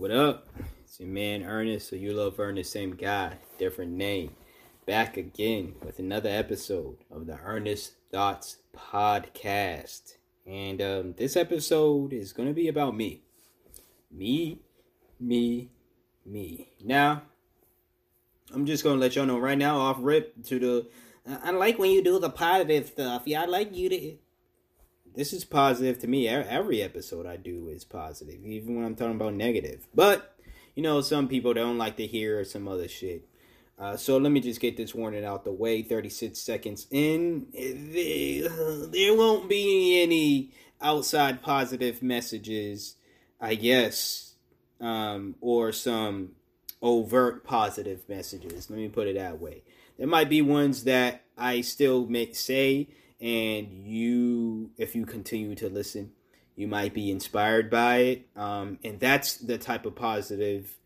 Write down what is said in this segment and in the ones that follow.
What up? It's your man Ernest, so you love Ernest, same guy, different name. Back again with another episode of the Ernest Thoughts Podcast. And um, this episode is going to be about me. Me, me, me. Now, I'm just going to let y'all know right now, off rip, to the. I like when you do the positive stuff. Yeah, I like you to. This is positive to me. Every episode I do is positive, even when I'm talking about negative. But, you know, some people don't like to hear some other shit. Uh, so let me just get this warning out the way. 36 seconds in, there won't be any outside positive messages, I guess, um, or some overt positive messages. Let me put it that way. There might be ones that I still may say, and you, if you continue to listen, you might be inspired by it. Um, and that's the type of positive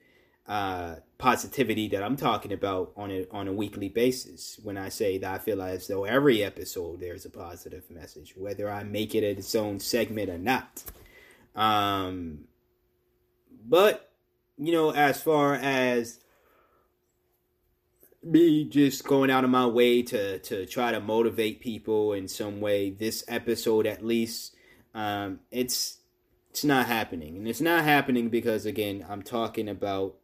uh, positivity that I'm talking about on a on a weekly basis. When I say that I feel as though every episode there's a positive message, whether I make it its own segment or not. Um, but you know, as far as me just going out of my way to to try to motivate people in some way, this episode at least, um, it's it's not happening, and it's not happening because again, I'm talking about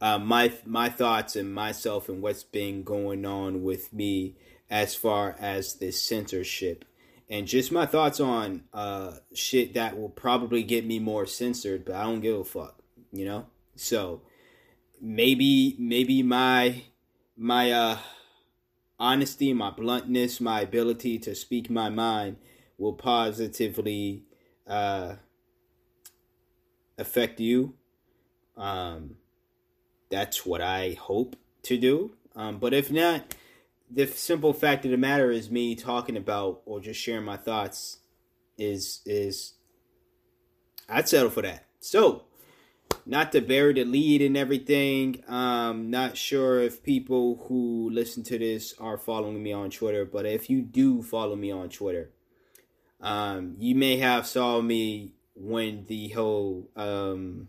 uh, my my thoughts and myself and what's been going on with me as far as this censorship. And just my thoughts on uh, shit that will probably get me more censored, but I don't give a fuck, you know. So maybe maybe my my uh, honesty, my bluntness, my ability to speak my mind will positively uh, affect you. Um, that's what I hope to do. Um, but if not, the simple fact of the matter is me talking about or just sharing my thoughts is is I'd settle for that. So, not to bury the lead and everything. Um, not sure if people who listen to this are following me on Twitter, but if you do follow me on Twitter, um, you may have saw me when the whole um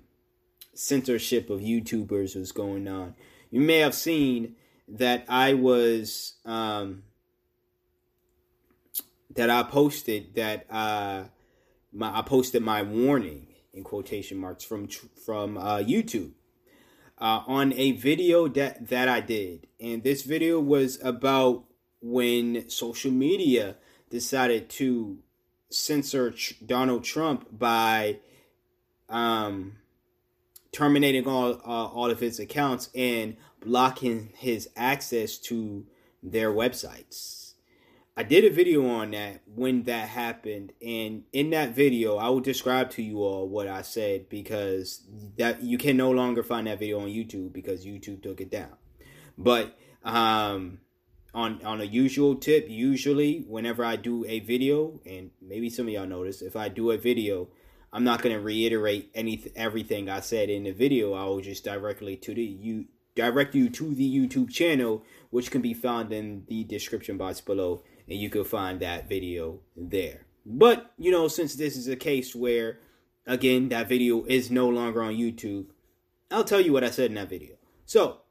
censorship of YouTubers was going on. You may have seen that I was um, that I posted that uh, my I posted my warning in quotation marks from from uh, YouTube uh, on a video that that I did, and this video was about when social media decided to censor Donald Trump by um, terminating all uh, all of his accounts and blocking his access to their websites. I did a video on that when that happened, and in that video, I will describe to you all what I said because that you can no longer find that video on YouTube because YouTube took it down. But um, on on a usual tip, usually whenever I do a video, and maybe some of y'all notice, if I do a video, I'm not going to reiterate any everything I said in the video. I will just directly to the you direct you to the YouTube channel, which can be found in the description box below, and you can find that video there. But you know, since this is a case where, again, that video is no longer on YouTube, I'll tell you what I said in that video. So,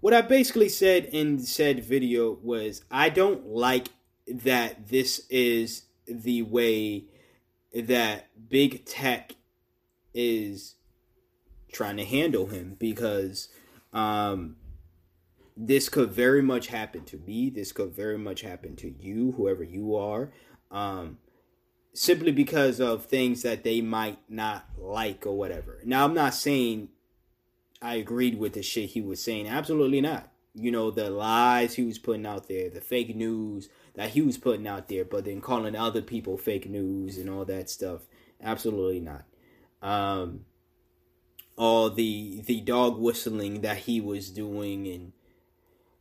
what I basically said in said video was, I don't like that this is the way that big tech is trying to handle him because um, this could very much happen to me. This could very much happen to you, whoever you are, um, simply because of things that they might not like or whatever. Now, I'm not saying I agreed with the shit he was saying. Absolutely not. You know, the lies he was putting out there, the fake news, that he was putting out there, but then calling other people fake news and all that stuff. Absolutely not. Um, all the the dog whistling that he was doing and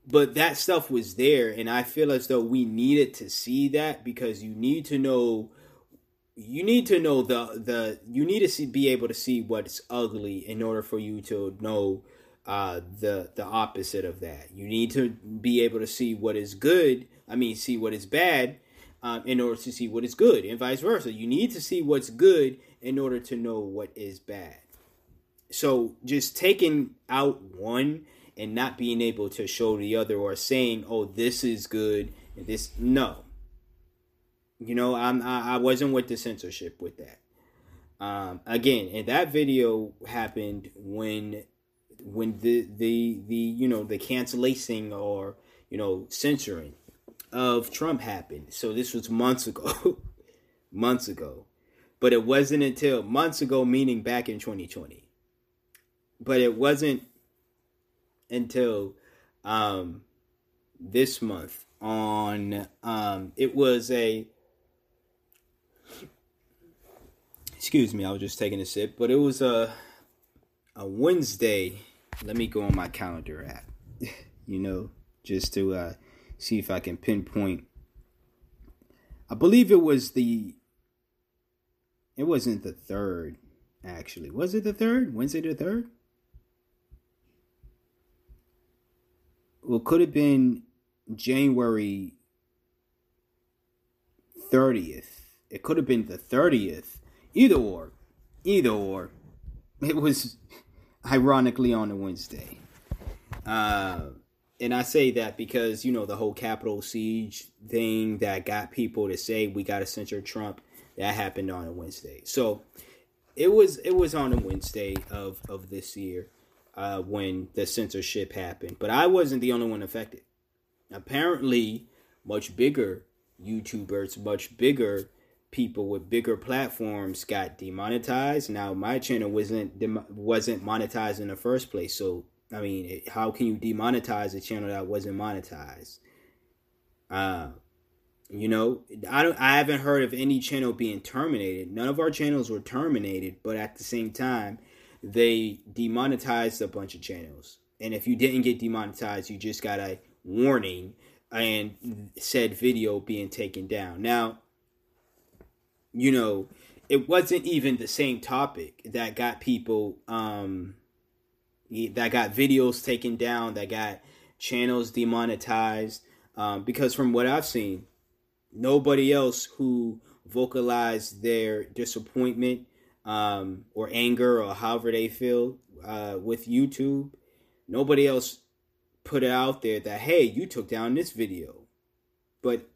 but that stuff was there and i feel as though we needed to see that because you need to know you need to know the the you need to see, be able to see what's ugly in order for you to know uh, the the opposite of that. You need to be able to see what is good. I mean, see what is bad um, in order to see what is good, and vice versa. You need to see what's good in order to know what is bad. So just taking out one and not being able to show the other, or saying, "Oh, this is good," this no, you know, I'm I, I wasn't with the censorship with that. Um, again, and that video happened when when the the the you know the cancellation or you know censoring of Trump happened. So this was months ago, months ago, but it wasn't until months ago, meaning back in 2020. But it wasn't until um, this month on um, it was a excuse me, I was just taking a sip, but it was a a Wednesday. Let me go on my calendar app, you know, just to uh, see if I can pinpoint. I believe it was the. It wasn't the third, actually. Was it the third? Wednesday the third? Well, could have been January 30th. It could have been the 30th Either or. Either or. It was ironically on a Wednesday. Uh, and I say that because, you know, the whole Capitol siege thing that got people to say we got to censor Trump, that happened on a Wednesday. So it was it was on a Wednesday of, of this year uh, when the censorship happened. But I wasn't the only one affected. Apparently, much bigger YouTubers, much bigger people with bigger platforms got demonetized. Now my channel wasn't wasn't monetized in the first place, so I mean, how can you demonetize a channel that wasn't monetized? Uh, you know, I don't. I haven't heard of any channel being terminated. None of our channels were terminated, but at the same time, they demonetized a bunch of channels. And if you didn't get demonetized, you just got a warning and said video being taken down. Now, you know, it wasn't even the same topic that got people um that got videos taken down, that got channels demonetized. Um, because from what I've seen, nobody else who vocalized their disappointment um, or anger or however they feel uh, with YouTube, nobody else put it out there that hey, you took down this video. But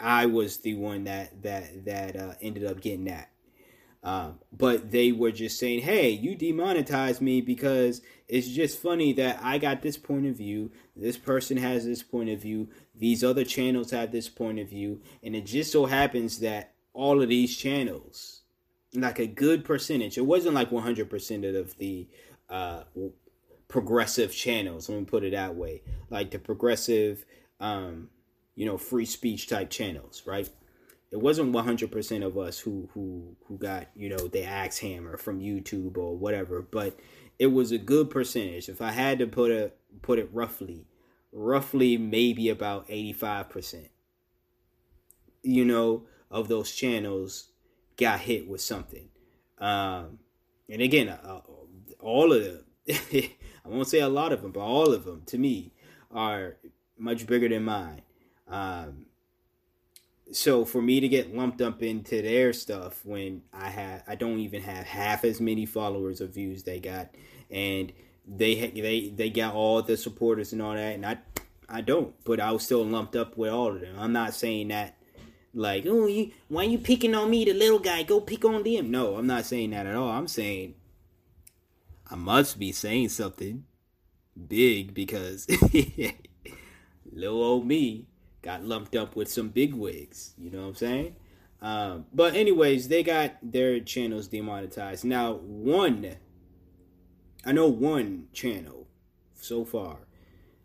I was the one that that that uh, ended up getting that. Um, but they were just saying, "Hey, you demonetized me because it's just funny that I got this point of view. This person has this point of view. These other channels have this point of view, and it just so happens that all of these channels, like a good percentage, it wasn't like 100% of the uh, progressive channels. Let me put it that way. Like the progressive." Um, you know, free speech type channels, right? It wasn't 100% of us who who who got, you know, the axe hammer from YouTube or whatever, but it was a good percentage. If I had to put a put it roughly, roughly maybe about 85%. You know, of those channels got hit with something. Um and again, uh, all of them I won't say a lot of them, but all of them to me are much bigger than mine. Um, so for me to get lumped up into their stuff when I have I don't even have half as many followers or views they got, and they they they got all the supporters and all that, and I I don't, but I was still lumped up with all of them. I'm not saying that like oh you why you picking on me the little guy go pick on them. No, I'm not saying that at all. I'm saying I must be saying something big because little old me got lumped up with some big wigs. You know what I'm saying? Um, but anyways, they got their channels demonetized. Now, one, I know one channel so far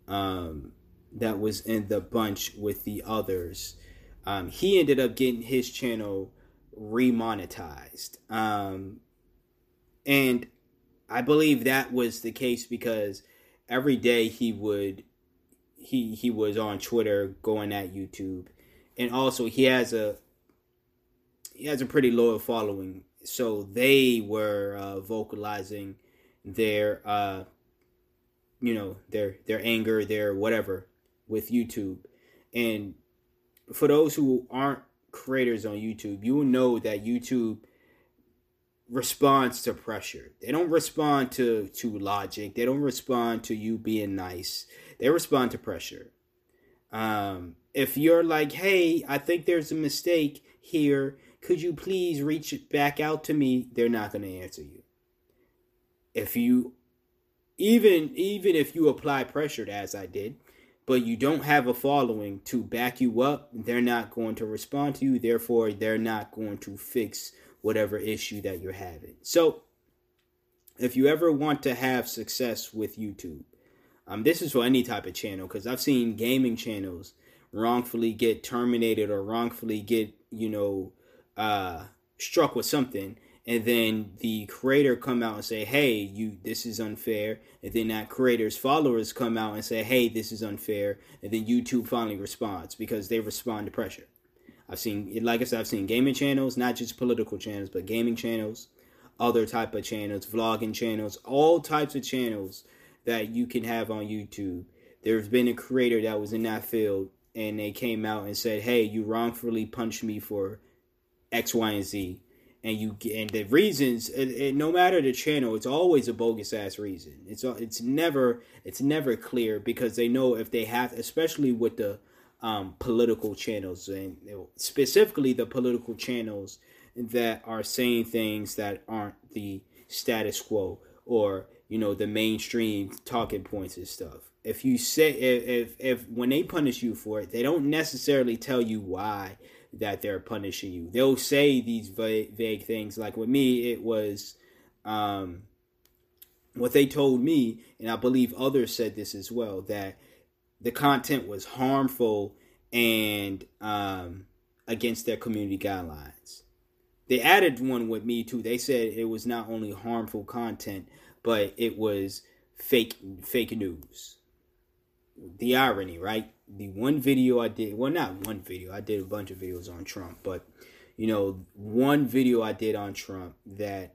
um, that was in the bunch with the others. Um, he ended up getting his channel remonetized, um, and I believe that was the case because every day he would he he was on Twitter going at YouTube, and also he has a he has a pretty loyal following. So they were uh, vocalizing their uh, you know their their anger, their whatever with YouTube, and for those who aren't creators on YouTube, you know that YouTube responds to pressure. They don't respond to to logic. They don't respond to you being nice. They respond to pressure. Um, if you're like, "Hey, I think there's a mistake here. Could you please reach back out to me?" They're not going to answer you. If you even even if you apply pressure as I did, but you don't have a following to back you up, they're not going to respond to you. Therefore, they're not going to fix whatever issue that you're having. So, if you ever want to have success with YouTube, um, this is for any type of channel because I've seen gaming channels wrongfully get terminated or wrongfully get, you know, uh, struck with something and then the creator come out and say hey you this is unfair. And then that creator's followers come out and say hey this is unfair. And then youtube finally responds because they respond to pressure. I've seen like i said i've seen gaming channels not just political channels but gaming channels other type of channels vlogging channels all types of channels that you can have on youtube. There's been a creator that was in that field and they came out and said hey you wrongfully punched me for x y and z and you and the reasons it, it, no matter the channel it's always a bogus ass reason. It's it's never it's never clear because they know if they have especially with the um, political channels and specifically the political channels that are saying things that aren't the status quo or you know the mainstream talking points and stuff. If you say if if, if when they punish you for it they don't necessarily tell you why that they're punishing you. They'll say these vague, things. Like with me, it was um, what they told me, and I believe others said this as well, that the content was harmful and um, against their community guidelines. They added one with me too. They said it was not only harmful content, but it was fake fake news. The irony, right? The one video I did, well, not one video, I did a bunch of videos on Trump, but you know, one video I did on Trump that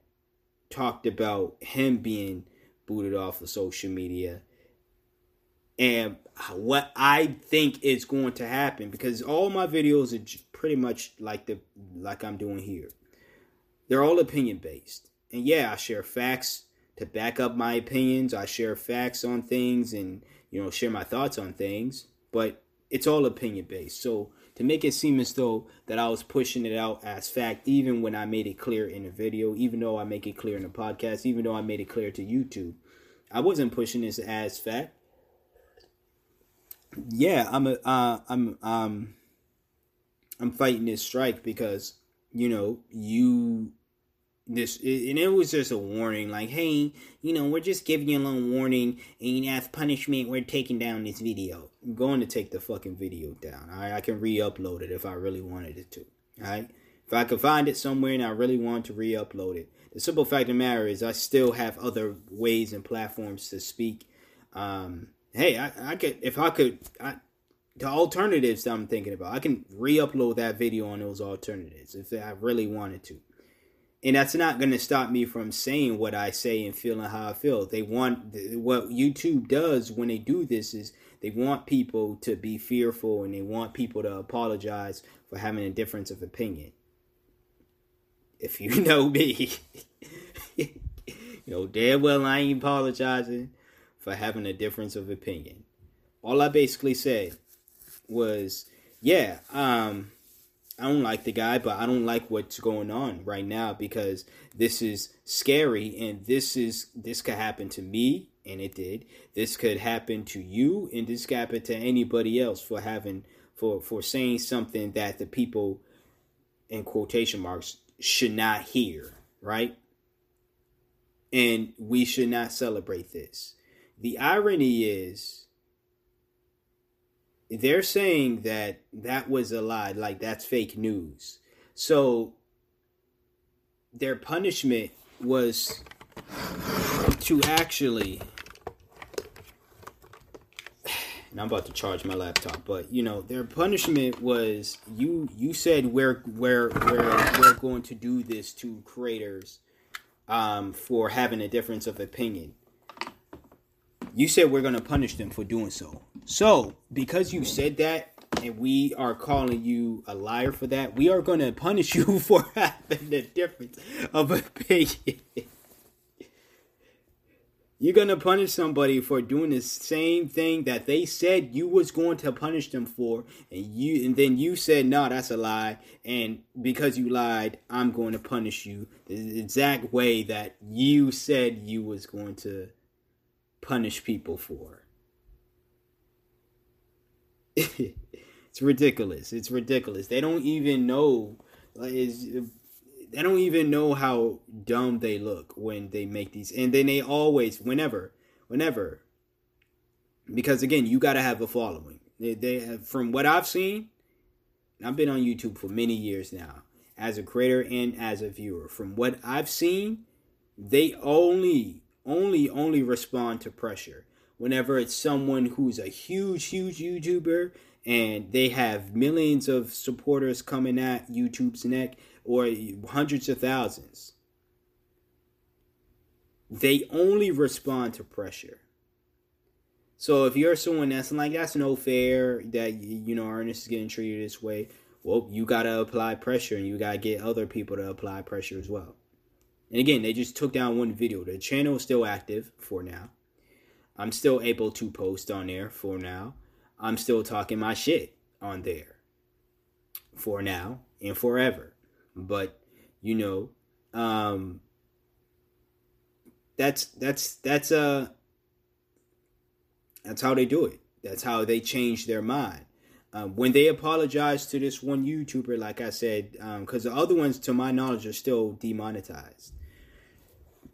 talked about him being booted off of social media and what I think is going to happen because all my videos are pretty much like the like I'm doing here. They're all opinion based. And yeah, I share facts to back up my opinions. I share facts on things and you know, share my thoughts on things but it's all opinion based. So to make it seem as though that I was pushing it out as fact, even when I made it clear in the video, even though I make it clear in the podcast, even though I made it clear to YouTube, I wasn't pushing this as fact. Yeah, I'm a, uh, I'm um I'm fighting this strike because you know you this and it was just a warning like hey you know we're just giving you a little warning and as punishment we're taking down this video. I'm going to take the fucking video down. All right i can re-upload it if i really wanted it to. All right? If i could find it somewhere and i really want to re-upload it. The simple fact of the matter is i still have other ways and platforms to speak. Um hey i, I could if i could I, the alternatives i'm thinking about i can re-upload that video on those alternatives if i really wanted to and that's not going to stop me from saying what I say and feeling how I feel. They want what YouTube does when they do this is they want people to be fearful and they want people to apologize for having a difference of opinion. If you know me, you know damn well I ain't apologizing for having a difference of opinion. All I basically said was, yeah, um, I don't like the guy, but I don't like what's going on right now because this is scary and this is this could happen to me and it did. This could happen to you and this could happen to anybody else for having for for saying something that the people in quotation marks should not hear, right? And we should not celebrate this. The irony is they're saying that that was a lie, like that's fake news. So their punishment was to actually and I'm about to charge my laptop, but you know, their punishment was you you said we're we're we're we're going to do this to creators um, for having a difference of opinion. You said we're going to punish them for doing so. So, because you said that, and we are calling you a liar for that, we are going to punish you for having a difference of opinion. You're gonna punish somebody for doing the same thing that they said you was going to punish them for, and you and then you said no, that's a lie, and because you lied, I'm going to punish you the exact way that you said you was going to punish people for. It's ridiculous. It's ridiculous. They don't even know. Like, they don't even know how dumb they look when they make these and then they always whenever whenever because again you got to have a following they, they have from what i've seen i've been on youtube for many years now as a creator and as a viewer from what i've seen they only only only respond to pressure whenever it's someone who's a huge huge youtuber and they have millions of supporters coming at youtube's neck or hundreds of thousands. They only respond to pressure. So if you're someone that's like that's no fair that you know Ernest is getting treated this way, well, you gotta apply pressure and you gotta get other people to apply pressure as well. And again, they just took down one video. The channel is still active for now. I'm still able to post on there for now. I'm still talking my shit on there for now and forever. But you know, um, that's that's that's uh that's how they do it. That's how they change their mind. Um, when they apologize to this one YouTuber, like I said, because um, the other ones, to my knowledge, are still demonetized.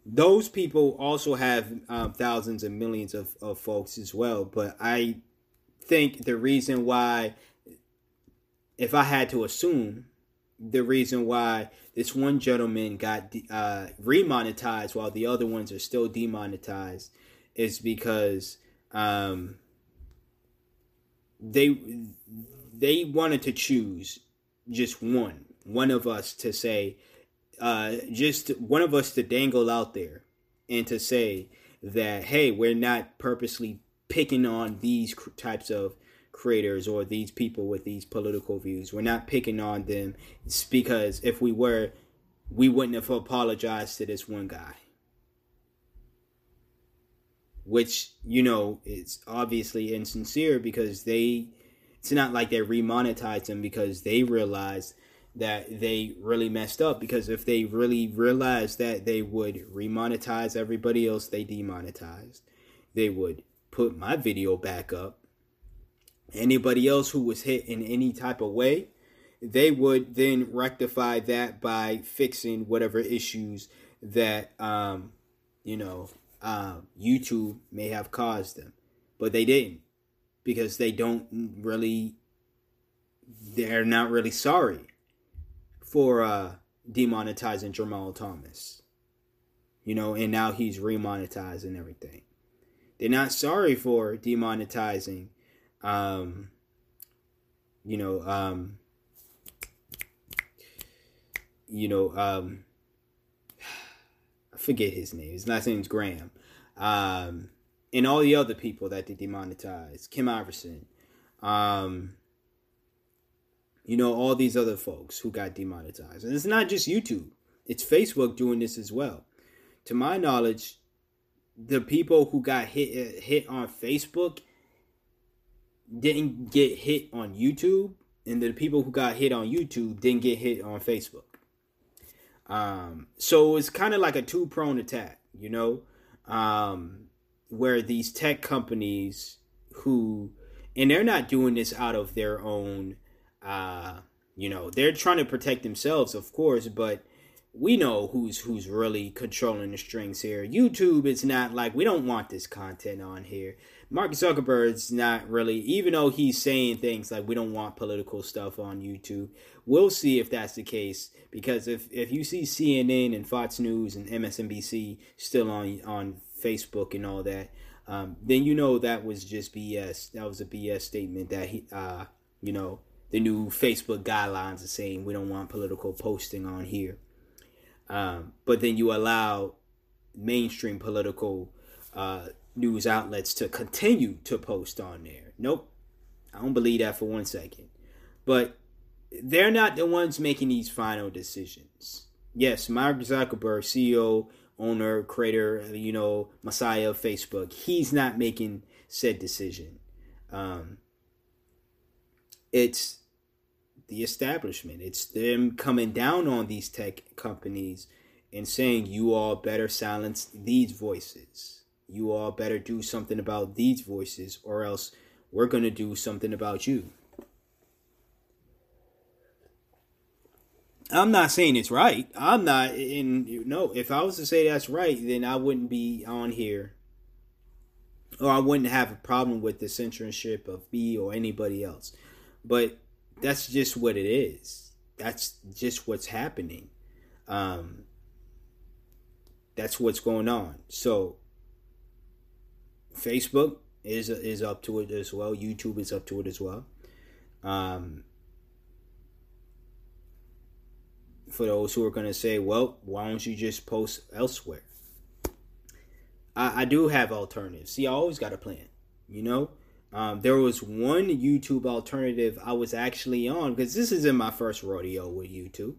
Those people also have um, thousands and millions of, of folks as well. But I think the reason why, if I had to assume, the reason why this one gentleman got uh, remonetized while the other ones are still demonetized is because um, they they wanted to choose just one one of us to say uh, just one of us to dangle out there and to say that hey we're not purposely picking on these types of creators or these people with these political views. We're not picking on them. It's because if we were, we wouldn't have apologized to this one guy. Which, you know, is obviously insincere because they, it's not like they remonetized him because they realized that they really messed up. Because if they really realized that they would remonetize everybody else they demonetized, they would put my video back up. Anybody else who was hit in any type of way, they would then rectify that by fixing whatever issues that um, you know um, YouTube may have caused them, but they didn't because they don't really they're not really sorry for uh, demonetizing Jamarl Thomas. You know, and now he's remonetizing everything. They're not sorry for demonetizing um, you know, um, you know, um, I forget his name. His last name's Graham. Um, and all the other people that they demonetized, Kim Iversen, um, you know, all these other folks who got demonetized. And it's not just YouTube, it's Facebook doing this as well. To my knowledge, the people who got hit hit on Facebook didn't get hit on YouTube, and the people who got hit on YouTube didn't get hit on Facebook. Um, so it's kind of like a two prone attack, you know, um, where these tech companies who, and they're not doing this out of their own, uh, you know, they're trying to protect themselves, of course, but we know who's who's really controlling the strings here. YouTube is not like we don't want this content on here. Mark Zuckerberg's not really, even though he's saying things like we don't want political stuff on YouTube. We'll see if that's the case because if if you see CNN and Fox News and MSNBC still on on Facebook and all that, um, then you know that was just BS. That was a BS statement that he, uh, you know, the new Facebook guidelines are saying we don't want political posting on here. Um, but then you allow mainstream political uh, news outlets to continue to post on there. Nope. I don't believe that for one second. But they're not the ones making these final decisions. Yes, Mark Zuckerberg, CEO, owner, creator, you know, messiah of Facebook, he's not making said decision. Um, it's the establishment. It's them coming down on these tech companies and saying, you all better silence these voices. You all better do something about these voices, or else we're going to do something about you. I'm not saying it's right. I'm not in you know, if I was to say that's right, then I wouldn't be on here. Or I wouldn't have a problem with the censorship of me or anybody else. But that's just what it is. That's just what's happening. Um, that's what's going on. So Facebook is is up to it as well. YouTube is up to it as well. Um, for those who are going to say, well, why don't you just post elsewhere? I, I do have alternatives. See, I always got a plan, you know? Um, there was one YouTube alternative I was actually on because this isn't my first rodeo with YouTube.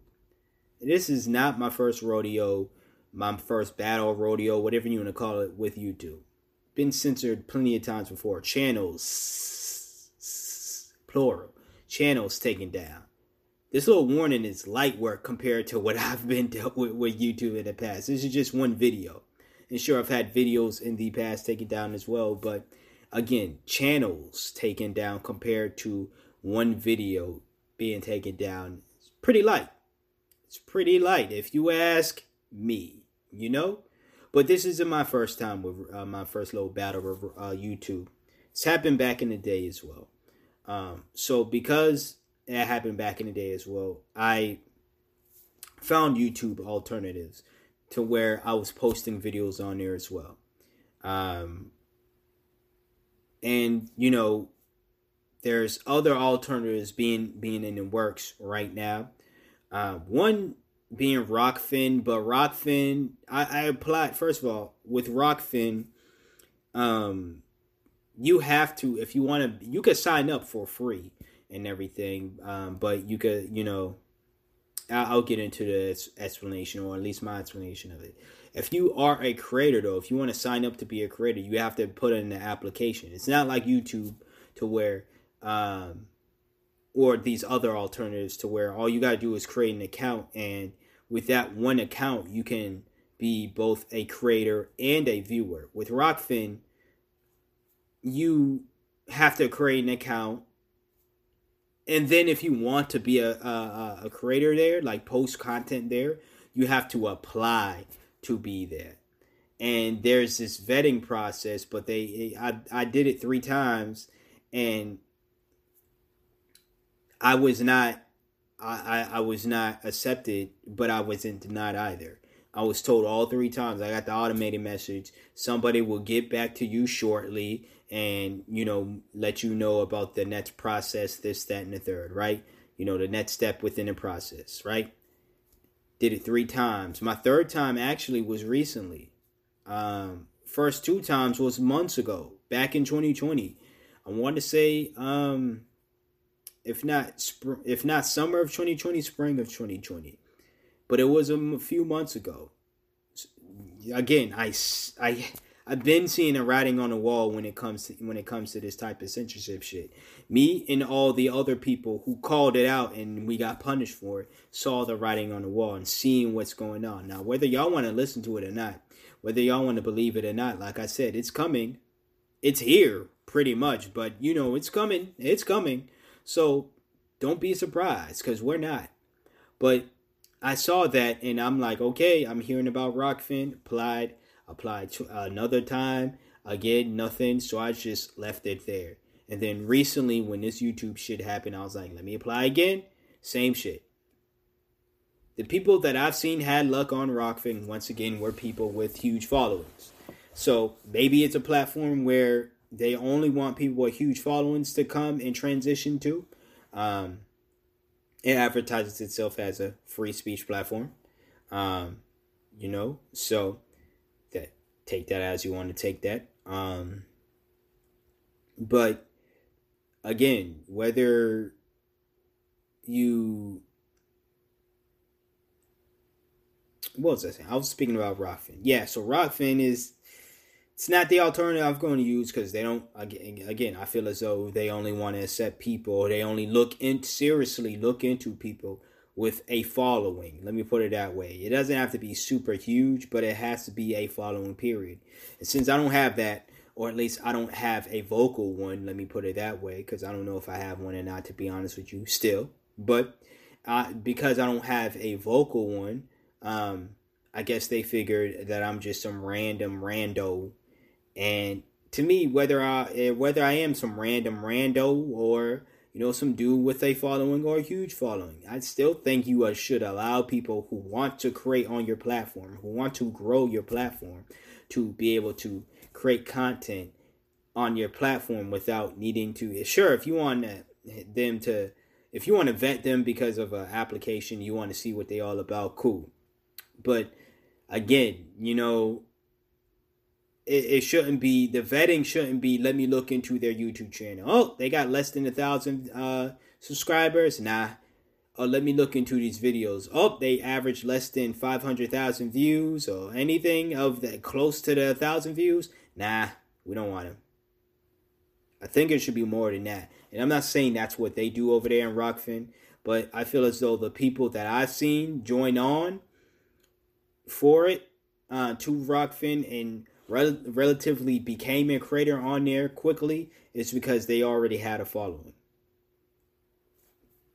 This is not my first rodeo, my first battle rodeo, whatever you want to call it, with YouTube. Been censored plenty of times before. Channels, plural, channels taken down. This little warning is light work compared to what I've been dealt with with YouTube in the past. This is just one video. And sure, I've had videos in the past taken down as well, but again, channels taken down compared to one video being taken down. It's pretty light. It's pretty light, if you ask me, you know? But this isn't my first time with uh, my first little battle with uh, YouTube. It's happened back in the day as well. Um, so because it happened back in the day as well, I found YouTube alternatives to where I was posting videos on there as well. Um, and you know there's other alternatives being being in the works right now. Uh, one being Rokfin but Rokfin I, I applied first of all with Rokfin um you have to if you want to you could sign up for free and everything um but you could you know I'll, I'll get into the explanation or at least my explanation of it if you are a creator, though, if you want to sign up to be a creator, you have to put in the application. It's not like YouTube to where, um, or these other alternatives to where all you got to do is create an account. And with that one account, you can be both a creator and a viewer. With Rokfin, you have to create an account. And then if you want to be a, a, a creator there, like post content there, you have to apply to be there. And there's this vetting process, but they I I did it 3 times and I was not I, I, I was not accepted, but I wasn't denied either. I was told all three times. I got the automated message. Somebody will get back to you shortly and, you know, let you know about the next process, this, that, and the third, right? You know, the next step within the process, right? Did it three times. My third time actually was recently. Um, first two times was months ago, back in 2020. I want to say, um, if not spr- if not summer of 2020, spring of 2020, but it was a few months ago. Again, I I I've been seeing a writing on the wall when it comes to when it comes to this type of censorship shit. Me and all the other people who called it out and we got punished for it saw the writing on the wall and seeing what's going on. Now, whether y'all want to listen to it or not, whether y'all want to believe it or not, like I said, it's coming. It's here pretty much, but you know, it's coming. It's coming. So, don't be surprised cuz we're not. But I saw that and I'm like, okay, I'm hearing about Rokfin, applied applied to another time. Again, nothing. So I just left it there. And then recently, when this YouTube shit happened, I was like, let me apply again. Same shit. The people that I've seen had luck on Rokfin once again, were people with huge followings. So maybe it's a platform where they only want people with huge followings to come and transition to. Um, it advertises itself as a free speech platform. Um, you know, so take that as you want to take that. Um, but again, whether you what was I saying? I was speaking about Rokfin. Yeah, so Rokfin is it's not the alternative I'm going to use because they don't again, again I feel as though they only want to accept people they only look in seriously look into people with a following. Let me put it that way. It doesn't have to be super huge, but it has to be a following period. And since I don't have that, or at least I don't have a vocal one, let me put it that way, because I don't know if I have one or not, to be honest with you, still. But uh, because I don't have a vocal one, um, I guess they figured that I'm just some random rando. And to me, whether I eh, whether I am some random rando or you know, some dude with a following or a huge following. I still think you uh, should allow people who want to create on your platform, who want to grow your platform, to be able to create content on your platform without needing to. Sure, if you want them to, if you want to vet them because of an application, you want to see what they all about, cool. But again, you know, it, it, shouldn't be the vetting shouldn't be let me look into their youtube channel. Oh they got less than a thousand uh subscribers? Nah. Oh let me look into these videos. Oh they average less than 500000 views or anything of that close to the thousand views? Nah we don't want them i think it should be more than that. And i'm not saying that's what they do over there in Rokfin, but i feel as though the people that i've seen join on for it uh, to Rokfin and rel- relatively became a creator on there quickly is because they already had a following.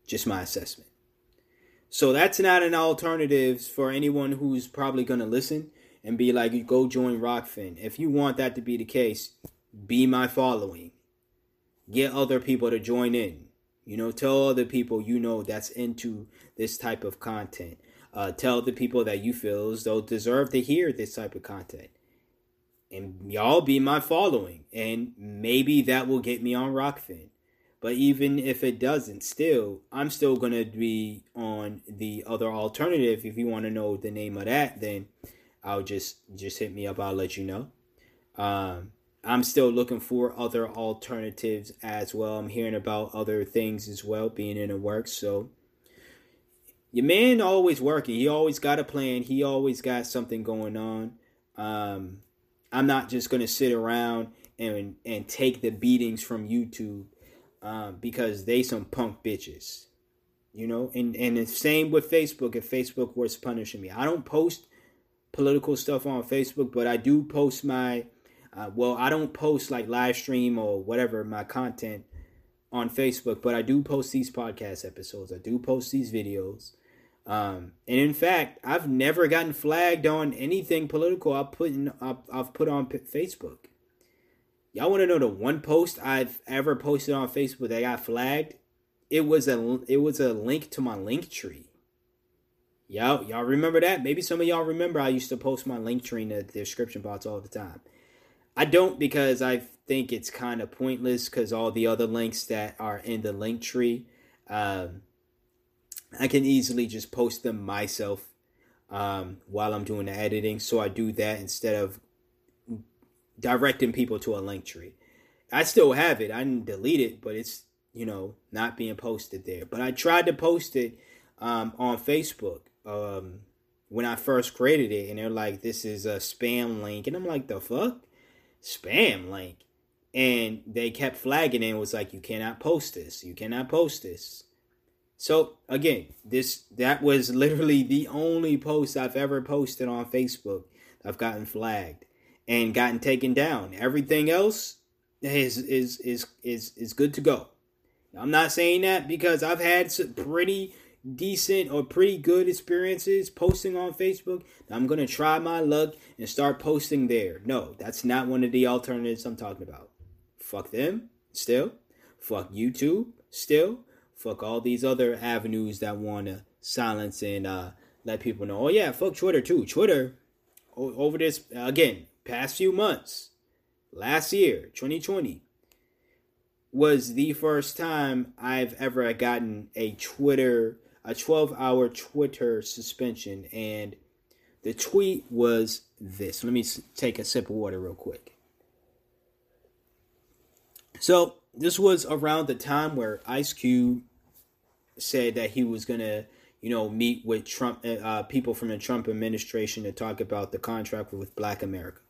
Just my assessment. So that's not an alternative for anyone who's probably going to listen and be like, go join Rokfin. If you want that to be the case, be my following. Get other people to join in. You know, tell other people you know that's into this type of content. Uh, tell the people that you feel as though deserve to hear this type of content and y'all be my following and maybe that will get me on Rokfin but even if it doesn't still i'm still going to be on the other alternative. If you want to know the name of that then i'll just just hit me up. I'll let you know. Um, i'm still looking for other alternatives as well. I'm hearing about other things as well being in the works. So your man always working. He always got a plan. He always got something going on. Um, I'm not just going to sit around and and take the beatings from YouTube um, because they some punk bitches, you know. And and the same with Facebook. If Facebook was punishing me, I don't post political stuff on Facebook, but I do post my. Uh, well, I don't post like live stream or whatever my content on Facebook, but I do post these podcast episodes. I do post these videos. Um, and in fact, I've never gotten flagged on anything political I've put in, I've, I've put on Facebook. Y'all want to know the one post I've ever posted on Facebook that got flagged? It was a it was a link to my link tree. Y'all y'all remember that? Maybe some of y'all remember I used to post my link tree in the description box all the time. I don't because I think it's kind of pointless because all the other links that are in the link tree. Um, I can easily just post them myself um, while I'm doing the editing. So I do that instead of directing people to a link tree. I still have it. I didn't delete it, but it's you know not being posted there. But I tried to post it um, on Facebook um, when I first created it, and they're like, "This is a spam link," and I'm like, "The fuck, spam link?" And they kept flagging it was like, "You cannot post this. You cannot post this." So again, this that was literally the only post I've ever posted on Facebook. I've gotten flagged and gotten taken down. Everything else is is is is is good to go. I'm not saying that because I've had some pretty decent or pretty good experiences posting on Facebook. I'm going to try my luck and start posting there. No, that's not one of the alternatives I'm talking about. Fuck them, still. Fuck YouTube, still. Fuck all these other avenues that want to silence and uh, let people know. Oh yeah, fuck Twitter too. Twitter over this again. past few months, last year, 2020, was the first time I've ever gotten a Twitter, a 12 hour Twitter suspension. And the tweet was this. Let me take a sip of water real quick. So, this was around the time where Ice Cube said that he was going to, you know, meet with Trump, uh, people from the Trump administration to talk about the contract with Black America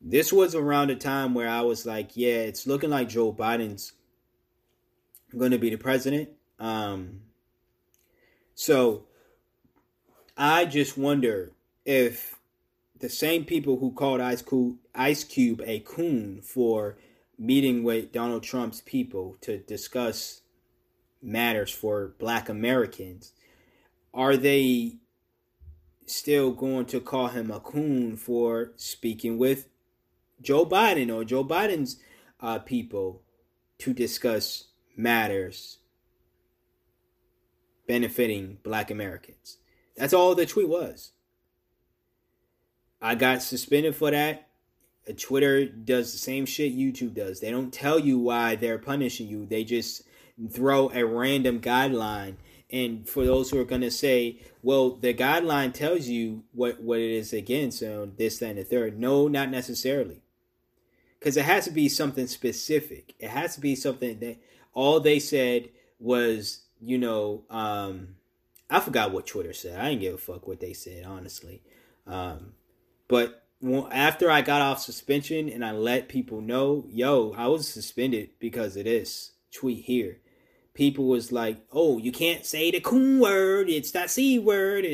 this was around a time where I was like, yeah, it's looking like Joe Biden's going to be the president. Um, so I just wonder if the same people who called Ice Cube, Ice Cube a coon for meeting with Donald Trump's people to discuss matters for black Americans, are they still going to call him a coon for speaking with Joe Biden or Joe Biden's uh, people to discuss matters benefiting black Americans. That's all the tweet was. I got suspended for that. Twitter does the same shit YouTube does. They don't tell you why they're punishing you. They just throw a random guideline. And for those who are going to say, well, the guideline tells you what, what it is against, so this, that, and the third. No, not necessarily because it has to be something specific. It has to be something that all they said was, you know, um, I forgot what Twitter said. I didn't give a fuck what they said, honestly. Um, but after I got off suspension and I let people know, yo, I was suspended because of this tweet here. People was like, "Oh, you can't say the coon word. It's that c word."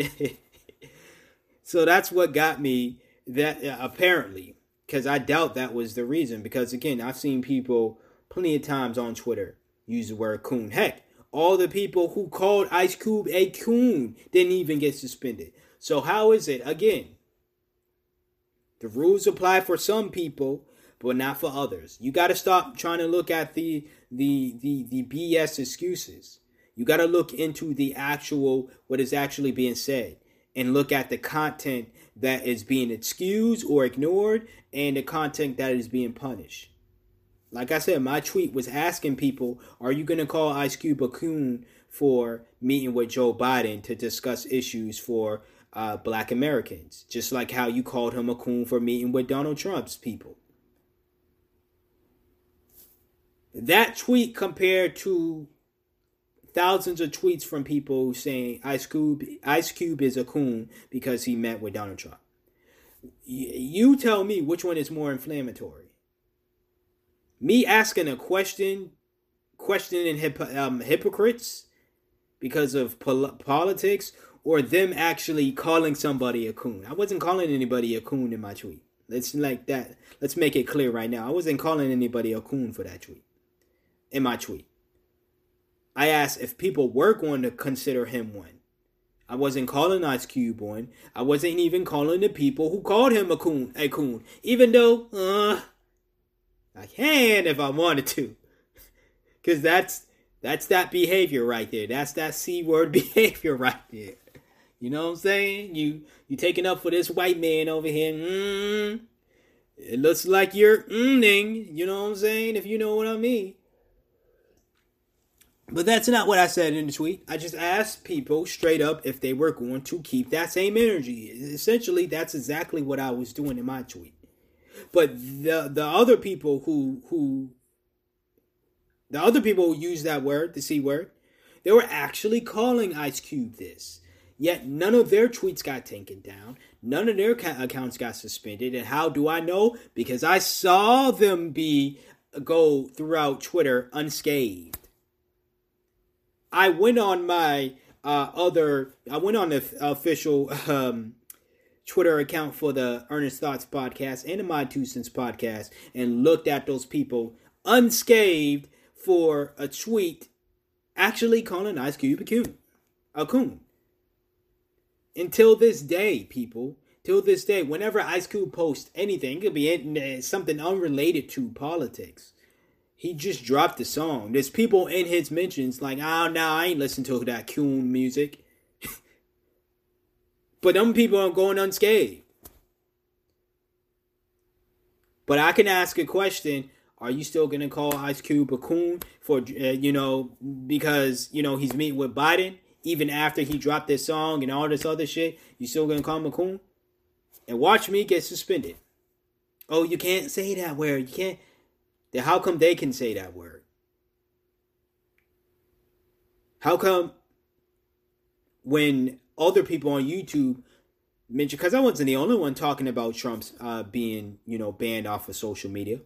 so that's what got me. That uh, apparently because I doubt that was the reason. Because again, I've seen people plenty of times on Twitter use the word coon. Heck, all the people who called Ice Cube a coon didn't even get suspended. So how is it again? The rules apply for some people, but not for others. You got to stop trying to look at the the the the BS excuses. You got to look into the actual what is actually being said and look at the content that is being excused or ignored and the content that is being punished. Like I said, my tweet was asking people, are you going to call Ice Cube a coon for meeting with Joe Biden to discuss issues for uh, black Americans? Just like how you called him a coon for meeting with Donald Trump's people. That tweet compared to thousands of tweets from people saying Ice Cube Ice Cube is a coon because he met with Donald Trump. You tell me which one is more inflammatory. Me asking a question, questioning hip, um, hypocrites because of pol- politics, or them actually calling somebody a coon. I wasn't calling anybody a coon in my tweet. Let's like that. Let's make it clear right now. I wasn't calling anybody a coon for that tweet. In my tweet. I asked if people were going to consider him one. I wasn't calling Ice Cube one. I wasn't even calling the people who called him a coon a coon. Even though, uh, I can if I wanted to. Cause that's that's that behavior right there. That's that C word behavior right there. You know what I'm saying? You you taking up for this white man over here. Mm, it looks like you're mmming. You know what I'm saying? If you know what I mean. But that's not what I said in the tweet. I just asked people straight up if they were going to keep that same energy. Essentially, that's exactly what I was doing in my tweet. But the the other people who who the other people who use that word, the C word, they were actually calling Ice Cube this. Yet none of their tweets got taken down. None of their accounts got suspended. And how do I know? Because I saw them be go throughout Twitter unscathed. I went on my uh, other, I went on the official um, Twitter account for the Earnest Thoughts podcast and the My Two Cents podcast and looked at those people unscathed for a tweet actually calling Ice Cube a coon. A coon. Until this day, people, till this day, whenever Ice Cube posts anything, it could be something unrelated to politics he just dropped the song. There's people in his mentions like, oh no, I ain't listen to that coon music. but them people are going unscathed. But I can ask a question. Are you still gonna call Ice Cube a coon for uh, you know because you know he's meeting with Biden even after he dropped this song and all this other shit? You still gonna call him a coon? And watch me get suspended. Oh, you can't say that word. You can't. Then how come they can say that word? How come when other people on YouTube mention because I wasn't the only one talking about Trump's uh, being you know banned off of social media.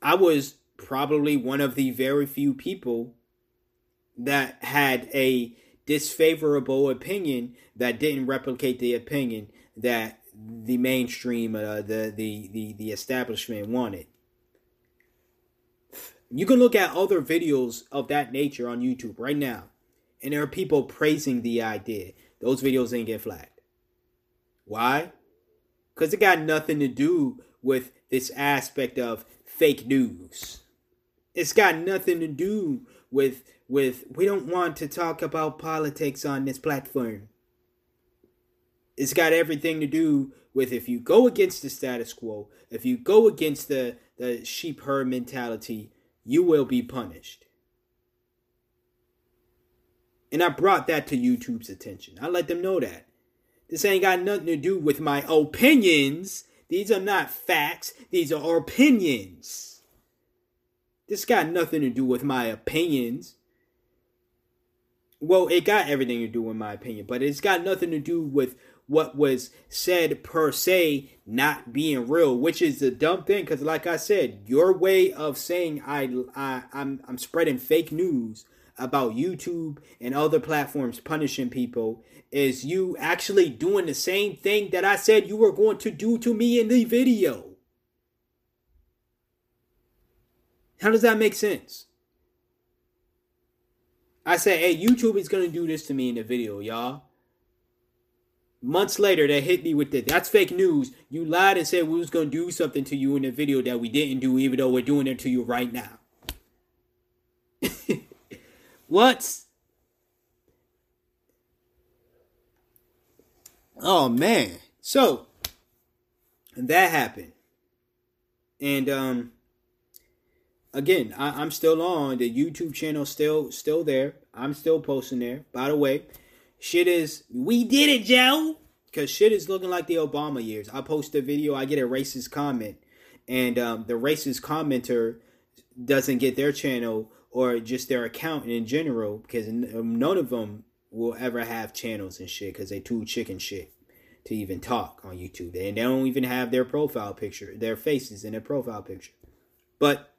I was probably one of the very few people that had a disfavorable opinion that didn't replicate the opinion that the mainstream, uh, the, the the the establishment wanted. You can look at other videos of that nature on YouTube right now, and there are people praising the idea. Those videos ain't get flagged. Why? Because it got nothing to do with this aspect of fake news. It's got nothing to do with with we don't want to talk about politics on this platform. It's got everything to do with if you go against the status quo, if you go against the the sheep herd mentality, you will be punished. And I brought that to YouTube's attention. I let them know that. This ain't got nothing to do with my opinions. These are not facts, these are opinions. This got nothing to do with my opinions. Well, it got everything to do with my opinion, but it's got nothing to do with what was said per se not being real, which is the dumb thing. Because, like I said, your way of saying I, I I'm I'm spreading fake news about YouTube and other platforms punishing people is you actually doing the same thing that I said you were going to do to me in the video. How does that make sense? I said, hey, YouTube is going to do this to me in the video, y'all. Months later, they hit me with this. That's fake news. You lied and said we was to do something to you in the video that we didn't do, even though we're doing it to you right now. what? Oh man. So that happened. And um again, I, am still on the YouTube channel still still there. I'm still posting there. By the way, shit is we did it, Joe. Cause shit is looking like the Obama years. I post a video, I get a racist comment, and um, the racist commenter doesn't get their channel or just their account in general because none of them will ever have channels and shit because they too chicken shit to even talk on YouTube. And they don't even have their profile picture, their faces in their profile picture. But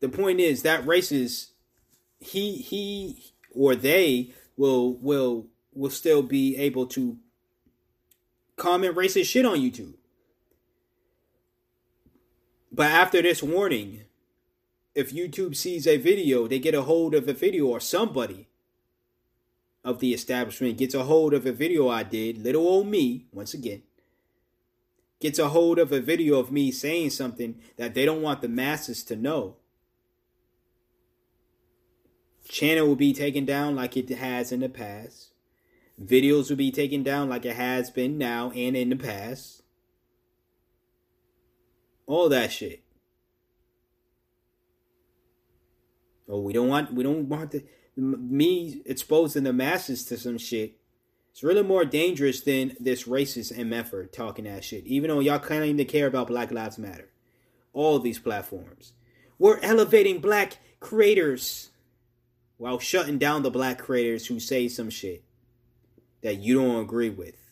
the point is that racist he he or they will will will still be able to comment racist shit on YouTube. But after this warning, if YouTube sees a video, they get a hold of a video or somebody of the establishment gets a hold of a video I did, little old me, once again, gets a hold of a video of me saying something that they don't want the masses to know. Channel will be taken down like it has in the past. Videos will be taken down like it has been now and in the past. All that shit. Oh, we don't want we don't want the me exposing the masses to some shit. It's really more dangerous than this racist MFer talking that shit. Even though y'all claim to care about Black Lives Matter, all these platforms, we're elevating black creators while shutting down the black creators who say some shit that you don't agree with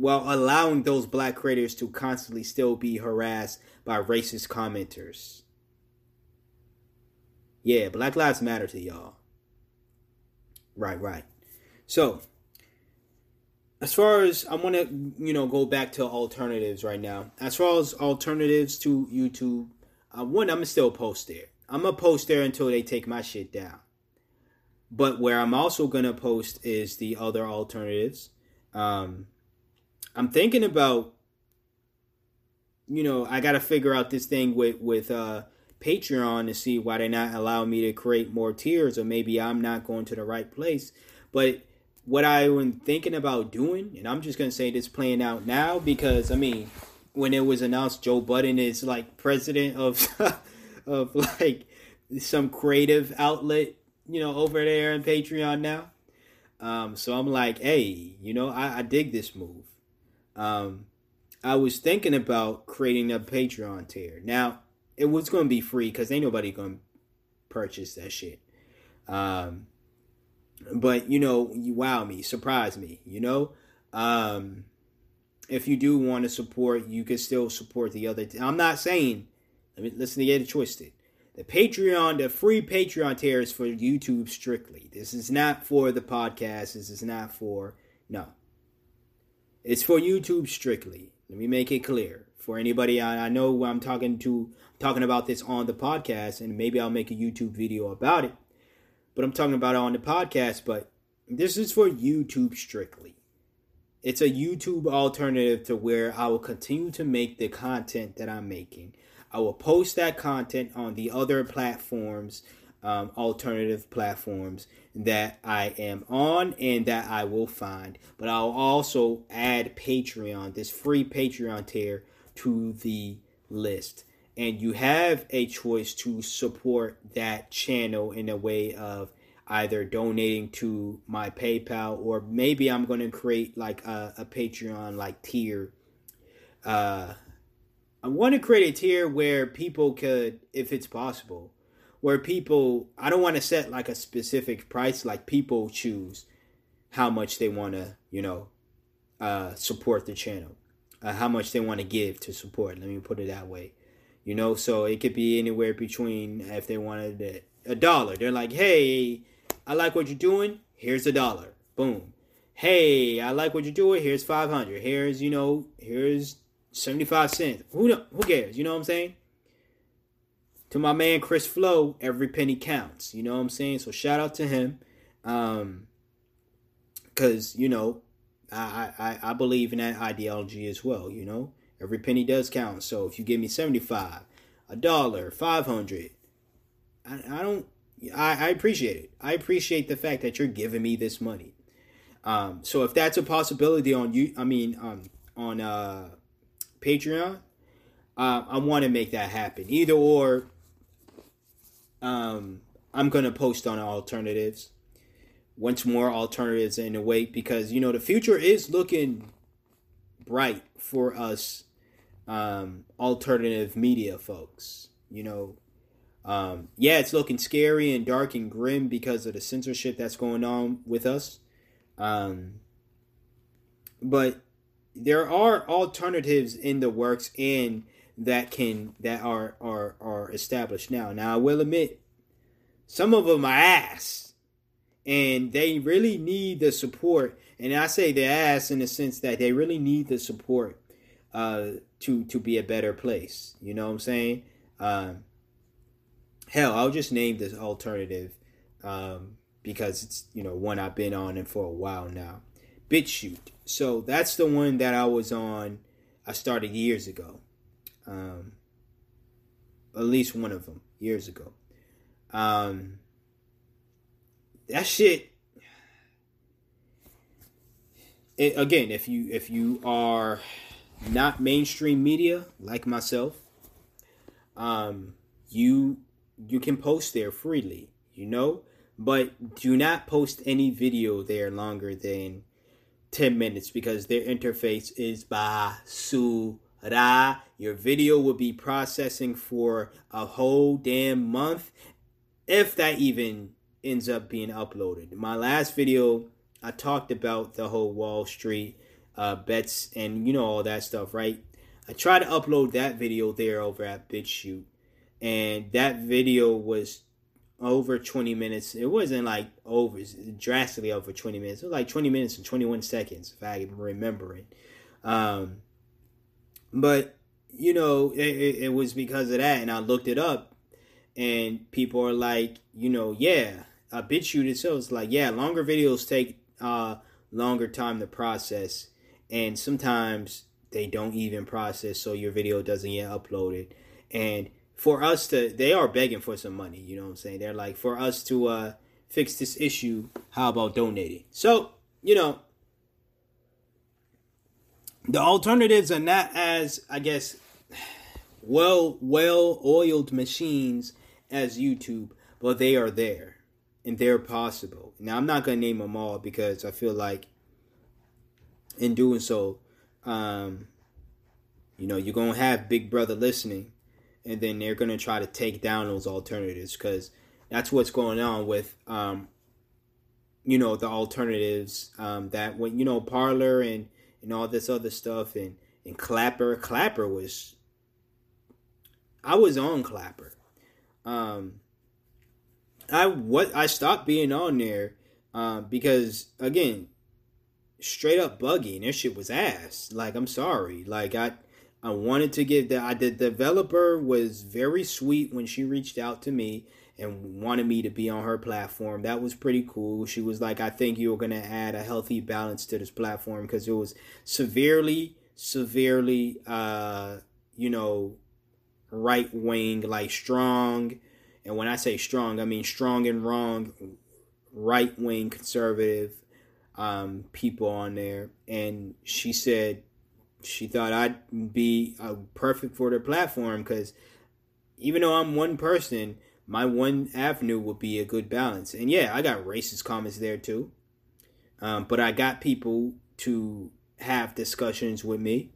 while allowing those black creators to constantly still be harassed by racist commenters. Yeah, Black Lives Matter to y'all. Right, right. So, as far as I want to, you know, go back to alternatives right now. As far as alternatives to YouTube, uh, one, I'm still post there. I'm gonna post there until they take my shit down. But where I'm also gonna post is the other alternatives. Um, I'm thinking about, you know, I gotta figure out this thing with with uh Patreon to see why they're not allowing me to create more tiers, or maybe I'm not going to the right place. But what I'm thinking about doing, and I'm just gonna say this playing out now because I mean, when it was announced Joe Budden is like president of of like some creative outlet, you know, over there on Patreon now. Um, so I'm like, hey, you know, I, I dig this move. Um, I was thinking about creating a Patreon tier. Now, it was going to be free because ain't nobody going to purchase that shit. Um, but you know, you wow me, surprise me. You know, um, if you do want to support, you can still support the other. I'm not saying. Let me listen to get it twisted. The Patreon, the free Patreon tier is for YouTube strictly. This is not for the podcast. This is not for no. It's for YouTube strictly. Let me make it clear for anybody. I, I know I'm talking to talking about this on the podcast, and maybe I'll make a YouTube video about it. But I'm talking about it on the podcast. But this is for YouTube strictly. It's a YouTube alternative to where I will continue to make the content that I'm making. I will post that content on the other platforms, um, alternative platforms that I am on and that I will find. But I'll also add Patreon, this free Patreon tier, to the list. And you have a choice to support that channel in a way of either donating to my PayPal or maybe I'm going to create like a, a Patreon like tier. Uh, I want to create a tier where people could, if it's possible, where people, I don't want to set like a specific price, like people choose how much they want to, you know, uh, support the channel, uh, how much they want to give to support. Let me put it that way. You know, so it could be anywhere between if they wanted a dollar, they're like, hey, I like what you're doing. Here's a dollar. Boom. Hey, I like what you're doing. Here's 500. Here's, you know, here's 75 cents. Who who cares? You know what I'm saying? To my man Chris Flow, every penny counts. You know what I'm saying? So shout out to him. Um cuz you know, I, I I believe in that ideology as well, you know? Every penny does count. So if you give me 75, a dollar, 500, I, I don't I, I appreciate it. I appreciate the fact that you're giving me this money. Um, so if that's a possibility on you, I mean, um, on uh, Patreon, uh, I want to make that happen. Either or, um, I'm gonna post on alternatives. Once more, alternatives in a way because you know the future is looking bright for us, um, alternative media folks. You know, um, yeah, it's looking scary and dark and grim because of the censorship that's going on with us. Um, but there are alternatives in the works and that can that are are are established now. Now I will admit, some of them are ass, and they really need the support. And I say the ass in the sense that they really need the support uh, to to be a better place. You know what I'm saying? Um, hell, I'll just name this alternative um, because it's you know one I've been on and for a while now. BitChute. So that's the one that I was on. I started years ago. Um, at least one of them years ago. Um, that shit. It, again, if you if you are not mainstream media like myself, um, you you can post there freely, you know, but do not post any video there longer than 10 minutes because their interface is basura. Your video will be processing for a whole damn month if that even ends up being uploaded. My last video, I talked about the whole Wall Street uh, bets and you know all that stuff, right? I tried to upload that video there over at BitChute and that video was over 20 minutes. It wasn't like over drastically over 20 minutes. It was like 20 minutes and 21 seconds, if I remember it. Um, but you know, it, it, was because of that, and I looked it up, and people are like, you know, yeah, a BitChute itself is like, yeah, longer videos take uh longer time to process, and sometimes they don't even process, so your video doesn't get uploaded, and for us to they are begging for some money you know what i'm saying they're like for us to uh fix this issue how about donating so you know, the alternatives are not as, I guess, well well oiled machines as YouTube, but they are there and they're possible. Now I'm not gonna name them all because I feel like in doing so, um, you know, you're gonna have Big Brother listening, and then they're gonna try to take down those alternatives because that's what's going on with, um, you know, the alternatives um, that when you know Parler and and all this other stuff and and Clapper, Clapper was, I was on Clapper. Um, I what I stopped being on there um, because again, straight up buggy and this shit was ass. Like I'm sorry. Like I I wanted to give that the developer was very sweet when she reached out to me and wanted me to be on her platform. That was pretty cool. She was like, I think you're gonna add a healthy balance to this platform because it was severely, severely uh, you know, right wing, like strong. And when I say strong, I mean strong and wrong, right wing conservative um, people on there, and she said she thought I'd be uh, perfect for their platform because even though I'm one person, my one avenue would be a good balance. And yeah, I got racist comments there too, um, but I got people to have discussions with me.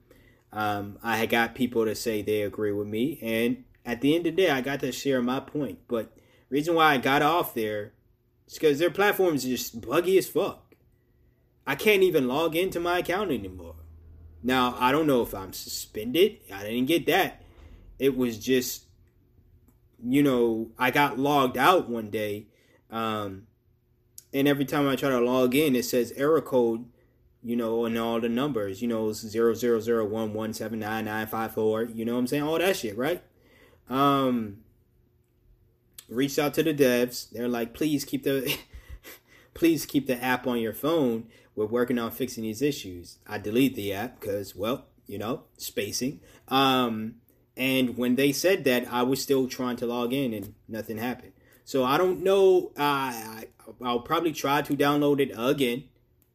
Um, I got people to say they agree with me, and at the end of the day, I got to share my point. But reason why I got off there is because their platform is just buggy as fuck. I can't even log into my account anymore. Now, I don't know if I'm suspended. I didn't get that. It was just, you know, I got logged out one day. Um, and every time I try to log in, it says error code, you know, and all the numbers, you know, zero zero zero one one seven nine nine five four. You know what I'm saying? All that shit, right? Um, reached out to the devs. They're like, please keep the, please keep the app on your phone we're working on fixing these issues. I delete the app because, well, you know, spacing. Um, and when they said that, I was still trying to log in and nothing happened. So I don't know. I, I'll probably try to download it again,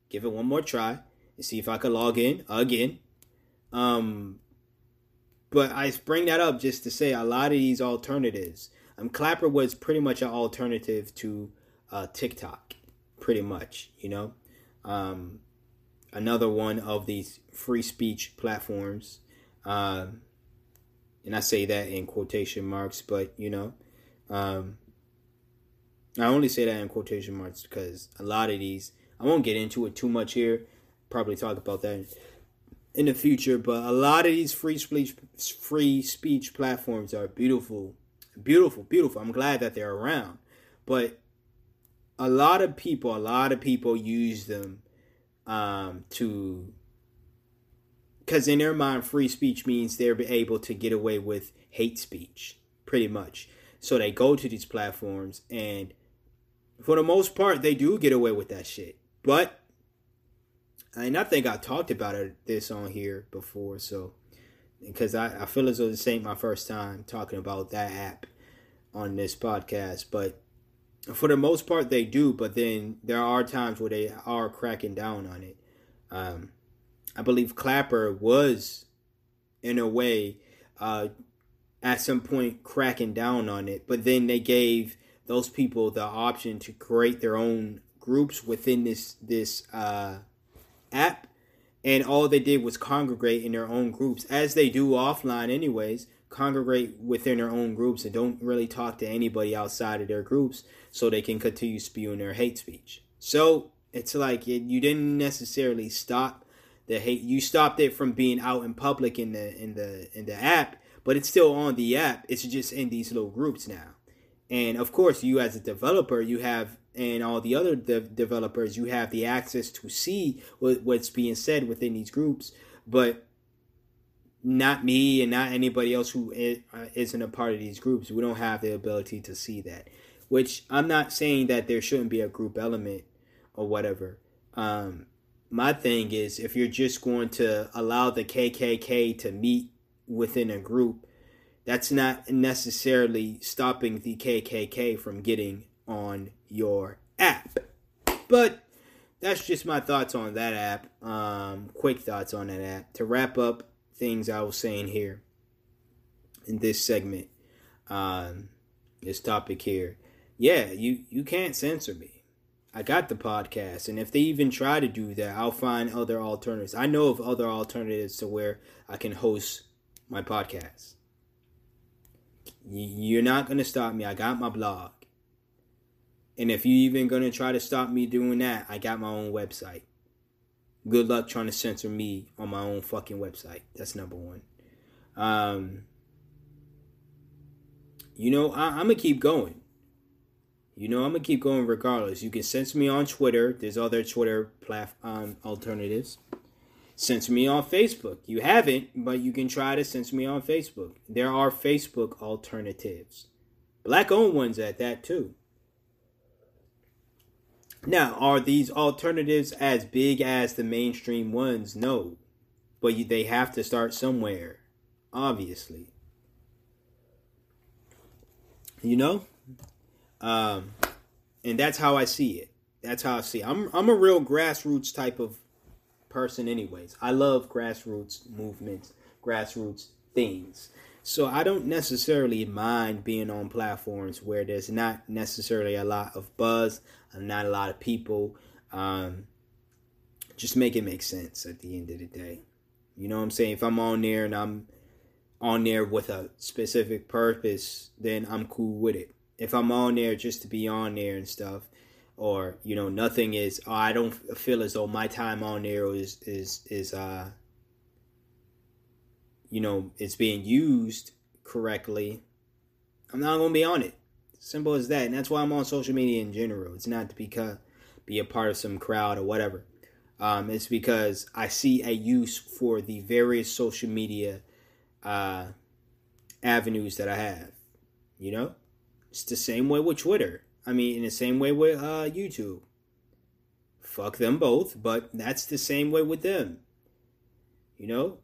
give it one more try, and see if I could log in again. Um, but I bring that up just to say a lot of these alternatives. Um, Clapper was pretty much an alternative to uh, TikTok, pretty much. You know, um, another one of these free speech platforms. Uh, and I say that in quotation marks, but you know, um, I only say that in quotation marks because a lot of these, I won't get into it too much here. Probably talk about that in the future, but a lot of these free speech free speech platforms are beautiful, beautiful, beautiful. I'm glad that they're around, but a lot of people, a lot of people use them um, to, because in their mind, free speech means they're able to get away with hate speech, pretty much. So they go to these platforms, and for the most part, they do get away with that shit. But, and I think I talked about it, this on here before, so because I, I feel as though this ain't my first time talking about that app on this podcast, but for the most part they do but then there are times where they are cracking down on it. Um, i believe clapper was in a way uh, at some point cracking down on it but then they gave those people the option to create their own groups within this this uh, app and all they did was congregate in their own groups as they do offline anyways congregate within their own groups and don't really talk to anybody outside of their groups so they can continue spewing their hate speech. So it's like it, you didn't necessarily stop the hate. You stopped it from being out in public in the in the in the app, but it's still on the app. It's just in these little groups now. And of course, you as a developer, you have and all the other de- developers, you have the access to see what, what's being said within these groups. But not me and not anybody else who uh, isn't a part of these groups. We don't have the ability to see that. Which I'm not saying that there shouldn't be a group element or whatever. Um, my thing is if you're just going to allow the KKK to meet within a group, that's not necessarily stopping the KKK from getting on your app. But that's just my thoughts on that app. Um, quick thoughts on that app. To wrap up things I was saying here in this segment, um, this topic here. Yeah, you you can't censor me. I got the podcast, and if they even try to do that, I'll find other alternatives. I know of other alternatives to where I can host my podcast. You're not gonna stop me. I got my blog. And if you even gonna try to stop me doing that, I got my own website. Good luck trying to censor me on my own fucking website. That's number one. Um, you know, I, am gonna keep going. You know, I'm gonna keep going regardless. You can censor me on Twitter. There's other Twitter platform um, alternatives. Censor me on Facebook. You haven't, but you can try to censor me on Facebook. There are Facebook alternatives, black owned ones at that too. Now, are these alternatives as big as the mainstream ones? No. But you, they have to start somewhere, obviously. You know? Um, and that's how I see it. That's how I see it. I'm, I'm a real grassroots type of person, anyways. I love grassroots movements, grassroots things. So I don't necessarily mind being on platforms where there's not necessarily a lot of buzz, not a lot of people. Um, just make it make sense at the end of the day. You know what I'm saying? If I'm on there and I'm on there with a specific purpose, then I'm cool with it. If I'm on there just to be on there and stuff, or you know, nothing is. Oh, I don't feel as though my time on there is is is uh you know, it's being used correctly, I'm not to be on it. Simple as that. And that's why I'm on social media in general. It's not to become, be a part of some crowd or whatever. Um, it's because I see a use for the various social media uh, avenues that I have. You know, it's the same way with Twitter. I mean, in the same way with uh, YouTube. Fuck them both, but that's the same way with them. You know,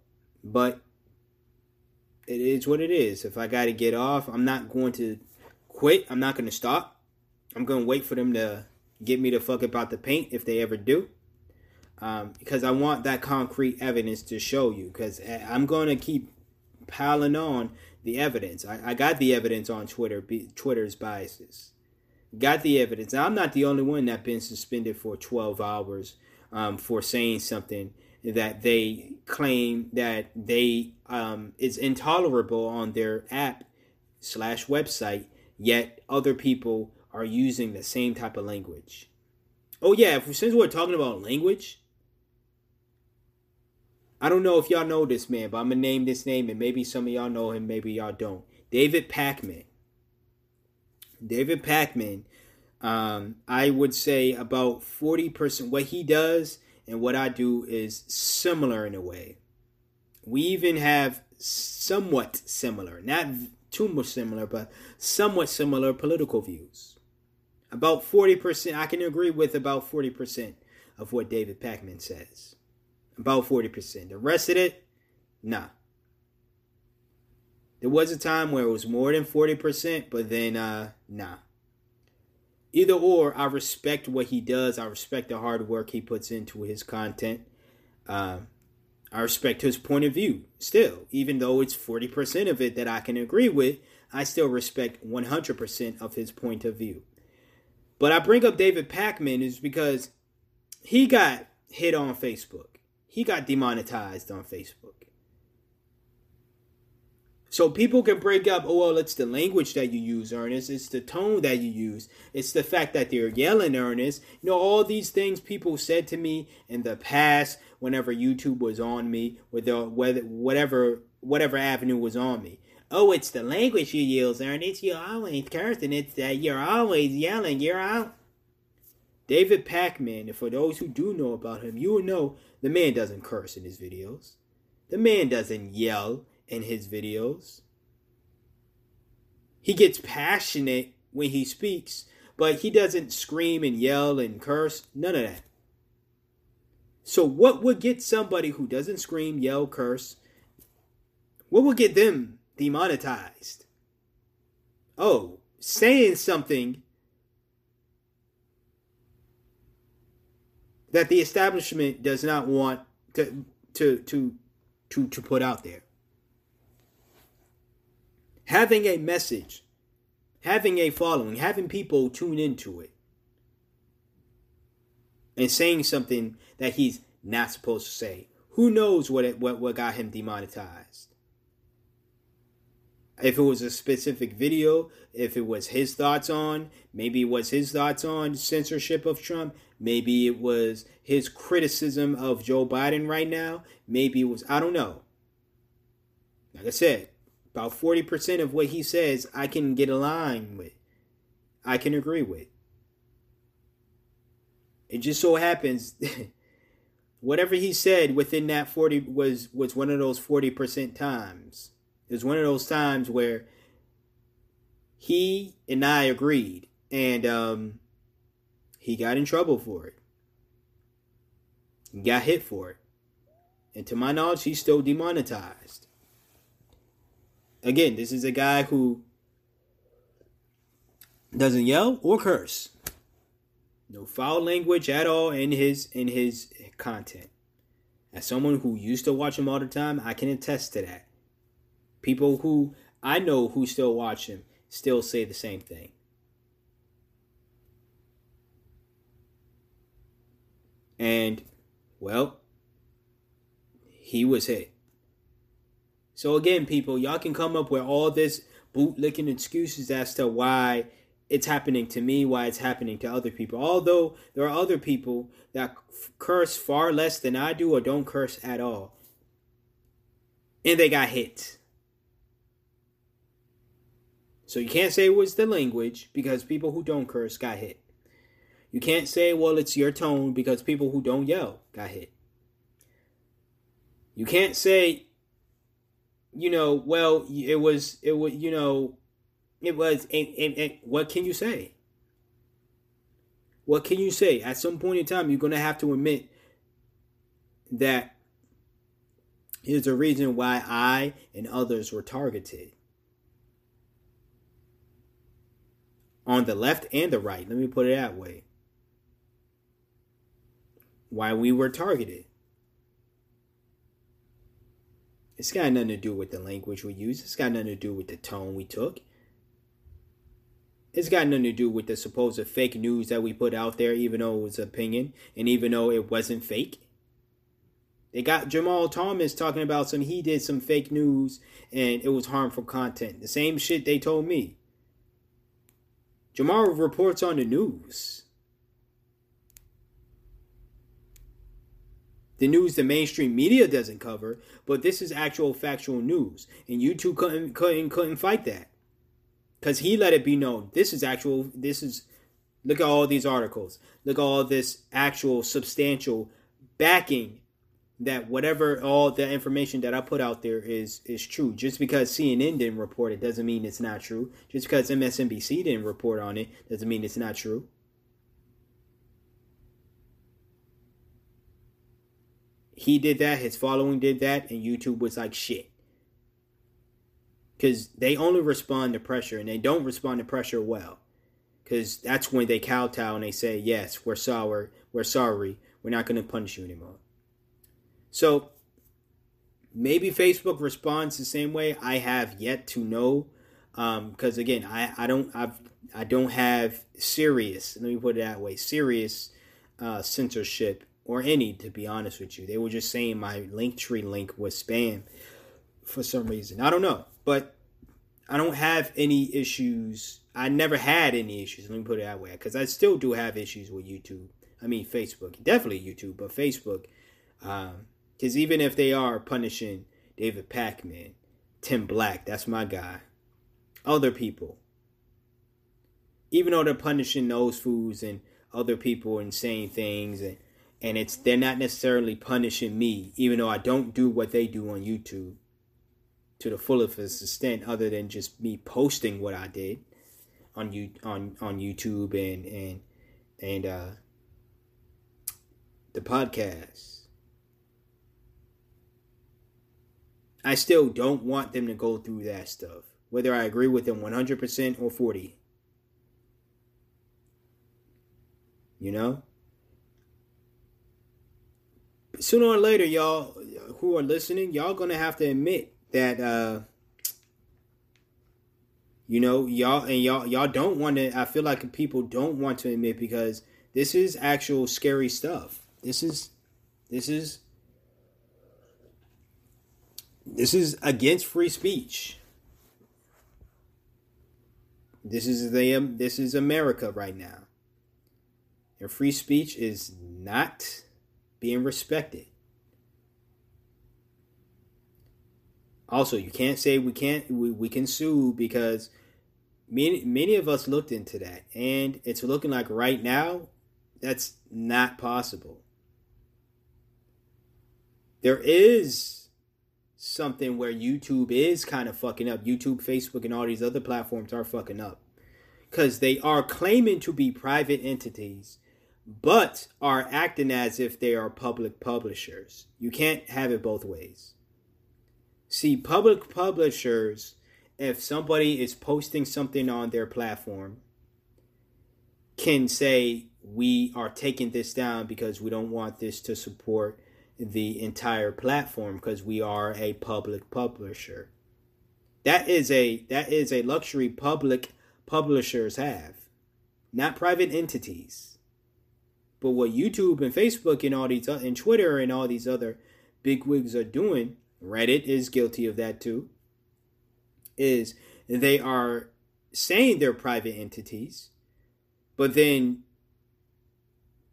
but it is what it is. If I got to get off, I'm not going to quit. I'm not going to stop. I'm going to wait for them to get me the fuck about the paint if they ever do. Um, because I want that concrete evidence to show you. Because I'm going to keep piling on the evidence. I, I got the evidence on Twitter, Twitter's biases. Got the evidence. Now, I'm not the only one that been suspended for 12 hours um, for saying something that they claim that they um, is intolerable on their app slash website, yet other people are using the same type of language. Oh yeah, if, since we're talking about language, I don't know if y'all know this man, but I'm gonna name this name, and maybe some of y'all know him, maybe y'all don't. David Pakman. David Pakman. Um, I would say about forty percent. What he does and what I do is similar in a way. We even have somewhat similar, not too much similar, but somewhat similar political views. About 40%, I can agree with about 40% of what David Pakman says. About 40%. The rest of it, nah. There was a time where it was more than 40%, but then, uh, nah either or, I respect what he does. I respect the hard work he puts into his content. Uh, I respect his point of view still, even though it's 40% of it that I can agree with. I still respect 100% of his point of view. But I bring up David Pakman is because he got hit on Facebook. He got demonetized on Facebook. So people can break up, oh, well, it's the language that you use, Ernest. It's the tone that you use. It's the fact that they're yelling, Ernest. You know, all these things people said to me in the past whenever YouTube was on me, with whether whatever whatever avenue was on me. Oh, it's the language you use, and it's You're always cursing. It's that you're always yelling. You're out. David Pakman, and for those who do know about him, you will know the man doesn't curse in his videos. The man doesn't yell in his videos. He gets passionate when he speaks, but he doesn't scream and yell and curse. None of that. So, what would get somebody who doesn't scream, yell, curse, what would get them demonetized? Oh, saying something that the establishment does not want to to to to, to put out there. Having a message, having a following, having people tune into it, and saying something that he's not supposed to say. Who knows what it, what what got him demonetized? If it was a specific video, if it was his thoughts on, maybe it was his thoughts on censorship of Trump, maybe it was his criticism of Joe Biden right now, maybe it was I don't know. Like I said, about 40% of what he says I can get aligned with. I can agree with. It just so happens whatever he said within that 40 was was one of those 40% times. It was one of those times where he and I agreed and um, he got in trouble for it. Got hit for it. And to my knowledge, he's still demonetized. Again, this is a guy who doesn't yell or curse. No foul language at all in his in his content. As someone who used to watch him all the time, I can attest to that. People who I know who still watch him still say the same thing. And well, he was hit. So again, people, y'all can come up with all this bootlicking excuses as to why it's happening to me, why it's happening to other people. Although there are other people that curse far less than I do or don't curse at all. And they got hit. So you can't say it was the language because people who don't curse got hit. You can't say, well, it's your tone because people who don't yell got hit. You can't say, you know, well, it was, it was, you know, it was, and, and, and what can you say? What can you say? At some point in time, you're going to have to admit that here's a reason why I and others were targeted. On the left and the right, let me put it that way. Why we were targeted. It's got nothing to do with the language we use. It's got nothing to do with the tone we took. It's got nothing to do with the supposed fake news that we put out there, even though it was opinion and even though it wasn't fake. They got Jamarl Thomas talking about some he did some fake news and it was harmful content. The same shit they told me. Jamal reports on the news. The news the mainstream media doesn't cover, but this is actual factual news, and YouTube couldn't couldn't couldn't fight that because he let it be known this is actual this is look at all these articles. Look at all this actual substantial backing that whatever all the information that i put out there is is true. Just because cnn didn't report it doesn't mean it's not true. Just because msnbc didn't report on it doesn't mean it's not true. He did that his following did that and youtube was like shit because they only respond to pressure and they don't respond to pressure well. Because that's when they kowtow and they say yes we're sorry we're sorry we're not going to punish you anymore. So maybe facebook responds the same way i have yet to know because um, again i, I don't I've, i don't have serious let me put it that way serious uh, censorship or any to be honest with you. They were just saying my Linktree link was spam for some reason. I don't know but I don't have any issues. I never had any issues. Let me put it that way, because I still do have issues with YouTube. I mean, Facebook, definitely YouTube, but Facebook, because um, even if they are punishing David Pakman, Tim Black, that's my guy. Other people, even though they're punishing those fools and other people and saying things and and it's they're not necessarily punishing me, even though I don't do what they do on YouTube to the fullest extent other than just me posting what I did on you on on YouTube and and and uh the podcast. I still don't want them to go through that stuff, whether I agree with them 100% or 40. You know? sooner or later, y'all who are listening, y'all gonna have to admit that uh you know y'all and y'all y'all don't want to i feel like people don't want to admit because this is actual scary stuff. This is this is this is against free speech. This is the um, this is america right now. And free speech is not being respected also you can't say we can't we, we can sue because many many of us looked into that. And it's looking like right now that's not possible. There is something where youtube is kind of fucking up. Youtube facebook and all these other platforms are fucking up. Because they are claiming to be private entities but are acting as if they are public publishers. You can't have it both ways See, public publishers, if somebody is posting something on their platform, can say, We are taking this down because we don't want this to support the entire platform because we are a public publisher. That is a that is a luxury public publishers have, not private entities. But what YouTube and Facebook and all these and Twitter and all these other big wigs are doing Reddit is guilty of that too, is they are saying they're private entities, but then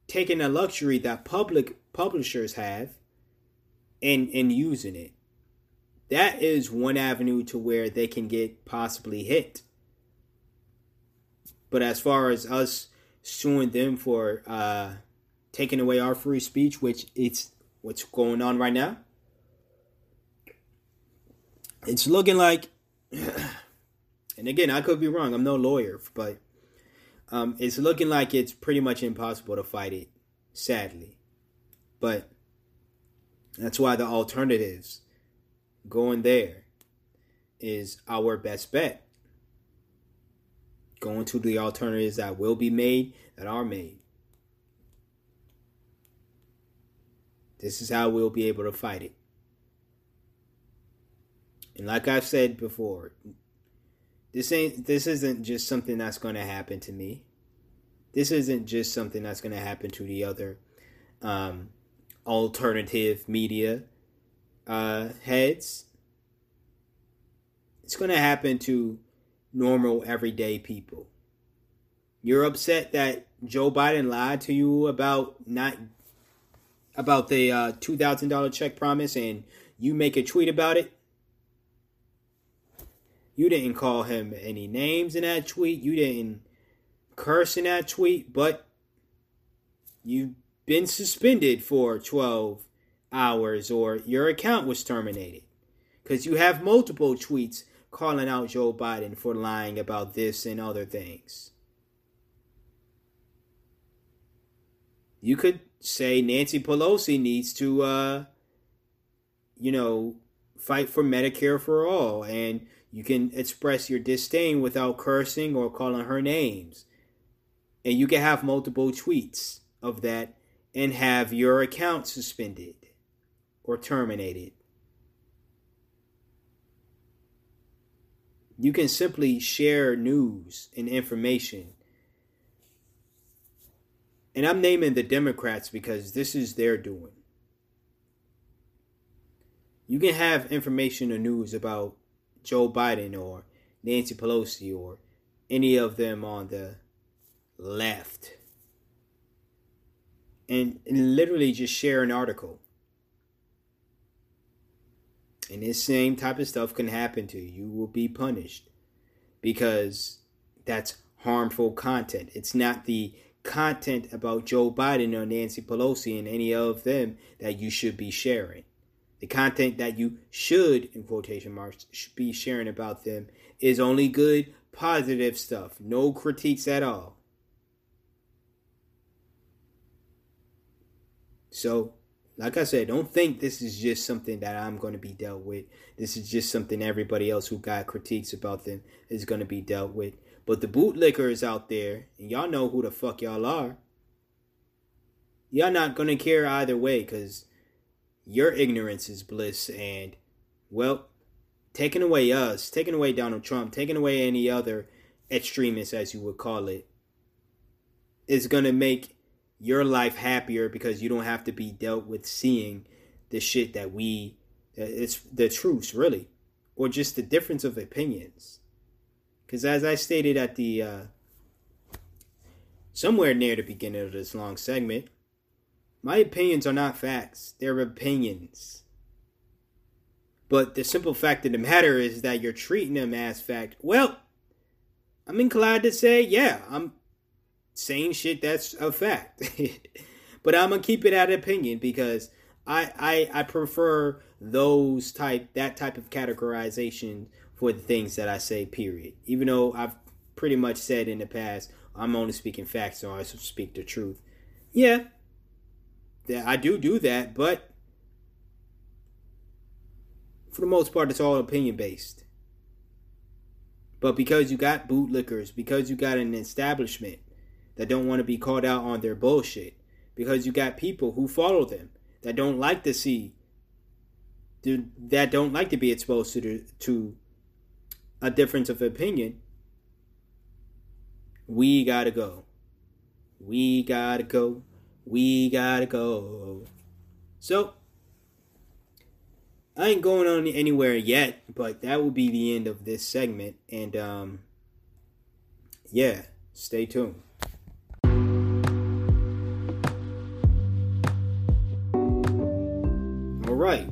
taking a luxury that public publishers have and and using it. That is one avenue to where they can get possibly hit. But as far as us suing them for uh, taking away our free speech, which it's what's going on right now, it's looking like, and again, I could be wrong. I'm no lawyer, but um, it's looking like it's pretty much impossible to fight it, sadly. But that's why the alternatives going there is our best bet. Going to the alternatives that will be made, that are made. This is how we'll be able to fight it. And like I've said before, this ain't this isn't just something that's going to happen to me. This isn't just something that's going to happen to the other um, alternative media uh, heads. It's going to happen to normal everyday people. You're upset that Joe Biden lied to you about not about the uh, two thousand dollar check promise, and you make a tweet about it. You didn't call him any names in that tweet. You didn't curse in that tweet, but you've been suspended for 12 hours or your account was terminated. Because you have multiple tweets calling out Joe Biden for lying about this and other things. You could say Nancy Pelosi needs to, uh, you know, fight for Medicare for all and you can express your disdain without cursing or calling her names. And you can have multiple tweets of that and have your account suspended or terminated. You can simply share news and information. And I'm naming the Democrats because this is their doing. You can have information or news about Joe Biden or Nancy Pelosi or any of them on the left. And, and literally just share an article. And this same type of stuff can happen to you. You will be punished because that's harmful content. It's not the content about Joe Biden or Nancy Pelosi and any of them that you should be sharing. The content that you should, in quotation marks, be sharing about them is only good, positive stuff. No critiques at all. So, like I said, don't think this is just something that I'm going to be dealt with. This is just something everybody else who got critiques about them is going to be dealt with. But the bootlickers out there, and y'all know who the fuck y'all are, y'all not going to care either way because your ignorance is bliss, and well, taking away us, taking away Donald Trump, taking away any other extremists, as you would call it, is going to make your life happier because you don't have to be dealt with seeing the shit that we it's the truths really or just the difference of opinions. Because as i stated at the uh, somewhere near the beginning of this long segment my opinions are not facts they're opinions but the simple fact of the matter is that you're treating them as fact well i'm inclined to say yeah i'm saying shit that's a fact but i'm gonna keep it at opinion because I, I I prefer those type that type of categorization for the things that I say. Period. Even though I've pretty much said in the past I'm only speaking facts, so I speak the truth. Yeah, yeah, I do do that, but for the most part, it's all opinion based. But because you got bootlickers, because you got an establishment that don't want to be called out on their bullshit, because you got people who follow them that don't like to see that don't like to be exposed to the, to a difference of opinion we gotta go we gotta go we gotta go. So i ain't going on anywhere yet but that will be the end of this segment and um yeah stay tuned. All right,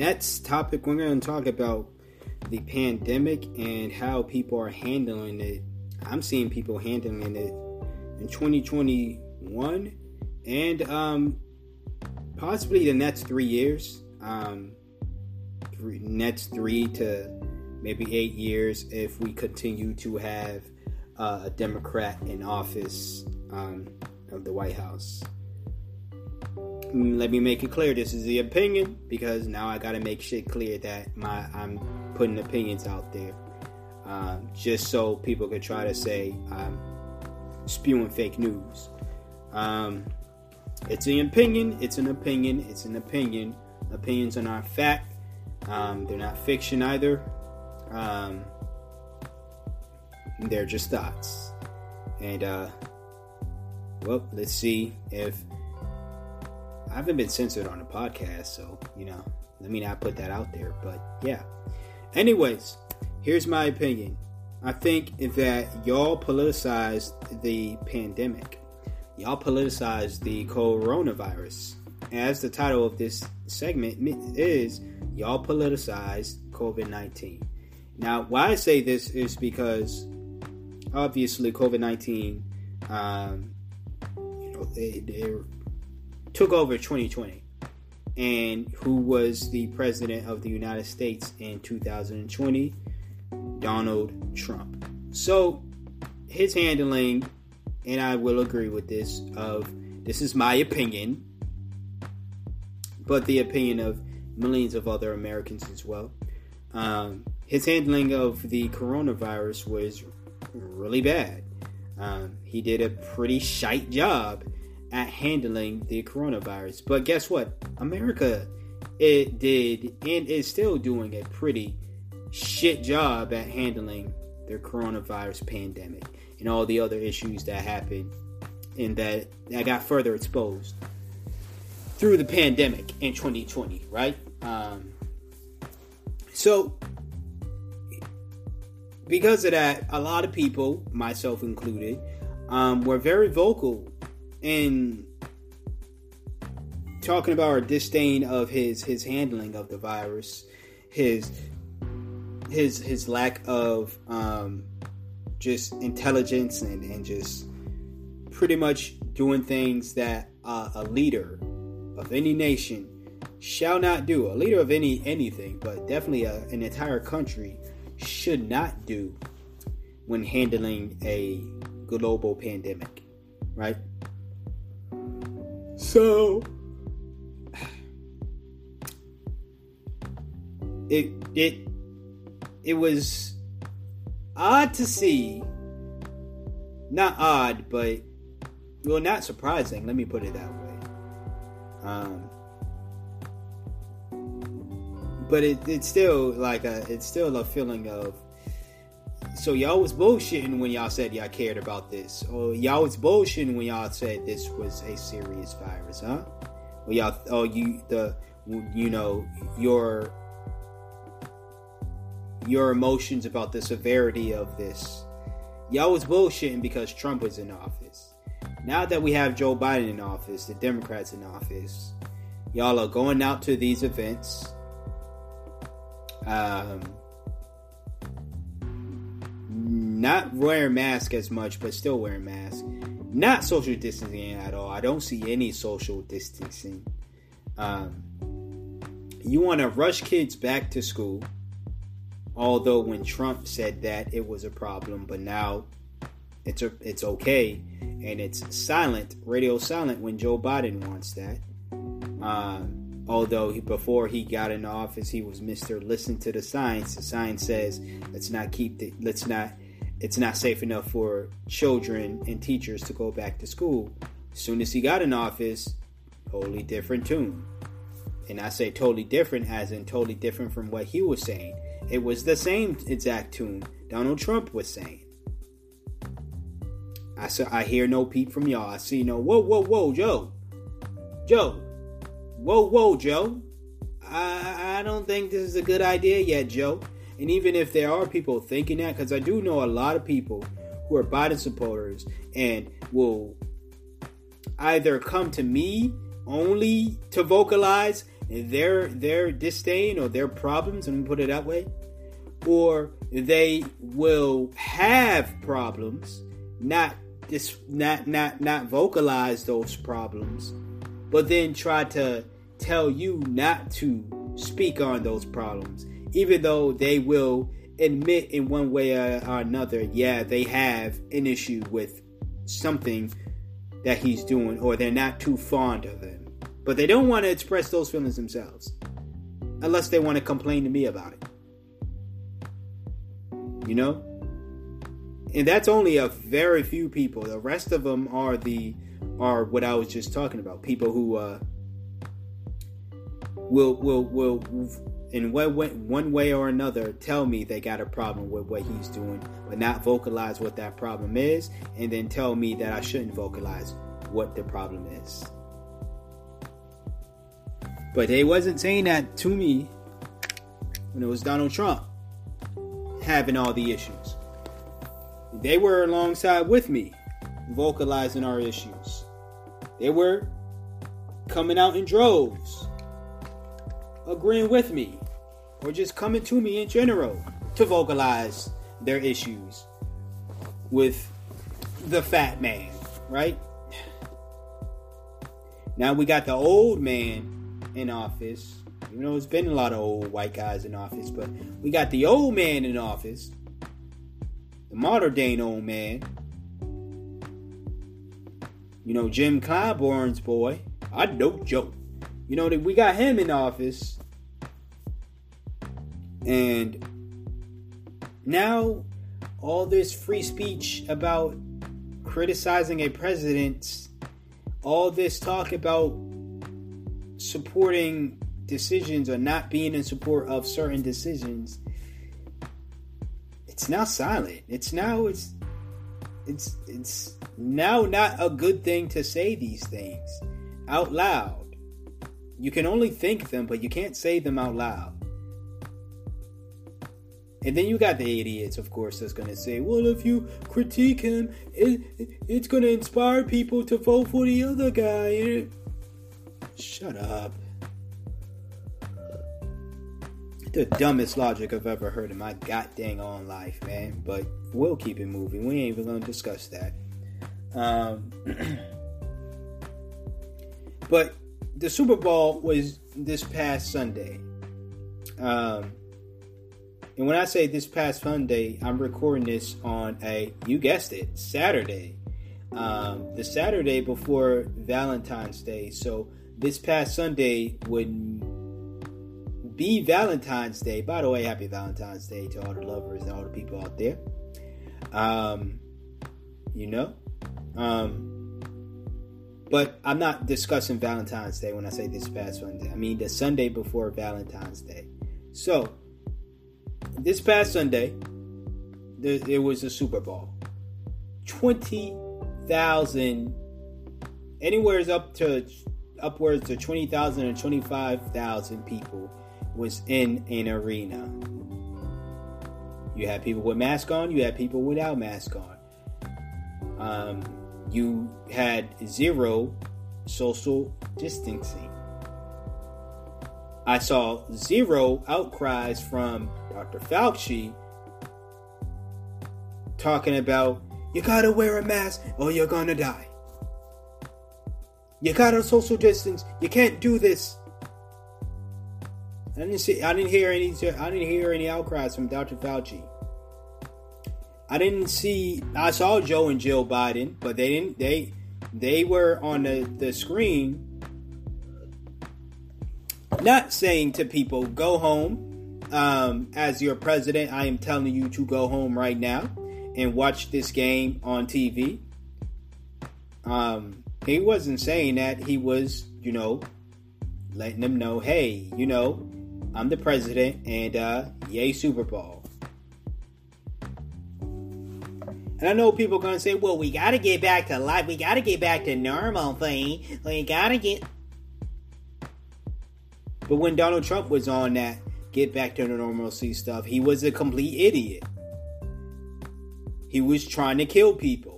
Next topic, we're going to talk about the pandemic and how people are handling it. I'm seeing people handling it. In 2021 and um, possibly the next three years. Um, next three to maybe eight years if we continue to have uh, a Democrat in office um, of the White House let me make it clear this is the opinion because now I got to make shit clear that my I'm putting opinions out there um, just so people could try to say I'm spewing fake news. Um, it's an opinion. It's an opinion. It's an opinion. Opinions are not fact. Um, they're not fiction either. Um, they're just thoughts. And uh, well, let's see if I haven't been censored on the podcast, so you know, let me not put that out there. But yeah. Anyways, here's my opinion. I think that y'all politicized the pandemic. Y'all politicized the coronavirus. As the title of this segment is, y'all politicized COVID 19. Now, why I say this is because obviously COVID 19, um, you know, took over 2020 and who was the president of the United States in 2020? Donald Trump. So his handling, and I will agree with this, of this is my opinion, but the opinion of millions of other Americans as well. Um, his handling of the coronavirus was really bad. Um, he did a pretty shite job at handling the coronavirus. But guess what? America it did and is still doing a pretty shit job at handling the coronavirus pandemic and all the other issues that happened and that that got further exposed through the pandemic in 2020, right? Um, so because of that, a lot of people, myself included, um, were very vocal in talking about our disdain of his his handling of the virus, his his his lack of um, just intelligence and, and just pretty much doing things that uh, a leader of any nation shall not do. A leader of any anything, but definitely a, an entire country should not do when handling a global pandemic, right? So it it it was odd to see. Not odd but well not surprising let me put it that way. Um but it, it's still like a it's still a feeling of so y'all was bullshitting when y'all said y'all cared about this or y'all was bullshitting when y'all said this was a serious virus huh? Well, y'all oh you the you know your your emotions about the severity of this y'all was bullshitting because trump was in office now that we have joe biden in office the democrats in office y'all are going out to these events um, not wearing mask as much, but still wearing mask. Not social distancing at all. I don't see any social distancing. Um, you want to rush kids back to school. Although when Trump said that it was a problem, but now it's a, it's okay and it's silent, radio silent when Joe Biden wants that. Um, although he, before he got in office he was mr listen to the science. The science says let's not keep the let's not it's not safe enough for children and teachers to go back to school. As soon as he got in office totally different tune. And i say totally different as in totally different from what he was saying it was the same exact tune donald trump was saying i saw i hear no peep from y'all i see no whoa whoa whoa joe joe Whoa, whoa, Joe. I, I don't think this is a good idea yet, Joe. And even if there are people thinking that, because I do know a lot of people who are Biden supporters and will either come to me only to vocalize their their disdain or their problems, and put it that way, or they will have problems, not this, not not not vocalize those problems, but then try to tell you not to speak on those problems, even though they will admit in one way or another, yeah, they have an issue with something that he's doing, or they're not too fond of him. But they don't want to express those feelings themselves, unless they want to complain to me about it. You know? And that's only a very few people. The rest of them are the are what I was just talking about. People who uh, will will will in one way, one way or another tell me they got a problem with what he's doing, but not vocalize what that problem is, and then tell me that I shouldn't vocalize what the problem is. But they wasn't saying that to me when it was Donald Trump having all the issues. They were alongside with me, vocalizing our issues. They were coming out in droves agreeing with me or just coming to me in general to vocalize their issues with the fat man, right? Now we got the old man in office. You know, it's been a lot of old white guys in office, but we got the old man in office, the modern day old man. You know, Jim Clyburn's boy. I know joke. You know, that we got him in office and now, all this free speech about criticizing a president, all this talk about supporting decisions or not being in support of certain decisions, it's now silent. It's now it's it's it's now not a good thing to say these things out loud. You can only think them, but you can't say them out loud. And then you got the idiots, of course, that's going to say, well, if you critique him, it, it's going to inspire people to vote for the other guy. Shut up. The dumbest logic I've ever heard in my goddamn on life, man. But we'll keep it moving. We ain't even to discuss that. Um, but the Super Bowl was this past Sunday. Um, and when I say this past Sunday, I'm recording this on a, you guessed it, Saturday. Um, the Saturday before Valentine's Day. So this past Sunday would be Valentine's Day. By the way, happy Valentine's Day to all the lovers and all the people out there. Um, you know, um, but I'm not discussing Valentine's Day when I say this past Sunday. I mean the Sunday before Valentine's Day. So, this past Sunday, there, was a Super Bowl. 20,000, anywhere up to upwards to 20,000 or 25,000 people was in an arena. You had people with masks on, you had people without masks on. Um, you had zero social distancing. I saw zero outcries from Dr. Fauci talking about you gotta wear a mask or you're gonna die. You gotta social distance. You can't do this. I didn't see. I didn't hear any. I didn't hear any outcries from Dr. Fauci. I didn't see. I saw Joe and Jill Biden, but they didn't. They they were on the, the screen, not saying to people, "Go home." Um, as your president, I am telling you to go home right now and watch this game on TV. Um, he wasn't saying that. He was, you know, letting them know, hey, you know, I'm the president, and uh, yay Super Bowl. And I know people are gonna say, well, we gotta get back to life. We gotta get back to normal thing. We gotta get. But when Donald Trump was on that get back to the normalcy stuff, he was a complete idiot. He was trying to kill people.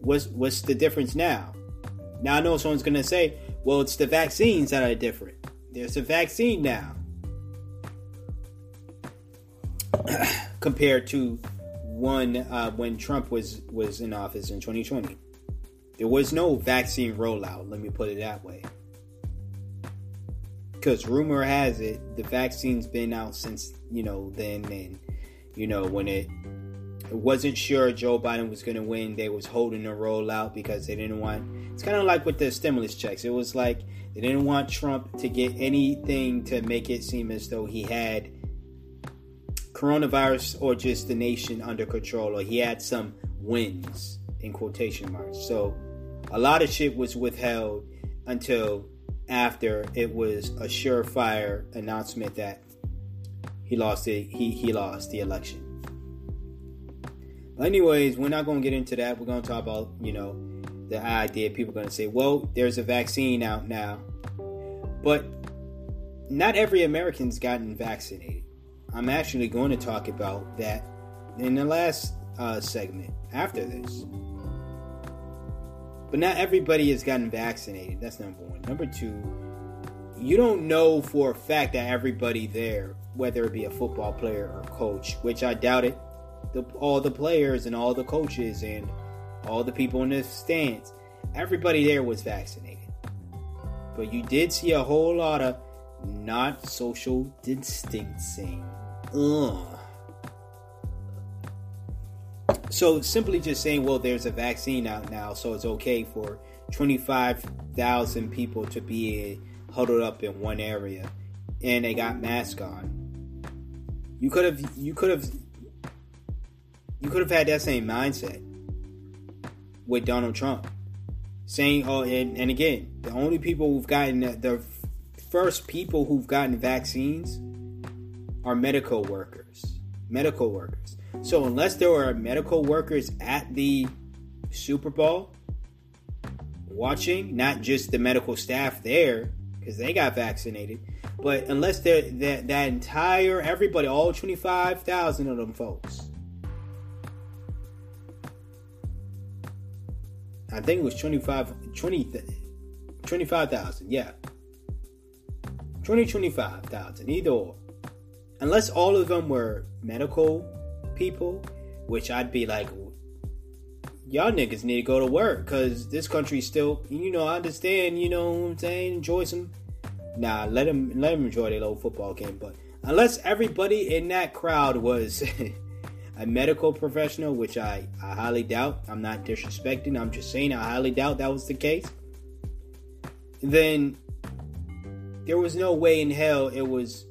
What's what's the difference now? Now I know someone's gonna say, well, it's the vaccines that are different. There's a vaccine now. Compared to one uh, when Trump was was in office in 2020. There was no vaccine rollout, let me put it that way. Because rumor has it the vaccine's been out since, you know, then and you know, when it it wasn't sure Joe Biden was going to win. They was holding the rollout because they didn't want. It's kind of like with the stimulus checks. It was like they didn't want Trump to get anything to make it seem as though he had coronavirus or just the nation under control, or he had some wins in quotation marks. So a lot of shit was withheld until after it was a surefire announcement that he lost it. He he lost the election. But anyways, we're not going to get into that. We're going to talk about, you know, the idea people are going to say, well, there's a vaccine out now. But not every American's gotten vaccinated. I'm actually going to talk about that in the last uh, segment after this. But not everybody has gotten vaccinated. That's number one. Number two, you don't know for a fact that everybody there, whether it be a football player or coach, which I doubt it, the, all the players and all the coaches and all the people in the stands, everybody there was vaccinated. But you did see a whole lot of not social distancing. Ugh. So simply just saying, well, there's a vaccine out now, so it's okay for 25,000 people to be huddled up in one area, and they got masks on. You could have, you could have you could have had that same mindset with Donald Trump. Saying, oh, and, and again, the only people who've gotten the first people who've gotten vaccines are medical workers. Medical workers. So, unless there are medical workers at the Super Bowl watching, not just the medical staff there, because they got vaccinated, but unless that, that entire everybody, all 25,000 of them folks I think it was 25, 20, 25,000. Yeah. 20, 25,000. Either or. Unless all of them were medical people, which I'd be like, y'all niggas need to go to work because this country's still, you know, I understand, you know what I'm saying? Enjoy some. Nah, let them, let them enjoy their little football game. But unless everybody in that crowd was a medical professional, which I, I highly doubt. I'm not disrespecting, I'm just saying I highly doubt that was the case. Then there was no way in hell it was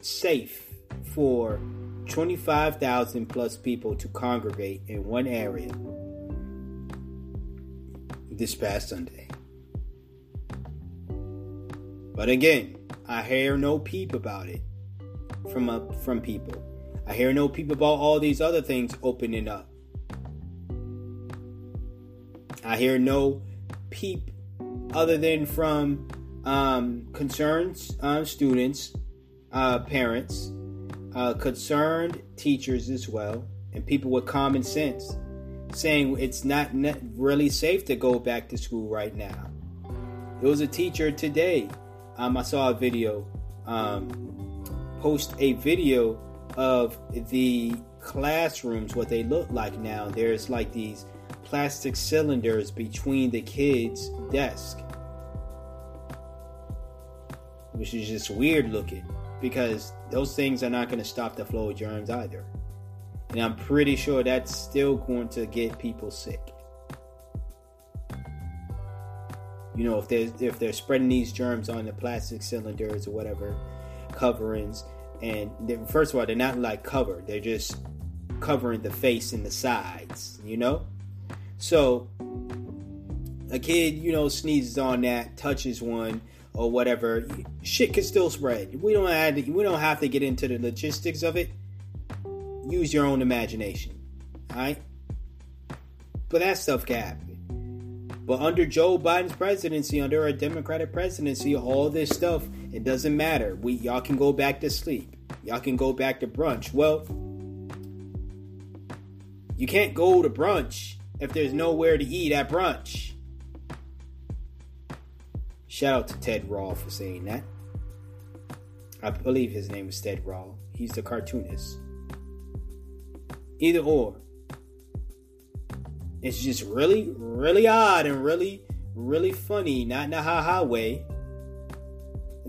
safe for 25,000 plus people to congregate in one area this past Sunday. But again, I hear no peep about it from uh, from people. I hear no peep about all these other things opening up. I hear no peep other than from um, concerns uh, students, uh, parents, uh, concerned teachers as well, and people with common sense saying it's not really safe to go back to school right now. It was a teacher today. Um, I saw a video um, post a video of the classrooms, what they look like now. There's like these plastic cylinders between the kids' desk, which is just weird looking because those things are not going to stop the flow of germs either. And I'm pretty sure that's still going to get people sick. You know, if they're if they're spreading these germs on the plastic cylinders or whatever coverings, and first of all, they're not like covered; they're just covering the face and the sides. You know, so a kid, you know, sneezes on that, touches one or whatever, shit can still spread. We don't have to, we don't have to get into the logistics of it. Use your own imagination. Alright? But that stuff can happen. But under Joe Biden's presidency, under a Democratic presidency, all this stuff, it doesn't matter. We y'all can go back to sleep. Y'all can go back to brunch. Well, you can't go to brunch if there's nowhere to eat at brunch. Shout out to Ted Rall for saying that. I believe his name is Ted Rall. He's the cartoonist. Either or. It's just really, really odd and really, really funny, not in a ha ha way,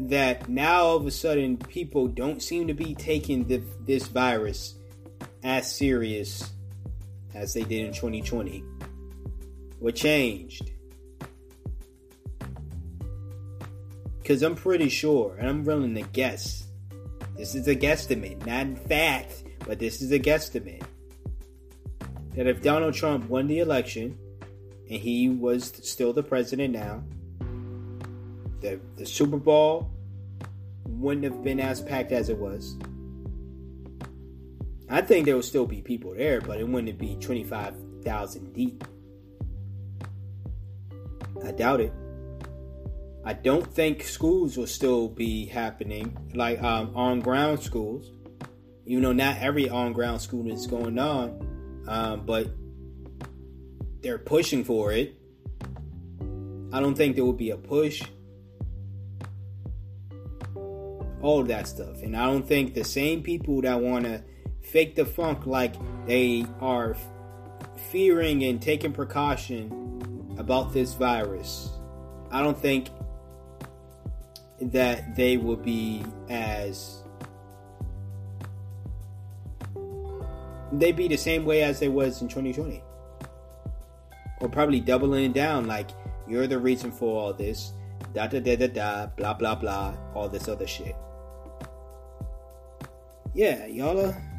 that now all of a sudden people don't seem to be taking the, this virus as serious as they did in 2020. What changed? Because I'm pretty sure, and I'm willing to guess, this is a guesstimate, not in fact, but this is a guesstimate that if Donald Trump won the election and he was still the president now, the, the Super Bowl wouldn't have been as packed as it was. I think there will still be people there, but it wouldn't be 25,000 deep. I doubt it. I don't think schools will still be happening, like um, on ground schools. Even though not every on ground school is going on, um, but they're pushing for it. I don't think there will be a push. All of that stuff. And I don't think the same people that want to fake the funk like they are fearing and taking precaution about this virus, I don't think that they will be as they be the same way as they was in 2020 or probably doubling it down like you're the reason for all this da da da da da blah blah blah all this other shit yeah y'all are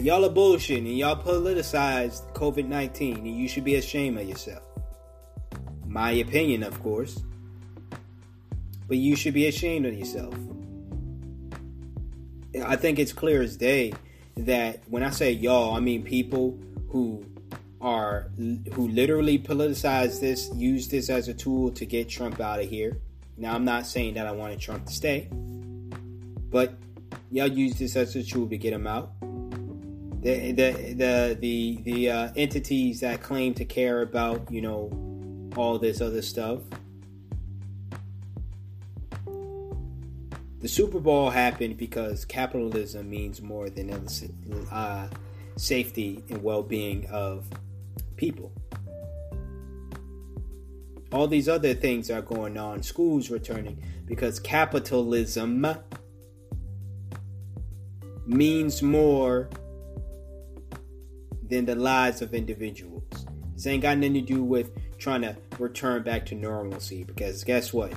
y'all are bullshit and y'all politicized covid-19 and you should be ashamed of yourself. My opinion of course. But you should be ashamed of yourself. I think it's clear as day that when I say y'all, I mean people who are who literally politicize this, use this as a tool to get Trump out of here. Now, I'm not saying that I wanted Trump to stay, but y'all use this as a tool to get him out. The the the the, the uh, entities that claim to care about you know all this other stuff the Super Bowl happened because capitalism means more than uh, safety and well-being of people. All these other things are going on. Schools returning because capitalism means more than the lives of individuals. This ain't got nothing to do with trying to return back to normalcy because guess what?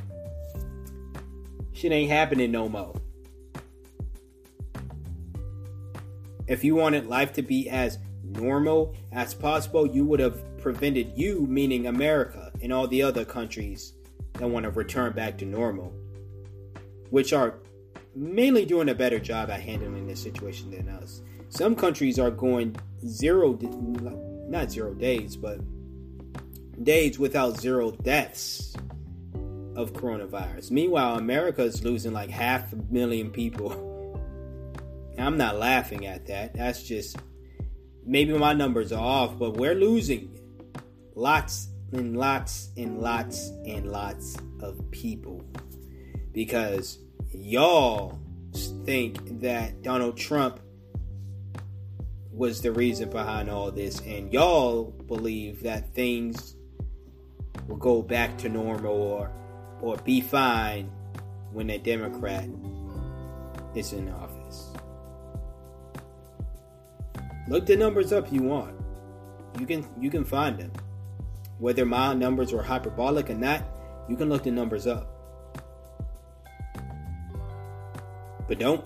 Shit ain't happening no more. If you wanted life to be as normal as possible, you would have prevented you, meaning America, and all the other countries that want to return back to normal, which are mainly doing a better job at handling this situation than us. Some countries are going zero, not zero days, but days without zero deaths of coronavirus. Meanwhile, America is losing like half a million people. I'm not laughing at that. That's just maybe my numbers are off, but we're losing lots and lots and lots and lots of people because y'all think that Donald Trump was the reason behind all this, and y'all believe that things will go back to normal or or be fine when a Democrat is in office. Look the numbers up you want. You can you can find them. Whether my numbers were hyperbolic or not, you can look the numbers up. But don't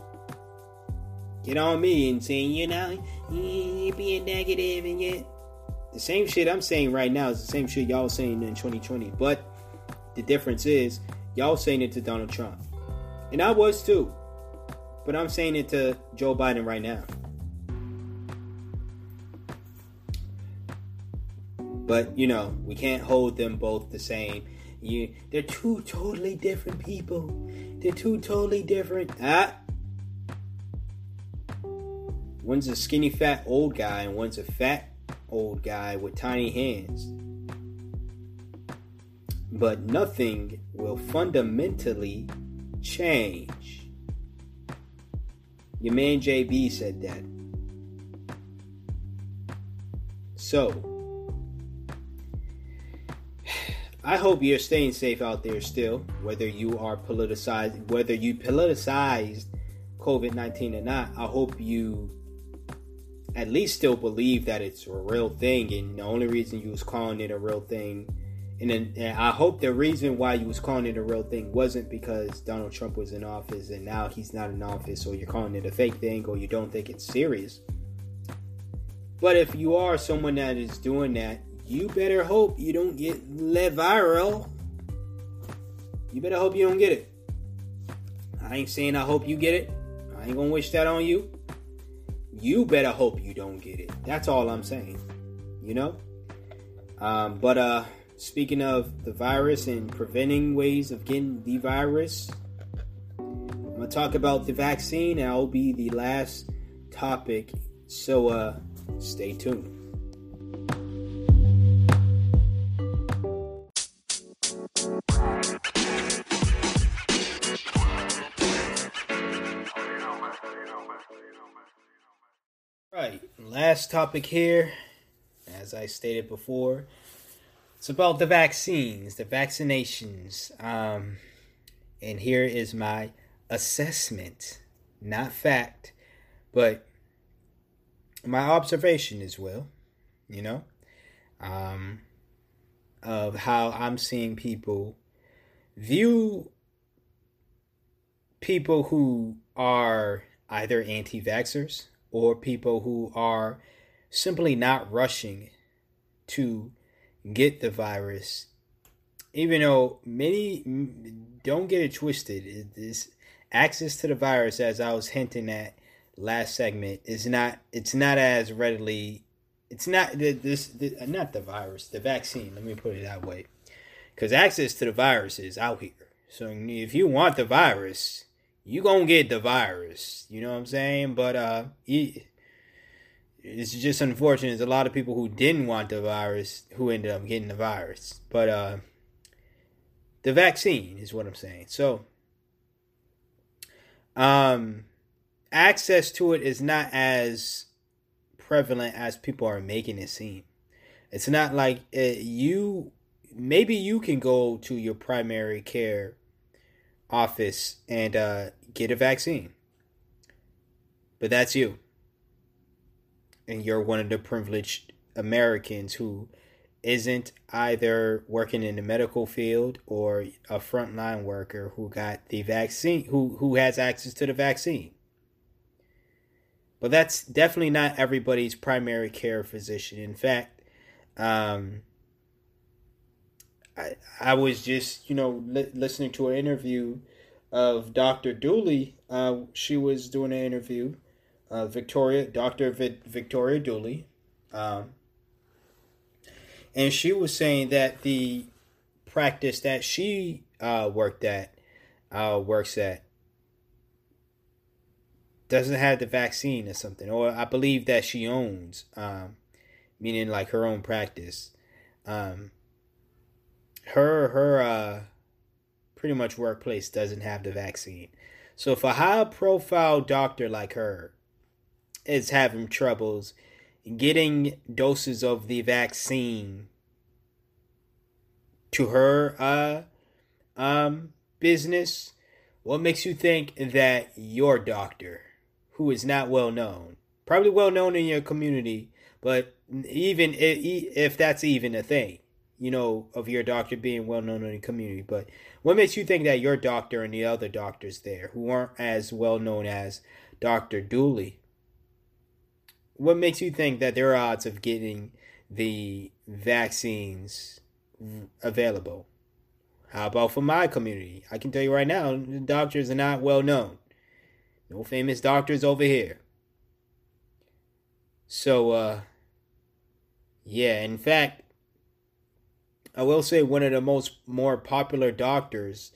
get on me and saying, you know, you're being negative and yet the same shit I'm saying right now is the same shit y'all saying in 2020. But the difference is y'all saying it to Donald Trump. And I was too. But I'm saying it to Joe Biden right now. But you know, we can't hold them both the same. You, they're two totally different people. They're two totally different. Ah, one's a skinny fat old guy, and one's a fat old guy with tiny hands. But nothing will fundamentally change. Your man JB said that. So, I hope you're staying safe out there still, whether you are politicized, whether you politicized COVID 19 or not. I hope you at least still believe that it's a real thing, and the only reason you was calling it a real thing, and, then, and I hope the reason why you was calling it a real thing wasn't because Donald Trump was in office and now he's not in office, or you're calling it a fake thing, or you don't think it's serious. But if you are someone that is doing that, you better hope you don't get let viral. You better hope you don't get it. I ain't saying I hope you get it. I ain't gonna wish that on you. You better hope you don't get it. That's all I'm saying. You know? Um, but uh speaking of the virus and preventing ways of getting the virus, I'm gonna talk about the vaccine I'll be the last topic. So uh stay tuned. Last topic here, as I stated before, it's about the vaccines, the vaccinations. Um, and here is my assessment, not fact, but my observation as well, you know, um, of how I'm seeing people view people who are either anti vaxxers or people who are simply not rushing to get the virus. Even though many don't get it twisted, this access to the virus, as I was hinting at last segment, is not. It's not as readily. It's not this. not the virus, the vaccine. Let me put it that way, because access to the virus is out here. So if you want the virus, you gonna get the virus. You know what I'm saying? But uh, it's just unfortunate. There's a lot of people who didn't want the virus who ended up getting the virus. But uh, the vaccine is what I'm saying. So, um, access to it is not as prevalent as people are making it seem. It's not like uh, you. Maybe you can go to your primary care office and uh, get a vaccine. But that's you. And you're one of the privileged Americans who isn't either working in the medical field or a frontline worker who got the vaccine who who has access to the vaccine. But that's definitely not everybody's primary care physician. In fact, um, I, I was just, you know, li- listening to an interview of Dr. Dooley. Uh, she was doing an interview, uh, Victoria, Dr. Vi- Victoria Dooley. Um, and she was saying that the practice that she uh, worked at, uh, works at, doesn't have the vaccine or something, or I believe that she owns, um, meaning like her own practice. Um, her her uh, pretty much workplace doesn't have the vaccine. So if a high profile doctor like her is having troubles getting doses of the vaccine to her uh um business, what makes you think that your doctor, who is not well known, probably well known in your community, but even if that's even a thing, you know, of your doctor being well known in the community. But what makes you think that your doctor and the other doctors there, who aren't as well known as Dr. Dooley, what makes you think that their odds of getting the vaccines available? How about for my community? I can tell you right now, the doctors are not well known. No famous doctors over here. So, uh, yeah, in fact, I will say one of the most more popular doctors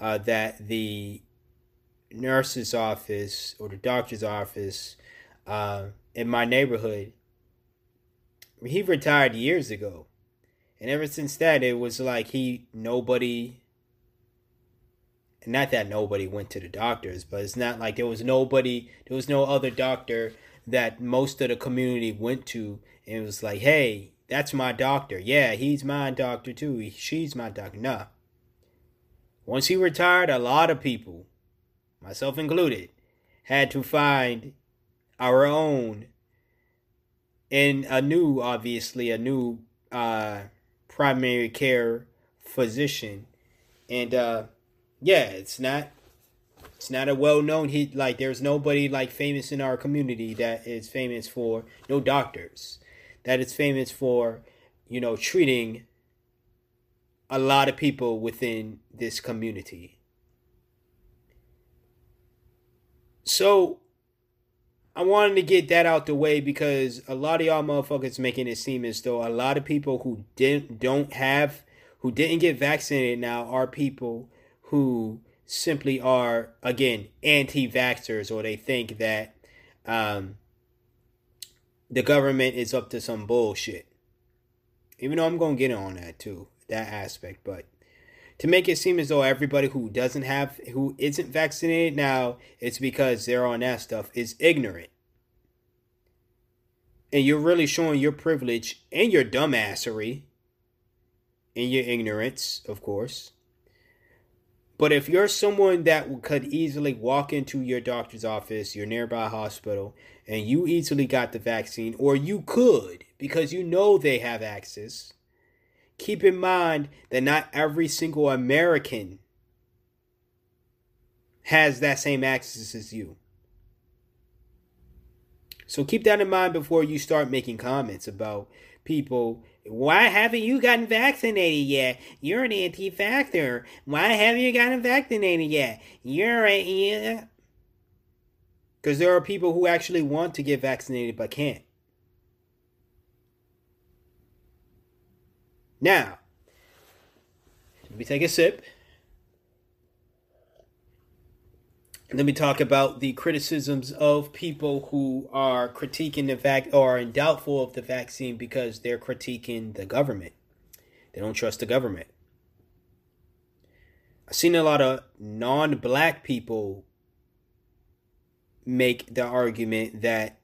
uh, that the nurse's office or the doctor's office uh, in my neighborhood, he retired years ago. And ever since that, it was like he, nobody, not that nobody went to the doctors, but it's not like there was nobody, there was no other doctor that most of the community went to. And it was like, hey, that's my doctor. Yeah, he's my doctor too. She's my doctor. Nah. Once he retired, a lot of people, myself included, had to find our own and a new, obviously, a new uh, primary care physician. And uh, yeah, it's not it's not a well known he like there's nobody like famous in our community that is famous for no doctors that it's famous for, you know, treating a lot of people within this community. So I wanted to get that out the way because a lot of y'all motherfuckers making it seem as though a lot of people who didn't don't have who didn't get vaccinated now are people who simply are again anti-vaxxers or they think that um, the government is up to some bullshit. Even though I'm going to get on that too, that aspect. But to make it seem as though everybody who doesn't have, who isn't vaccinated now, it's because they're on that stuff, is ignorant. And you're really showing your privilege and your dumbassery and your ignorance, of course. But if you're someone that could easily walk into your doctor's office, your nearby hospital, and you easily got the vaccine, or you could because you know they have access, keep in mind that not every single American has that same access as you. So keep that in mind before you start making comments about people why haven't you gotten vaccinated yet? You're an anti-vaxxer. Why haven't you gotten vaccinated yet? You're a yeah. Because there are people who actually want to get vaccinated but can't. Now, let me take a sip. let me talk about the criticisms of people who are critiquing the vac or are doubtful of the vaccine because they're critiquing the government. They don't trust the government. I've seen a lot of non-black people make the argument that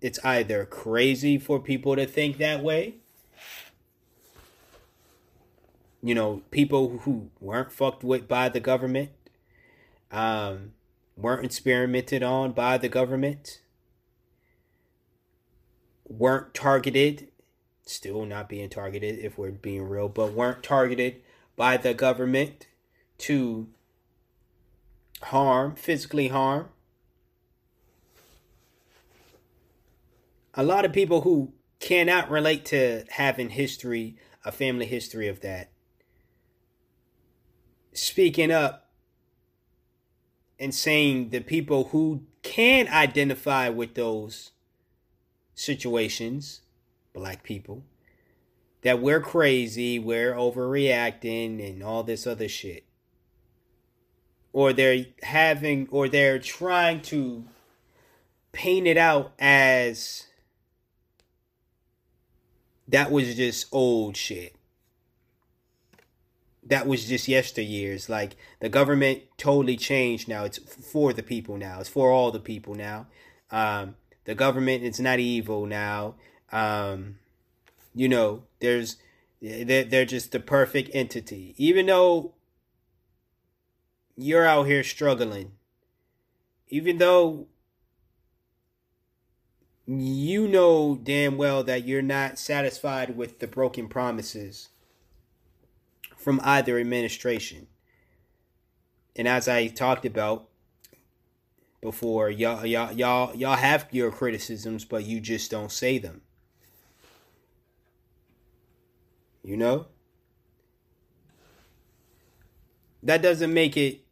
it's either crazy for people to think that way. You know, people who weren't fucked with by the government. Um, weren't experimented on by the government, weren't targeted, still not being targeted if we're being real, but weren't targeted by the government to harm, physically harm. A lot of people who cannot relate to having history, a family history of that, speaking up and saying the people who can identify with those situations, black people, that we're crazy, we're overreacting, and all this other shit. Or they're having, or they're trying to paint it out as that was just old shit. That was just yesteryears. Like the government totally changed now. It's for the people now. It's for all the people now. Um, the government it's not evil now. Um, you know, there's they're, they're just the perfect entity. Even though you're out here struggling, even though you know damn well that you're not satisfied with the broken promises from either administration. And as I talked about before, y'all y'all y'all y'all have your criticisms, but you just don't say them. You know? That doesn't make it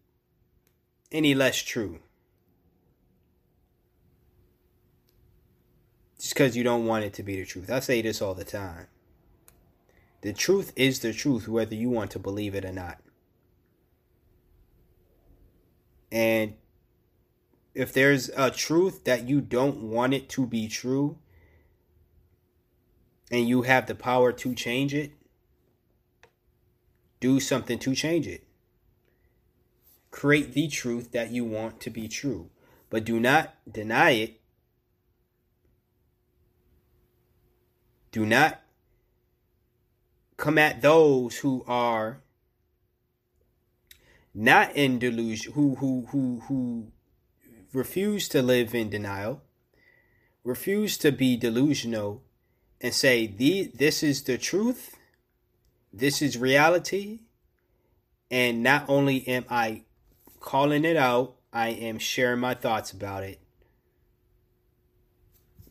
any less true. Just because you don't want it to be the truth. I say this all the time. The truth is the truth, whether you want to believe it or not. And if there's a truth that you don't want it to be true, and you have the power to change it, do something to change it. Create the truth that you want to be true, but do not deny it Do not come at those who are not in delusion, who who who who refuse to live in denial, refuse to be delusional, and say the this is the truth, this is reality, and not only am I calling it out, I am sharing my thoughts about it.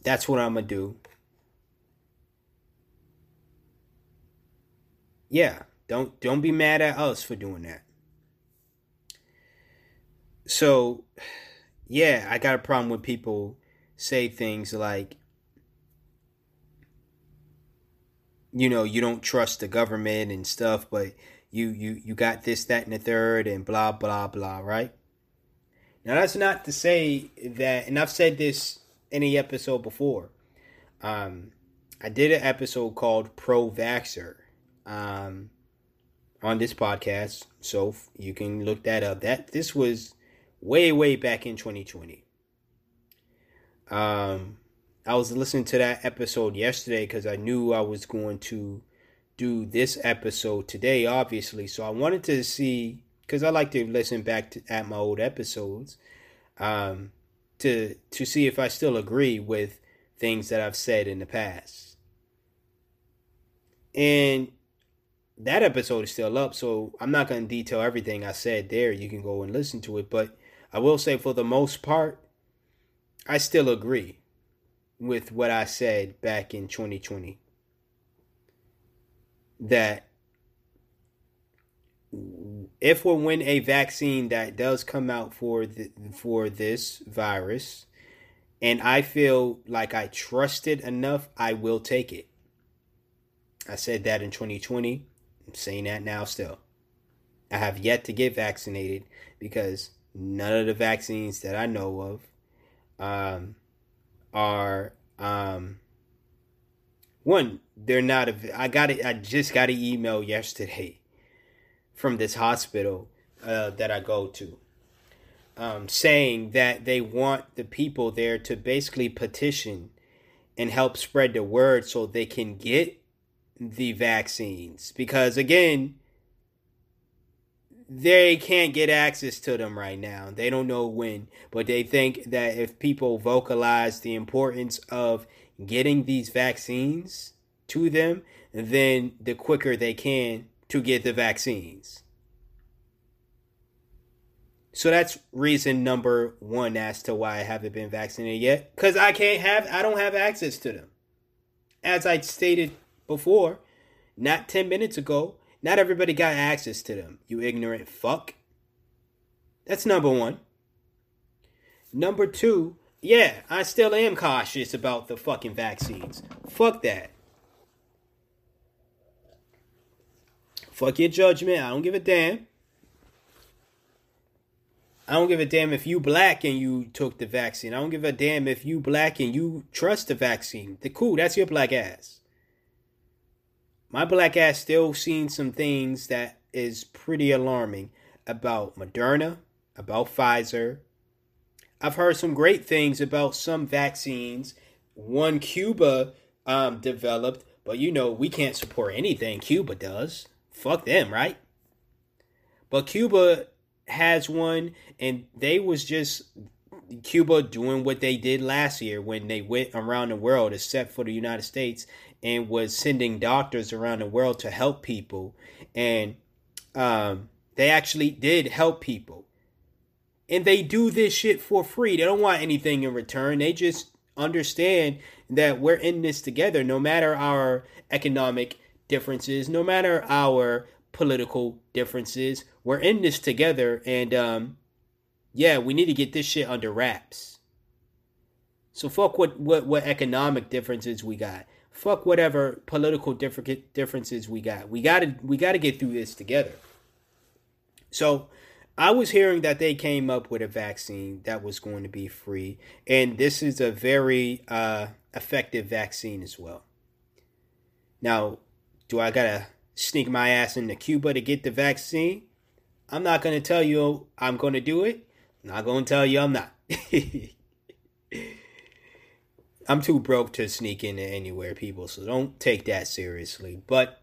That's what I'm gonna do. Yeah, don't don't be mad at us for doing that. So, yeah, I got a problem with people say things like you know, you don't trust the government and stuff, but you you you got this that and the third and blah blah blah, right? Now that's not to say that and I've said this in episode before. Um I did an episode called Pro Vaxxer um, on this podcast, so you can look that up. That this was way way back in 2020. Um, I was listening to that episode yesterday because I knew I was going to do this episode today, obviously. So I wanted to see because I like to listen back to, at my old episodes um, to to see if I still agree with things that I've said in the past. And that episode is still up, so I'm not going to detail everything I said there. You can go and listen to it, but I will say for the most part, I still agree with what I said back in 2020. That if or when a vaccine that does come out for the, for this virus, and I feel like I trust it enough, I will take it. I said that in 2020. I'm saying that now still. I have yet to get vaccinated because none of the vaccines that I know of um, are um, one. They're not. A, I got it. I just got an email yesterday from this hospital uh, that I go to, um, saying that they want the people there to basically petition and help spread the word so they can get the vaccines because again they can't get access to them right now. They don't know when, but they think that if people vocalize the importance of getting these vaccines to them, then the quicker they can to get the vaccines. So that's reason number one as to why I haven't been vaccinated yet. Because I can't have, I don't have access to them. As I stated before, not 10 minutes ago, Not everybody got access to them, you ignorant fuck. That's number one. Number two, yeah, I still am cautious about the fucking vaccines. Fuck that. Fuck your judgment. I don't give a damn. I don't give a damn if you black and you took the vaccine. I don't give a damn if you black and you trust the vaccine. The cool, that's your black ass. My black ass still seen some things that is pretty alarming about Moderna, about Pfizer. I've heard some great things about some vaccines. One Cuba um, developed, but you know we can't support anything Cuba does. Fuck them, right? But Cuba has one and they was just Cuba doing what they did last year when they went around the world except for the United States and was sending doctors around the world to help people and um, they actually did help people and they do this shit for free they don't want anything in return they just understand that we're in this together no matter our economic differences no matter our political differences. We're in this together, and um, yeah, we need to get this shit under wraps. So fuck what what what economic differences we got. Fuck whatever political differences we got. We gotta we gotta get through this together. So I was hearing that they came up with a vaccine that was going to be free, and this is a very uh, effective vaccine as well. Now, do I gotta sneak my ass into Cuba to get the vaccine. I'm not to tell you I'm to do it. I'm not to tell you I'm not. I'm too broke to sneak into anywhere, people, so don't take that seriously. But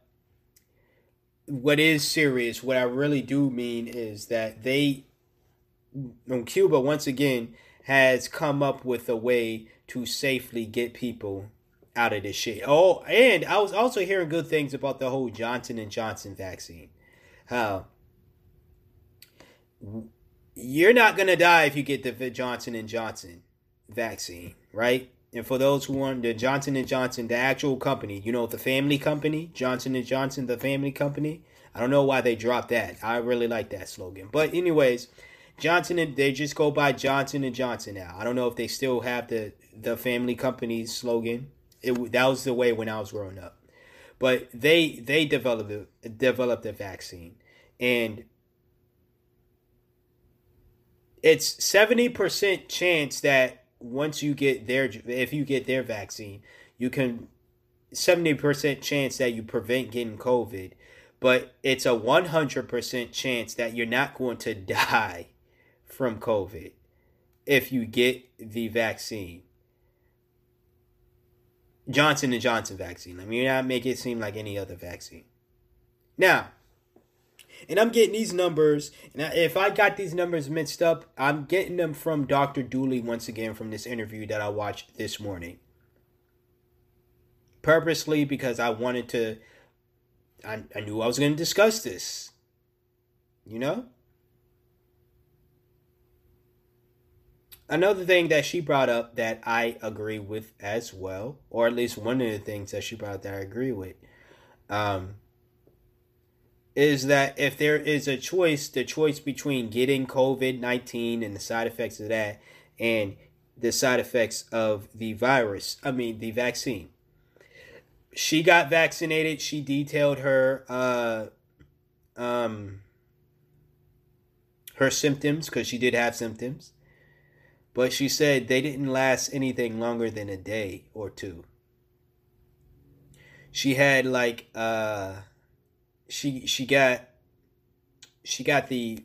what is serious, what I really do mean is that they, on Cuba, once again, has come up with a way to safely get people out of this shit. Oh, and I was also hearing good things about the whole Johnson and Johnson vaccine. How you're not gonna die if you get the Johnson and Johnson vaccine, right? And for those who want the Johnson and Johnson, the actual company, you know, the family company, Johnson and Johnson, the family company. I don't know why they dropped that. I really like that slogan. But anyways, Johnson and they just go by Johnson and Johnson now. I don't know if they still have the the family company slogan it, that was the way when I was growing up. But they they developed developed a vaccine, and it's seventy percent chance that once you get their if you get their vaccine, you can seventy percent chance that you prevent getting COVID, but it's a one hundred percent chance that you're not going to die from COVID if you get the vaccine. Johnson and Johnson vaccine. I mean, you're not make it seem like any other vaccine. Now, and I'm getting these numbers, and if I got these numbers mixed up, I'm getting them from Dr. Dooley once again from this interview that I watched this morning. Purposely because I wanted to, I, I knew I was going to discuss this. You know? another thing that she brought up that I agree with as well, or at least one of the things that she brought up that I agree with, um, is that if there is a choice, the choice between getting COVID 19 and the side effects of that and the side effects of the virus, I mean, the vaccine. She got vaccinated. She detailed her, uh, um, her symptoms because she did have symptoms but she said they didn't last anything longer than a day or two. She had like uh she she got she got the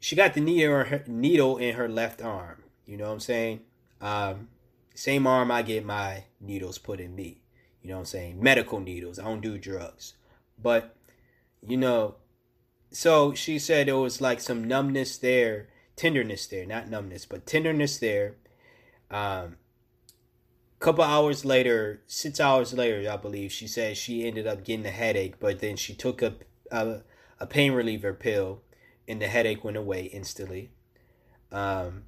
she got the needle in her, needle in her left arm. You know what I'm saying? Um, same arm I get my needles put in me. You know what I'm saying? Medical needles. I don't do drugs. But you know, so she said there was like some numbness there tenderness there, not numbness, but tenderness there. Um, couple hours later, six hours later, I believe she said she ended up getting a headache, but then she took a a, a pain reliever pill, and the headache went away instantly. Um,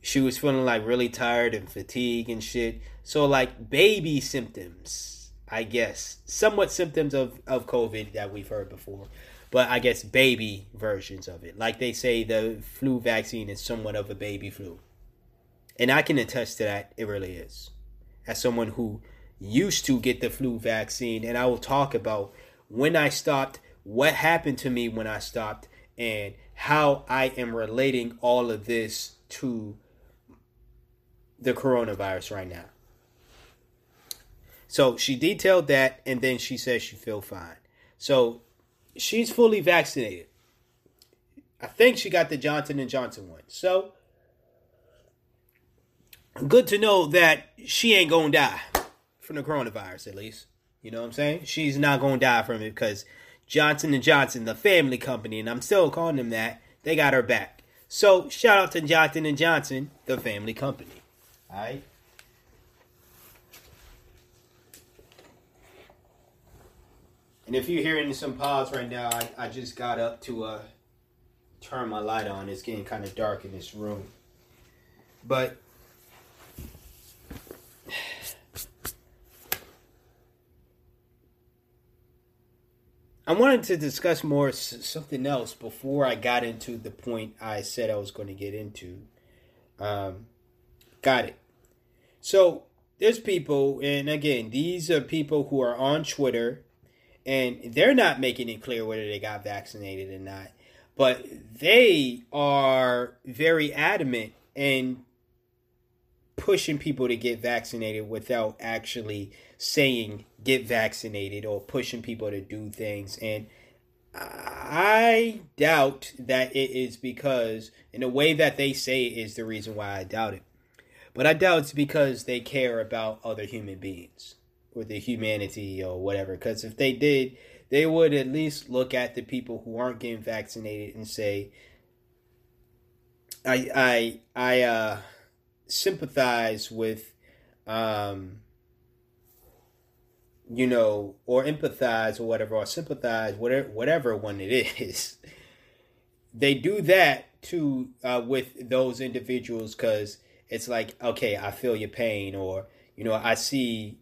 she was feeling like really tired and fatigued and shit. So like baby symptoms. I guess, somewhat symptoms of, of COVID that we've heard before, but I guess baby versions of it. Like they say, the flu vaccine is somewhat of a baby flu. And I can attest to that, it really is. As someone who used to get the flu vaccine, and I will talk about when I stopped, what happened to me when I stopped, and how I am relating all of this to the coronavirus right now. So she detailed that, and then she says she feel fine. So she's fully vaccinated. I think she got the Johnson and Johnson one. So good to know that she ain't gonna die from the coronavirus, at least. You know what I'm saying? She's not gonna die from it because Johnson and Johnson, the family company, and I'm still calling them that, they got her back. So shout out to Johnson and Johnson, the family company. Alright. And if you're hearing some pause right now, I, I just got up to uh, turn my light on. It's getting kind of dark in this room. But I wanted to discuss more something else before I got into the point I said I was going to get into. Um, got it. So there's people, and again, these are people who are on Twitter, and they're not making it clear whether they got vaccinated or not, but they are very adamant and pushing people to get vaccinated without actually saying get vaccinated or pushing people to do things and I doubt that it is because in the way that they say it is the reason why I doubt it. But I doubt it's because they care about other human beings or the humanity or whatever. Because if they did, they would at least look at the people who aren't getting vaccinated and say, I I I uh sympathize with um you know or empathize or whatever or sympathize whatever whatever one it is. They do that to uh, with those individuals because it's like okay i feel your pain or you know i see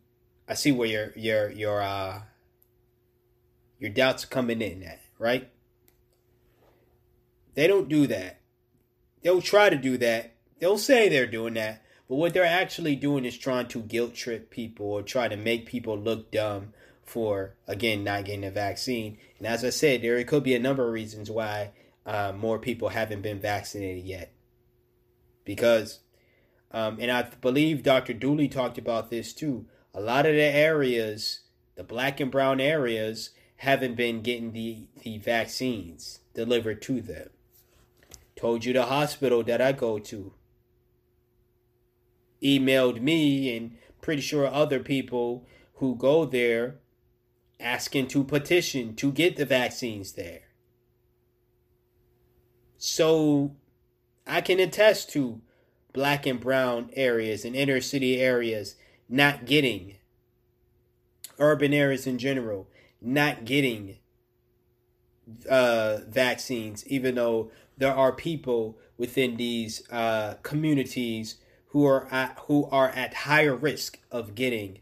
i see where your your your uh your doubts are coming in at right? They don't do that. They'll try to do that They'll say they're doing that, but what they're actually doing is trying to guilt trip people or try to make people look dumb for again not getting a vaccine. And as I said, there could be a number of reasons why uh, more people haven't been vaccinated yet. Because, um, and I believe Dr. Dooley talked about this too. A lot of the areas, the black and brown areas, haven't been getting the, the vaccines delivered to them. Told you the hospital that I go to emailed me and pretty sure other people who go there asking to petition to get the vaccines there. So I can attest to black and brown areas and inner city areas not getting, urban areas in general, not getting uh, vaccines, even though there are people within these uh, communities who are at, who are at higher risk of getting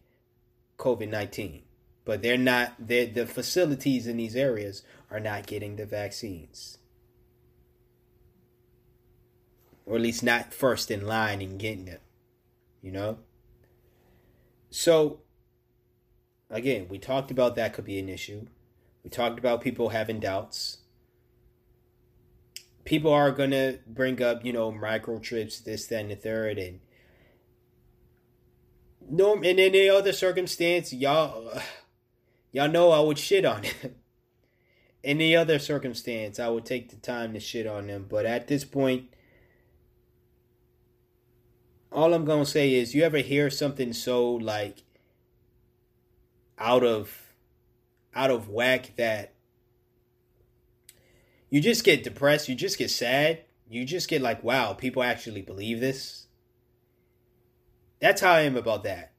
COVID nineteen, but they're not. They're, the facilities in these areas are not getting the vaccines, or at least not first in line in getting them. You know. So, again, we talked about that could be an issue. We talked about people having doubts people are gonna bring up, you know, microchips, this, that, and the third, and no, in any other circumstance, y'all, uh, y'all know I would shit on him. any other circumstance, I would take the time to shit on them. But at this point, all I'm gonna say is, you ever hear something so like out of out of whack that you just get depressed, you just get sad, you just get like, wow, people actually believe this that's how I am about that.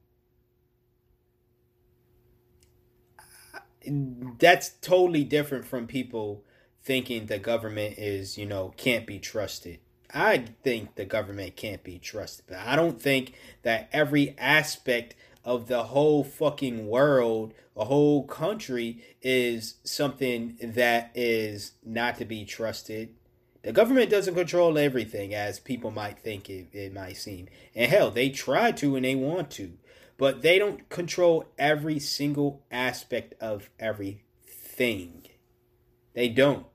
That's totally different from people thinking the government is, you know, can't be trusted. I think the government can't be trusted, but I don't think that every aspect of the whole fucking world, a whole country is something that is not to be trusted. The government doesn't control everything as people might think it, it might seem. And hell, they try to and they want to, but they don't control every single aspect of everything. They don't.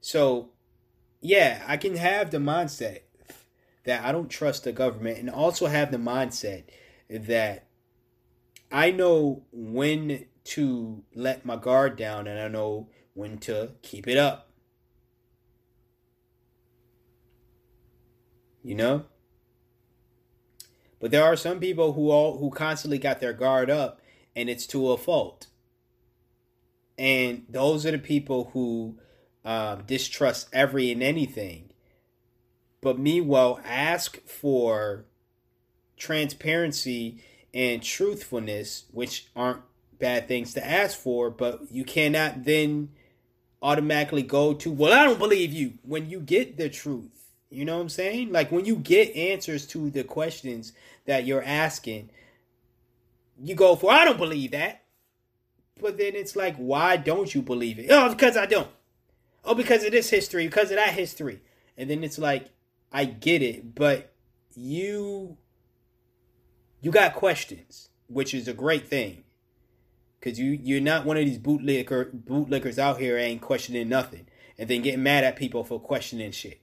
So, yeah, I can have the mindset that I don't trust the government and also have the mindset that I know when to let my guard down and I know when to keep it up. You know? But there are some people who all who constantly got their guard up and it's to a fault. And those are the people who uh, distrust every and anything. But meanwhile, ask for transparency and truthfulness, which aren't bad things to ask for, but you cannot then automatically go to, well, I don't believe you when you get the truth. You know what I'm saying? Like when you get answers to the questions that you're asking, you go for, I don't believe that. But then it's like, why don't you believe it? Oh, because I don't. Oh, because of this history, because of that history. And then it's like, I get it, but you you got questions, which is a great thing. Cause you you're not one of these bootlicker bootlickers out here ain't questioning nothing and then getting mad at people for questioning shit.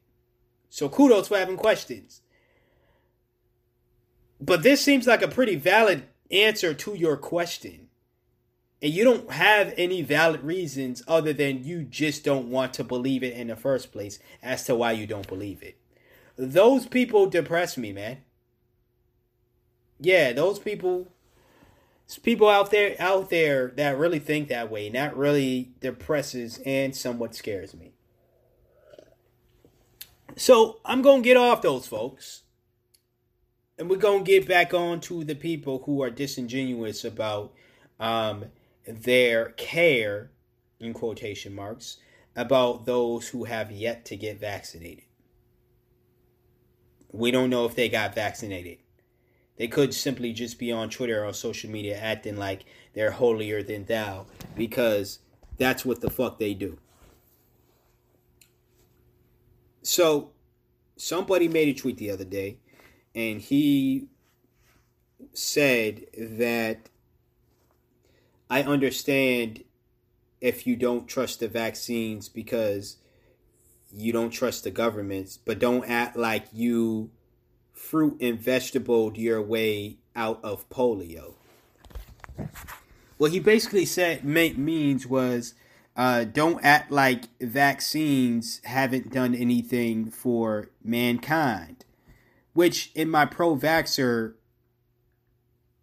So kudos for having questions. But this seems like a pretty valid answer to your question. And you don't have any valid reasons other than you just don't want to believe it in the first place as to why you don't believe it. Those people depress me, man yeah, those people, people out there out there that really think that way, and that really depresses and somewhat scares me. So I'm gonna get off those folks, and we're gonna get back on to the people who are disingenuous about um, their care, in quotation marks, about those who have yet to get vaccinated. We don't know if they got vaccinated. They could simply just be on Twitter or social media acting like they're holier than thou because that's what the fuck they do. So, somebody made a tweet the other day and he said that I understand if you don't trust the vaccines because you don't trust the governments, but don't act like you fruit and vegetable your way out of polio. What he basically said meant means was uh, don't act like vaccines haven't done anything for mankind. Which in my pro vaxxer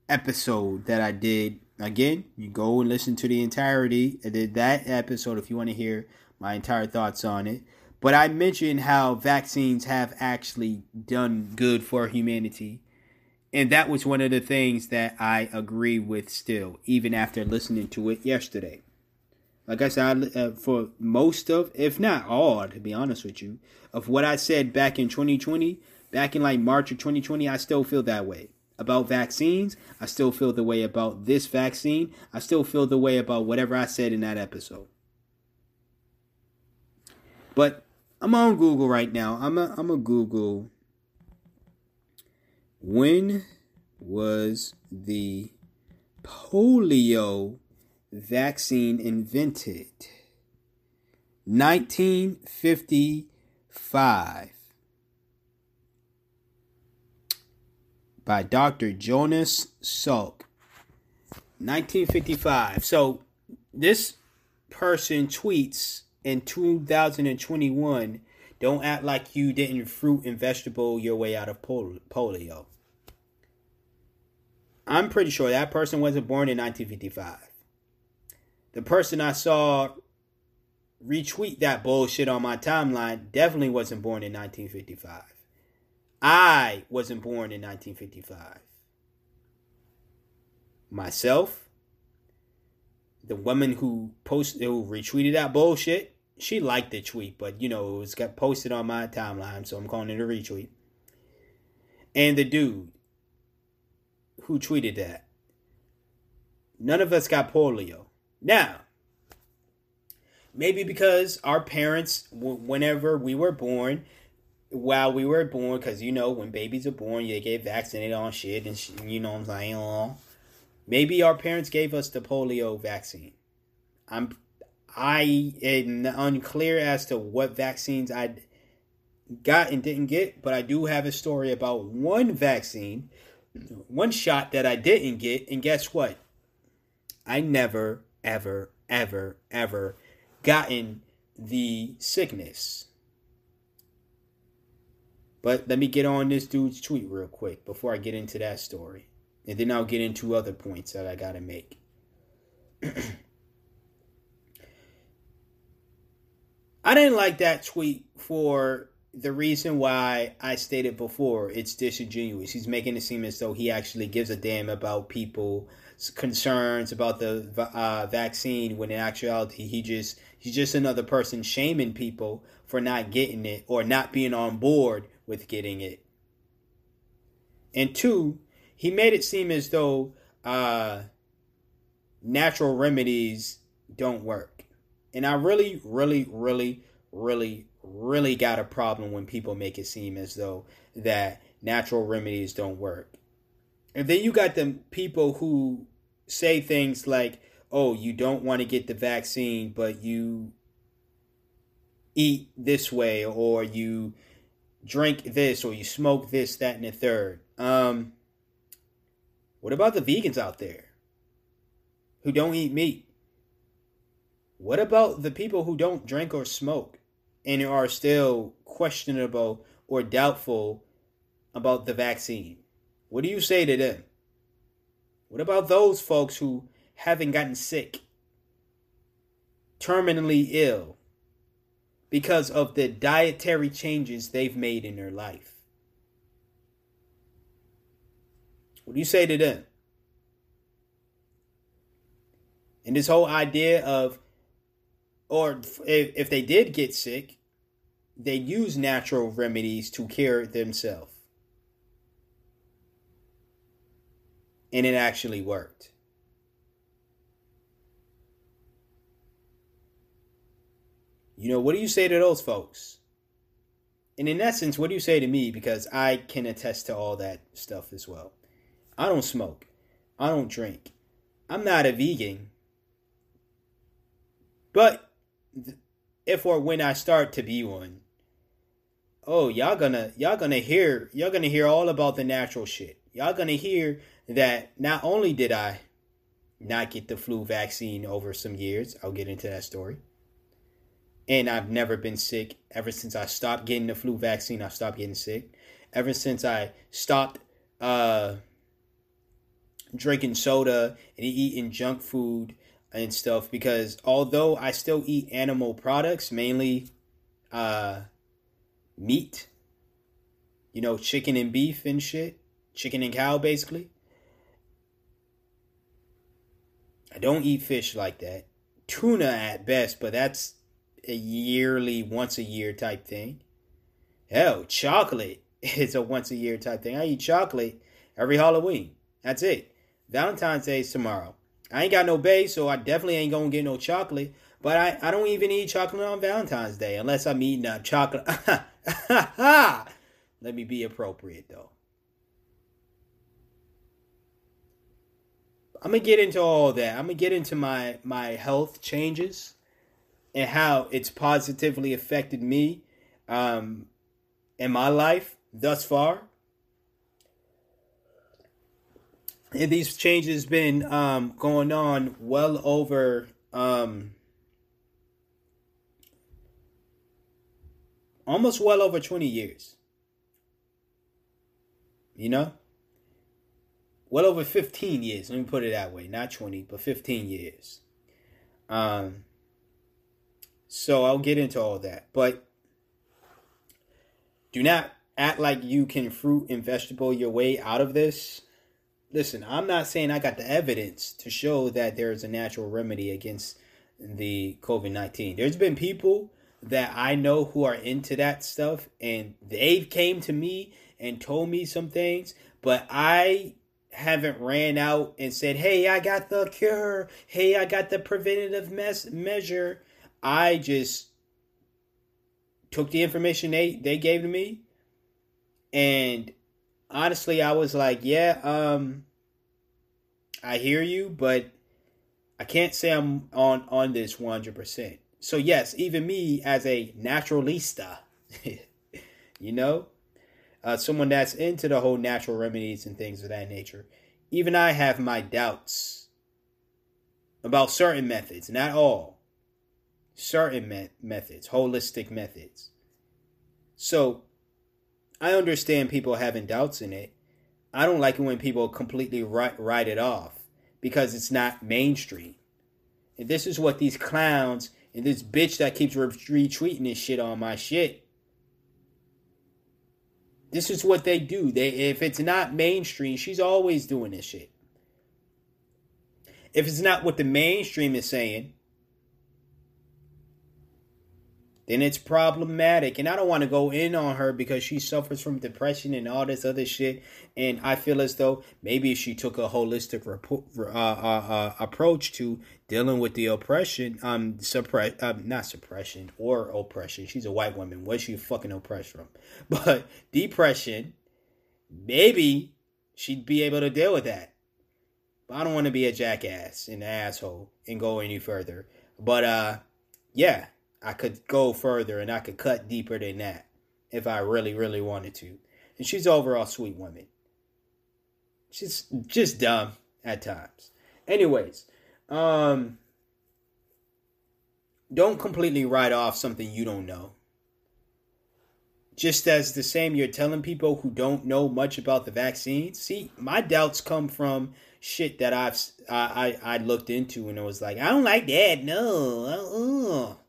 episode that I did, again, you go and listen to the entirety. I did that episode if you want to hear my entire thoughts on it. But I mentioned how vaccines have actually done good for humanity. And that was one of the things that I agree with still, even after listening to it yesterday. Like I said, uh, for most of, if not all, to be honest with you, of what I said back in 2020, back in like March of 2020, I still feel that way. About vaccines, I still feel the way about this vaccine. I still feel the way about whatever I said in that episode. But I'm on Google right now. I'm a, I'm a Google. When was the polio vaccine invented? 1955 by Dr. Jonas Salk. 1955. So this person tweets in 2021, don't act like you didn't fruit and vegetable your way out of polio. I'm pretty sure that person wasn't born in 1955. The person I saw retweet that bullshit on my timeline definitely wasn't born in 1955. I wasn't born in 1955. Myself, the woman who posted who retweeted that bullshit, she liked the tweet, but you know, it was got posted on my timeline, so I'm calling it a retweet. And the dude, who tweeted that. None of us got polio. Now, maybe because our parents, whenever we were born, while we were born, because you know, when babies are born, they get vaccinated on shit, and you know what I'm saying? Oh, maybe our parents gave us the polio vaccine. I'm I am unclear as to what vaccines I got and didn't get, but I do have a story about one vaccine, one shot that I didn't get, and guess what? I never, ever, ever, ever gotten the sickness. But let me get on this dude's tweet real quick before I get into that story. And then I'll get into other points that I gotta make. I didn't like that tweet for the reason why I stated before. It's disingenuous. He's making it seem as though he actually gives a damn about people's concerns about the uh, vaccine, when in actuality he just he's just another person shaming people for not getting it or not being on board with getting it. And two, he made it seem as though uh, natural remedies don't work. And I really, really, really, really, really got a problem when people make it seem as though that natural remedies don't work. And then you got the people who say things like, oh, you don't want to get the vaccine, but you eat this way, or you drink this, or you smoke this, that, and the third. Um, what about the vegans out there who don't eat meat? What about the people who don't drink or smoke and are still questionable or doubtful about the vaccine? What do you say to them? What about those folks who haven't gotten sick, terminally ill, because of the dietary changes they've made in their life? What do you say to them? And this whole idea of or if, if they did get sick, they use natural remedies to cure themselves. And it actually worked. You know, what do you say to those folks? And in essence, what do you say to me? Because I can attest to all that stuff as well. I don't smoke. I don't drink. I'm not a vegan. But if or when I start to be one, oh y'all gonna y'all gonna hear y'all gonna hear all about the natural shit. Y'all gonna hear that not only did I not get the flu vaccine over some years, I'll get into that story. And I've never been sick ever since I stopped getting the flu vaccine. I stopped getting sick. Ever since I stopped uh, drinking soda and eating junk food and stuff because although I still eat animal products, mainly uh, meat, you know, chicken and beef and shit, chicken and cow basically. I don't eat fish like that. Tuna at best, but that's a yearly, once a year type thing. Hell, chocolate is a once a year type thing. I eat chocolate every Halloween. That's it. Valentine's Day is tomorrow. I ain't got no base, so I definitely ain't gonna get no chocolate. But I, I don't even eat chocolate on Valentine's Day unless I'm eating a chocolate. Let me be appropriate though. I'm gonna get into all that. I'm gonna get into my my health changes and how it's positively affected me um, in my life thus far. and these changes been um, going on well over um, almost well over 20 years you know well over 15 years. Let me put it that way. Not 20 but 15 years. Um so i'll get into all that. But do not act like you can fruit and vegetable your way out of this. Listen, I'm not saying I got the evidence to show that there's a natural remedy against the COVID 19. There's been people that I know who are into that stuff and they came to me and told me some things, but I haven't ran out and said, "Hey, I got the cure. Hey, I got the preventative mes- measure." I just took the information they they gave to me, and honestly, I was like, "Yeah, um, I hear you, but I can't say I'm on on this 100 percent." So yes, even me as a naturalista, you know, uh, someone that's into the whole natural remedies and things of that nature, even I have my doubts about certain methods, not all, certain me- methods, holistic methods. So I understand people having doubts in it. I don't like it when people completely write, write it off because it's not mainstream. And this is what these clowns and this bitch that keeps retweeting this shit on my shit this is what they do. They if it's not mainstream, she's always doing this shit. If it's not what the mainstream is saying, then it's problematic. And I don't want to go in on her because she suffers from depression and all this other shit. And I feel as though maybe if she took a holistic uh, uh, uh, approach to dealing with the oppression, um, suppress, um, not suppression or oppression. She's a white woman. What's she fucking oppressed from? But depression, maybe she'd be able to deal with that. But I don't want to be a jackass and an asshole and go any further. But uh, yeah I could go further and I could cut deeper than that if I really, really wanted to. And she's overall sweet woman. She's just dumb at times. Anyways, um don't completely write off something you don't know. Just as the same you're telling people who don't know much about the vaccine. See, my doubts come from shit that I've I I, I looked into and it was like, I don't like that. No. Uh-uh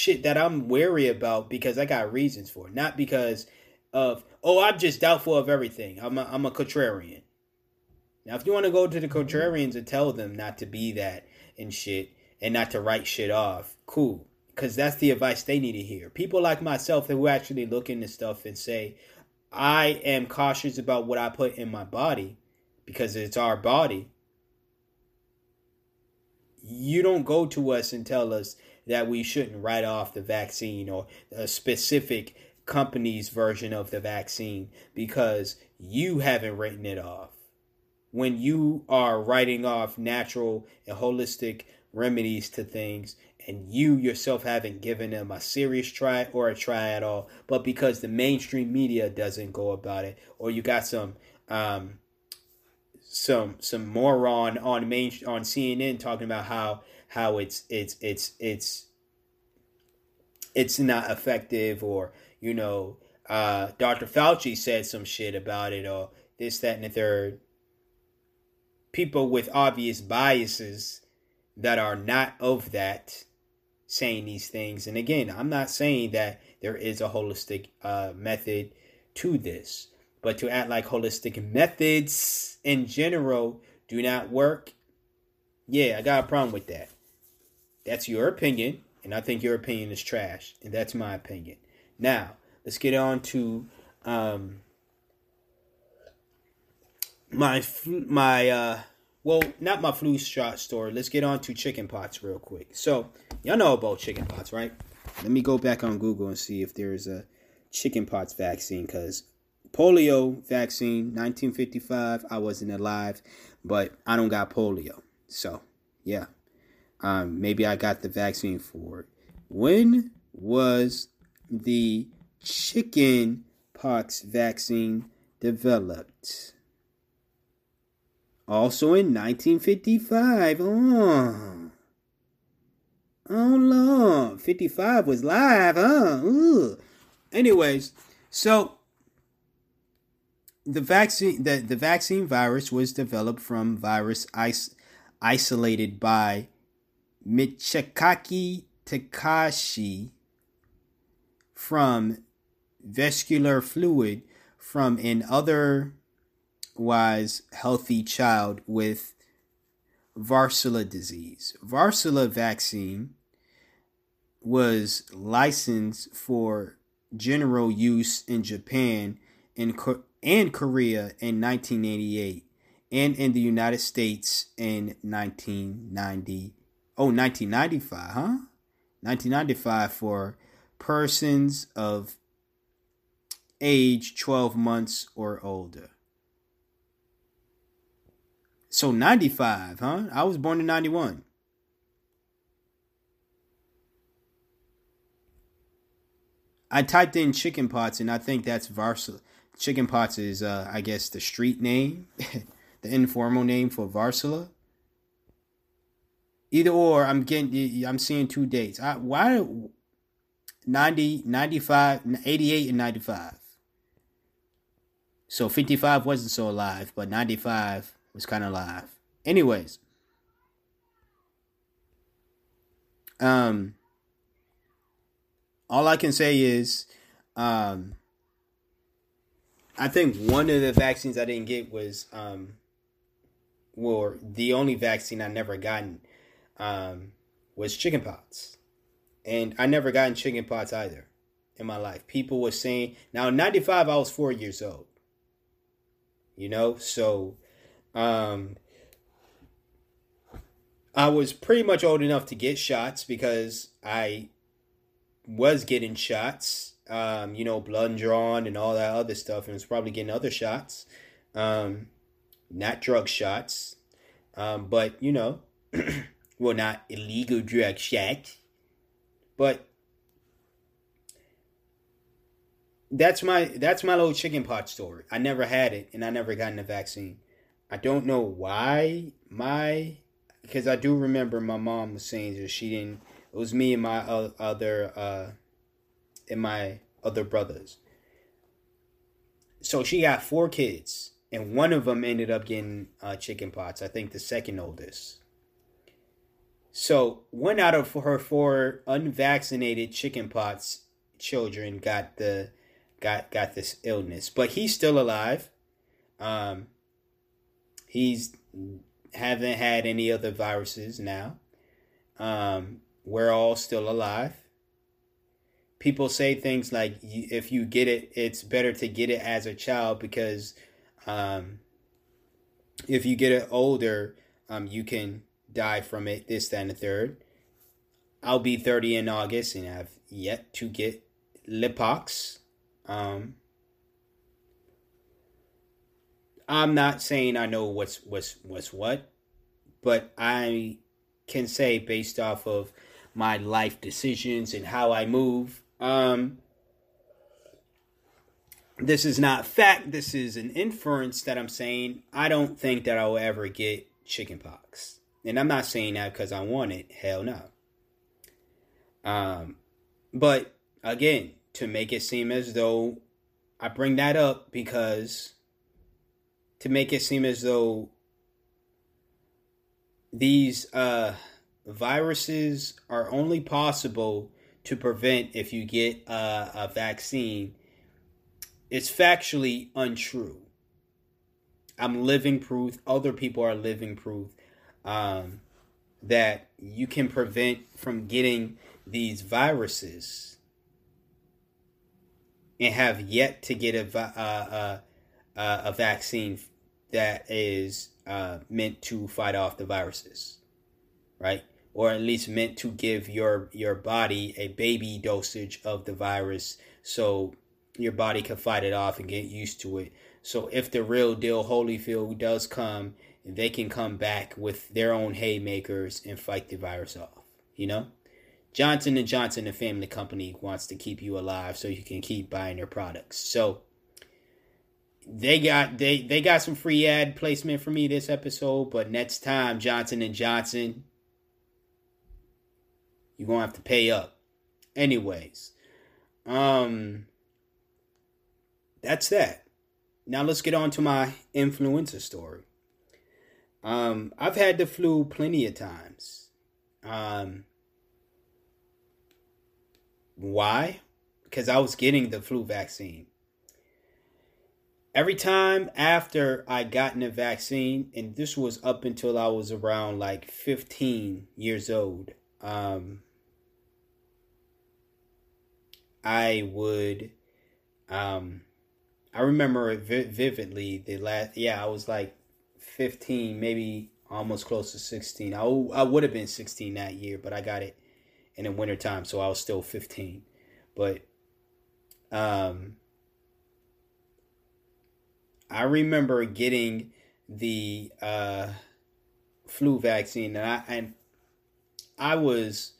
shit that I'm wary about because I got reasons for it, not because of oh I'm just doubtful of everything. I'm a, I'm a contrarian. Now, if you want to go to the contrarians and tell them not to be that and shit and not to write shit off, cool. Because that's the advice they need to hear. People like myself that who actually look into stuff and say, I am cautious about what I put in my body because it's our body. You don't go to us and tell us that we shouldn't write off the vaccine or a specific company's version of the vaccine because you haven't written it off. When you are writing off natural and holistic remedies to things and you yourself haven't given them a serious try or a try at all, but because the mainstream media doesn't go about it, or you got some um, some some moron on main on CNN talking about how how it's it's it's it's it's not effective or you know uh, Dr. Fauci said some shit about it or this that and the third. People with obvious biases that are not of that saying these things. And again, I'm not saying that there is a holistic uh, method to this, but to act like holistic methods in general do not work, yeah, I got a problem with that. That's your opinion, and I think your opinion is trash, and that's my opinion. Now, let's get on to um, my my uh, well, not my flu shot story. Let's get on to chicken pox real quick. So, y'all know about chicken pox, right? Let me go back on Google and see if there's a chicken pox vaccine because polio vaccine 1955 i wasn't alive but i don't got polio so yeah um, maybe I got the vaccine for it. When was the chicken pox vaccine developed? Also in 1955. Oh. Oh, Lord. 55 was live, huh? Ooh. Anyways, so the vaccine the, the vaccine virus was developed from virus is, isolated by Michiaki Takahashi from vascular fluid from an otherwise healthy child with Varicella disease. Varicella vaccine was licensed for general use in Japan in and Korea in 1988 and in the United States in 1990 oh 1995 huh 1995 for persons of age 12 months or older so 95 huh I was born in 91 I typed in chicken pots and I think that's Varsala. Chicken pots is, uh, I guess, the street name, the informal name for Varsala. Either or, I'm getting, I'm seeing two dates. I, why 90, 95, 88 and 95. So 55 wasn't so alive, but 95 was kind of alive. Anyways. Um, all I can say is, um, I think one of the vaccines I didn't get was, um, well, the only vaccine I never gotten, um, was chickenpox, and I never gotten chickenpox either in my life. People were saying now '95 I was four years old. You know, so, um, I was pretty much old enough to get shots because I was getting shots, um, you know, blood drawn and all that other stuff, and was probably getting other shots, um, not drug shots, um, but you know, well, not illegal drug shots, but that's my that's my little chicken pot story. I never had it, and I never gotten the vaccine. I don't know why my because I do remember my mom was saying that she didn't it was me and my other uh and my other brothers. So she got four kids, and one of them ended up getting uh, chicken pox. I think the second oldest. So one out of her four unvaccinated chicken pox children got the got got this illness, but he's still alive. Um, he's haven't had any other viruses now. Um, we're all still alive. People say things like, if you get it, it's better to get it as a child because um, if you get it older, um, you can die from it, this, that, and the third. I'll be 30 in August and I've yet to get Lipox. Um, I'm not saying I know what's what's what's what, but I can say based off of my life decisions and how I move. Um, this is not fact. This is an inference that I'm saying. I don't think that I will ever get chickenpox, and I'm not saying that because I want it. Hell no. Um, but again, to make it seem as though I bring that up because to make it seem as though these uh viruses are only possible to prevent if you get a, a vaccine. It's factually untrue. I'm living proof. Other people are living proof um, that you can prevent from getting these viruses and have yet to get a uh, uh, a vaccine that is uh, meant to fight off the viruses, right? or at least meant to give your your body a baby dosage of the virus so your body can fight it off and get used to it. So if the real deal Holyfield does come, they can come back with their own haymakers and fight the virus off. You know, Johnson and Johnson, the family company, wants to keep you alive so you can keep buying their products. So they got they they got some free ad placement for me this episode, but next time Johnson and Johnson you're gonna have to pay up. Anyways, um, that's that. Now let's get on to my influenza story. Um, I've had the flu plenty of times. Um, why? Because I was getting the flu vaccine. Every time after I gotten the vaccine, and this was up until I was around like 15 years old, um, I would um I remember it vi- vividly. The last, yeah, I was like 15, maybe almost close to 16. I, would have been 16 that year, but I got it in the wintertime, so I was still 15. But um, I remember getting the uh, flu vaccine, and I and I was,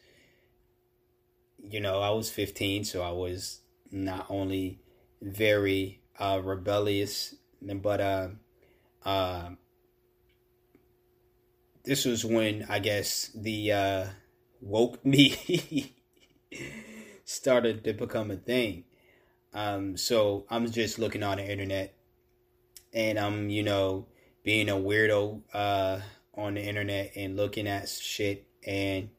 you know, I was 15, so I was not only very uh, rebellious, but uh, uh, this was when I guess the uh, woke me started to become a thing. Um, so I'm just looking on the internet, and I'm you know being a weirdo uh, on the internet and looking at shit, and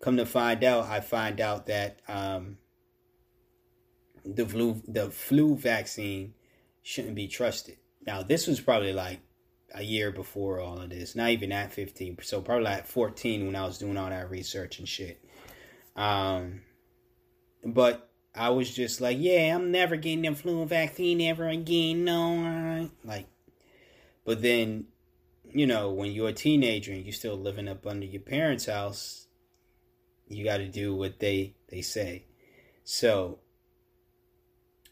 come to find out, I find out that um, the flu the flu vaccine shouldn't be trusted. Now this was probably like a year before all of this, not even at 15, so probably like 14 when I was doing all that research and shit. Um, but I was just like, yeah, I'm never getting the flu vaccine ever again. No, like, but then, you know, when you're a teenager and you're still living up under your parents' house, you got to do what they they say. So,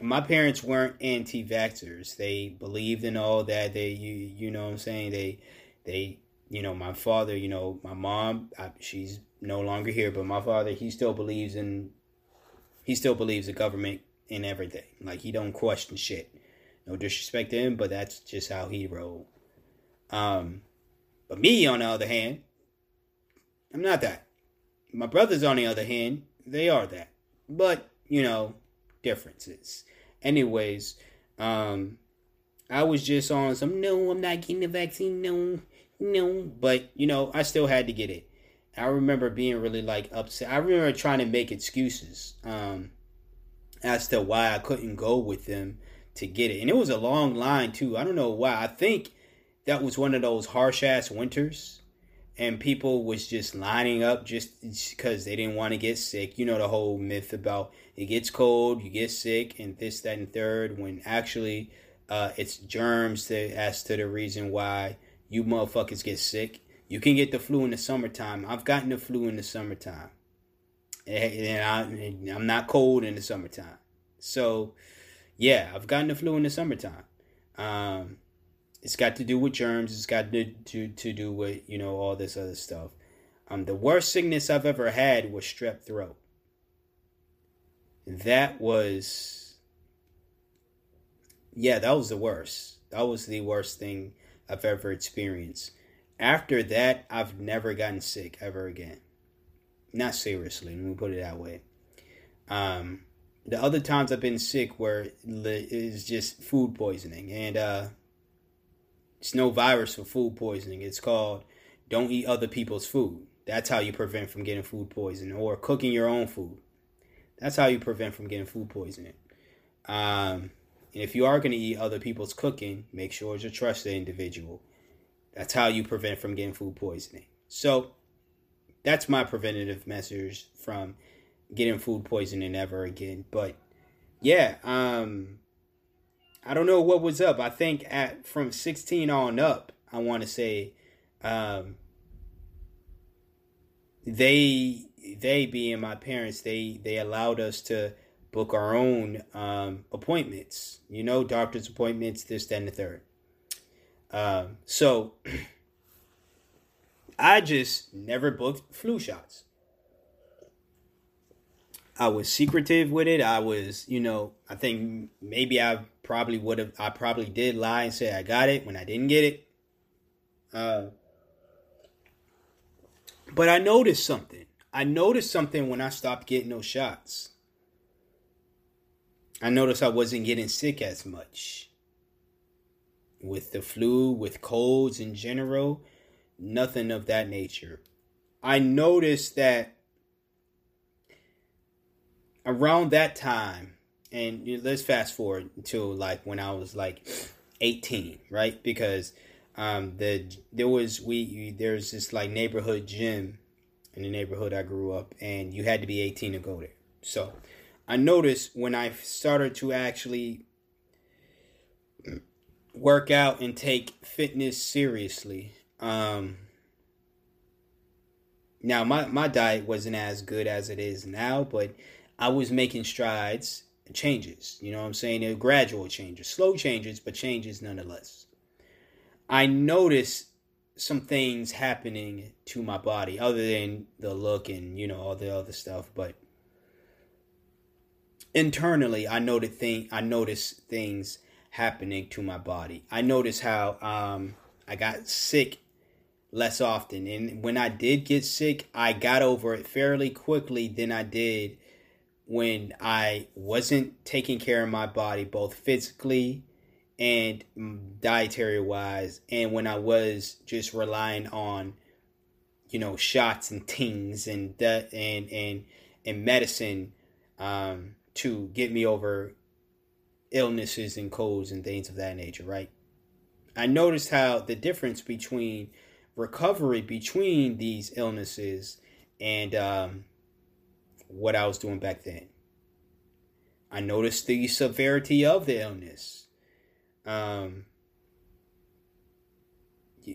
my parents weren't anti-vaxxers. They believed in all that. They you you know what I'm saying. They they you know my father. You know my mom. I, she's no longer here, but my father he still believes in. He still believes the government in everything. Like he don't question shit. No disrespect to him, but that's just how he rolled. Um, but me on the other hand, I'm not that. My brothers on the other hand, they are that. But you know differences. Anyways, um, I was just on some no, I'm not getting the vaccine, no, no, but you know, I still had to get it. I remember being really like upset. I remember trying to make excuses um, as to why I couldn't go with them to get it, and it was a long line too. I don't know why. I think that was one of those harsh ass winters and people was just lining up just because they didn't want to get sick. You know the whole myth about it gets cold, you get sick, and this, that, and third. When actually, uh, it's germs that as to the reason why you motherfuckers get sick. You can get the flu in the summertime. I've gotten the flu in the summertime, and I, I'm not cold in the summertime. So, yeah, I've gotten the flu in the summertime. Um, it's got to do with germs. It's got to, to, to do with, you know, all this other stuff. Um, the worst sickness I've ever had was strep throat. That was, yeah, that was the worst. That was the worst thing I've ever experienced. After that, I've never gotten sick ever again. Not seriously, let me put it that way. Um, the other times I've been sick were is just food poisoning, and uh, it's no virus for food poisoning. It's called don't eat other people's food. That's how you prevent from getting food poisoning or cooking your own food. That's how you prevent from getting food poisoning. Um, and if you are going to eat other people's cooking, make sure it's a trusted individual. That's how you prevent from getting food poisoning. So that's my preventative measures from getting food poisoning ever again. But yeah, um, I don't know what was up. I think at from 16 on up, I want to say um, they they being my parents, they they allowed us to book our own um, appointments. You know, doctor's appointments, this, and the third. Um, so I just never booked flu shots. I was secretive with it. I was, you know, I think maybe I probably would have, I probably did lie and say I got it when I didn't get it. Uh, but I noticed something. I noticed something when I stopped getting those shots. I noticed I wasn't getting sick as much. With the flu, with colds in general, nothing of that nature. I noticed that around that time, and let's fast forward to like when I was like 18, right? Because um, the there was we there's this like neighborhood gym in the neighborhood I grew up, and you had to be 18 to go there. So I noticed when I started to actually work out and take fitness seriously. Um, now my my diet wasn't as good as it is now, but I was making strides, changes. You know what I'm saying? They're gradual changes, slow changes, but changes nonetheless. I noticed some things happening to my body other than the look and you know all the other stuff, but internally I noted thing I noticed things happening to my body. I noticed how um, I got sick less often. And when I did get sick, I got over it fairly quickly than I did when I wasn't taking care of my body, both physically and dietary wise, and when I was just relying on, you know, shots and tings and and and and medicine um, to get me over illnesses and colds and things of that nature, right? I noticed how the difference between recovery between these illnesses and um, what I was doing back then. I noticed the severity of the illness. Um,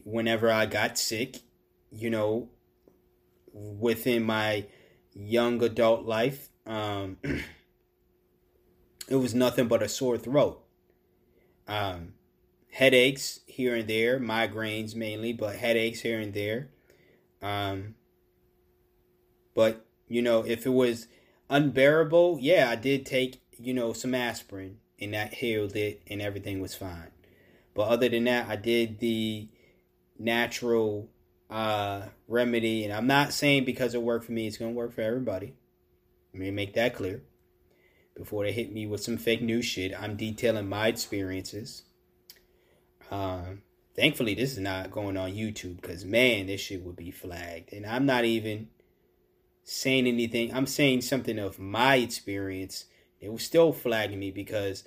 whenever I got sick, you know, within my young adult life, um, it was nothing but a sore throat. Um, headaches here and there, migraines mainly, but headaches here and there. Um, but you know, if it was unbearable, yeah, I did take you know some aspirin and that healed it, and everything was fine. But other than that, I did the natural uh, remedy, and I'm not saying because it worked for me, it's gonna work for everybody. Let me make that clear. Before they hit me with some fake news shit, I'm detailing my experiences um, thankfully, this is not going on YouTube because man, this shit would be flagged. And I'm not even saying anything. I'm saying something of my experience. They were still flagging me because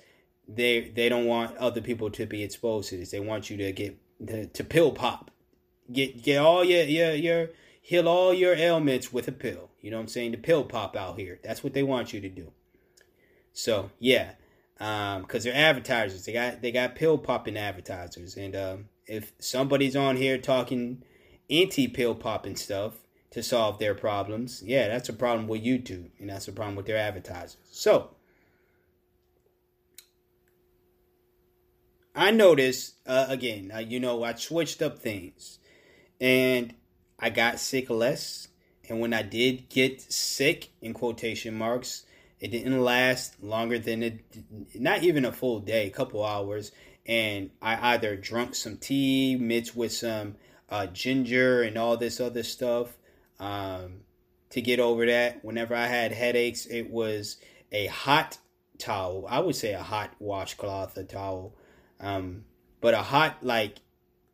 they they don't want other people to be exposed to this. They want you to get to, to pill pop, get get all your your your heal all your ailments with a pill. You know what I'm saying? The pill pop out here. That's what they want you to do. So yeah, um because they're advertisers they got they got pill popping advertisers and um if somebody's on here talking anti pill popping stuff to solve their problems yeah that's a problem with youtube and that's a problem with their advertisers so i noticed uh, again uh, you know i switched up things and i got sick less and when i did get sick in quotation marks it didn't last longer than it, not even a full day, a couple hours. And I either drunk some tea mixed with some uh, ginger and all this other stuff um, to get over that. Whenever I had headaches, it was a hot towel. I would say a hot washcloth, a towel, um, but a hot like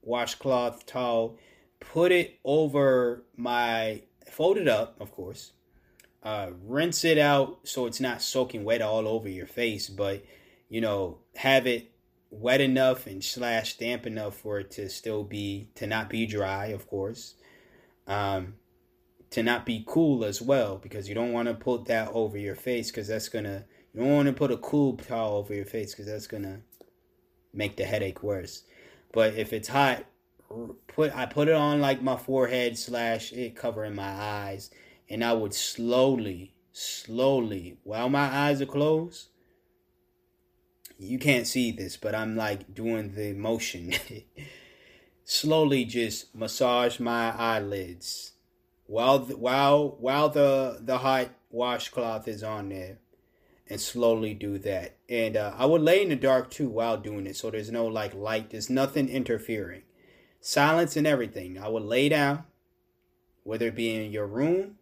washcloth towel. Put it over my, fold it up, of course, uh, rinse it out so it's not soaking wet all over your face, but you know, have it wet enough and slash damp enough for it to still be to not be dry, of course. Um, to not be cool as well, because you don't want to put that over your face because that's gonna you don't want to put a cool towel over your face because that's gonna make the headache worse. But if it's hot, put I put it on like my forehead slash it covering my eyes and I would slowly, slowly, while my eyes are closed, you can't see this, but I'm like doing the motion. slowly just massage my eyelids while the, while while the the hot washcloth is on there and slowly do that and uh, i would lay in the dark too while doing it so there's no like light there's nothing interfering silence and everything i would lay down whether it be in your room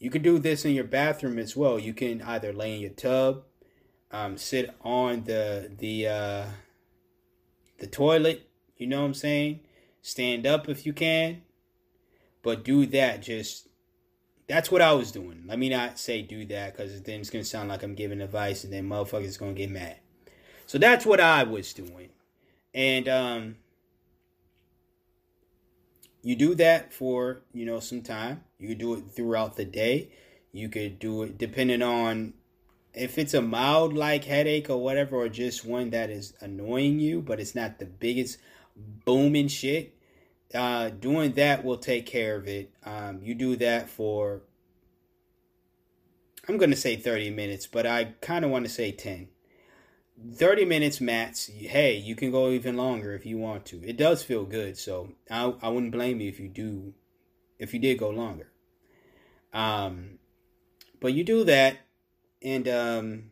you can do this in your bathroom as well. You can either lay in your tub, um, sit on the the uh, the toilet. You know what I'm saying? Stand up if you can, but do that. Just that's what I was doing. Let me not say do that because then it's gonna sound like I'm giving advice, and then motherfuckers gonna get mad. So that's what I was doing, and um, you do that for you know some time you could do it throughout the day you could do it depending on if it's a mild like headache or whatever, or just one that is annoying you, but it's not the biggest booming shit, uh, doing that will take care of it. Um, you do that for, I'm going to say 30 minutes, but I kind of want to say 10. 30 minutes max. Hey, you can go even longer if you want to. It does feel good, so I, I wouldn't blame you if you do, if you did go longer. Um, but you do that, and um,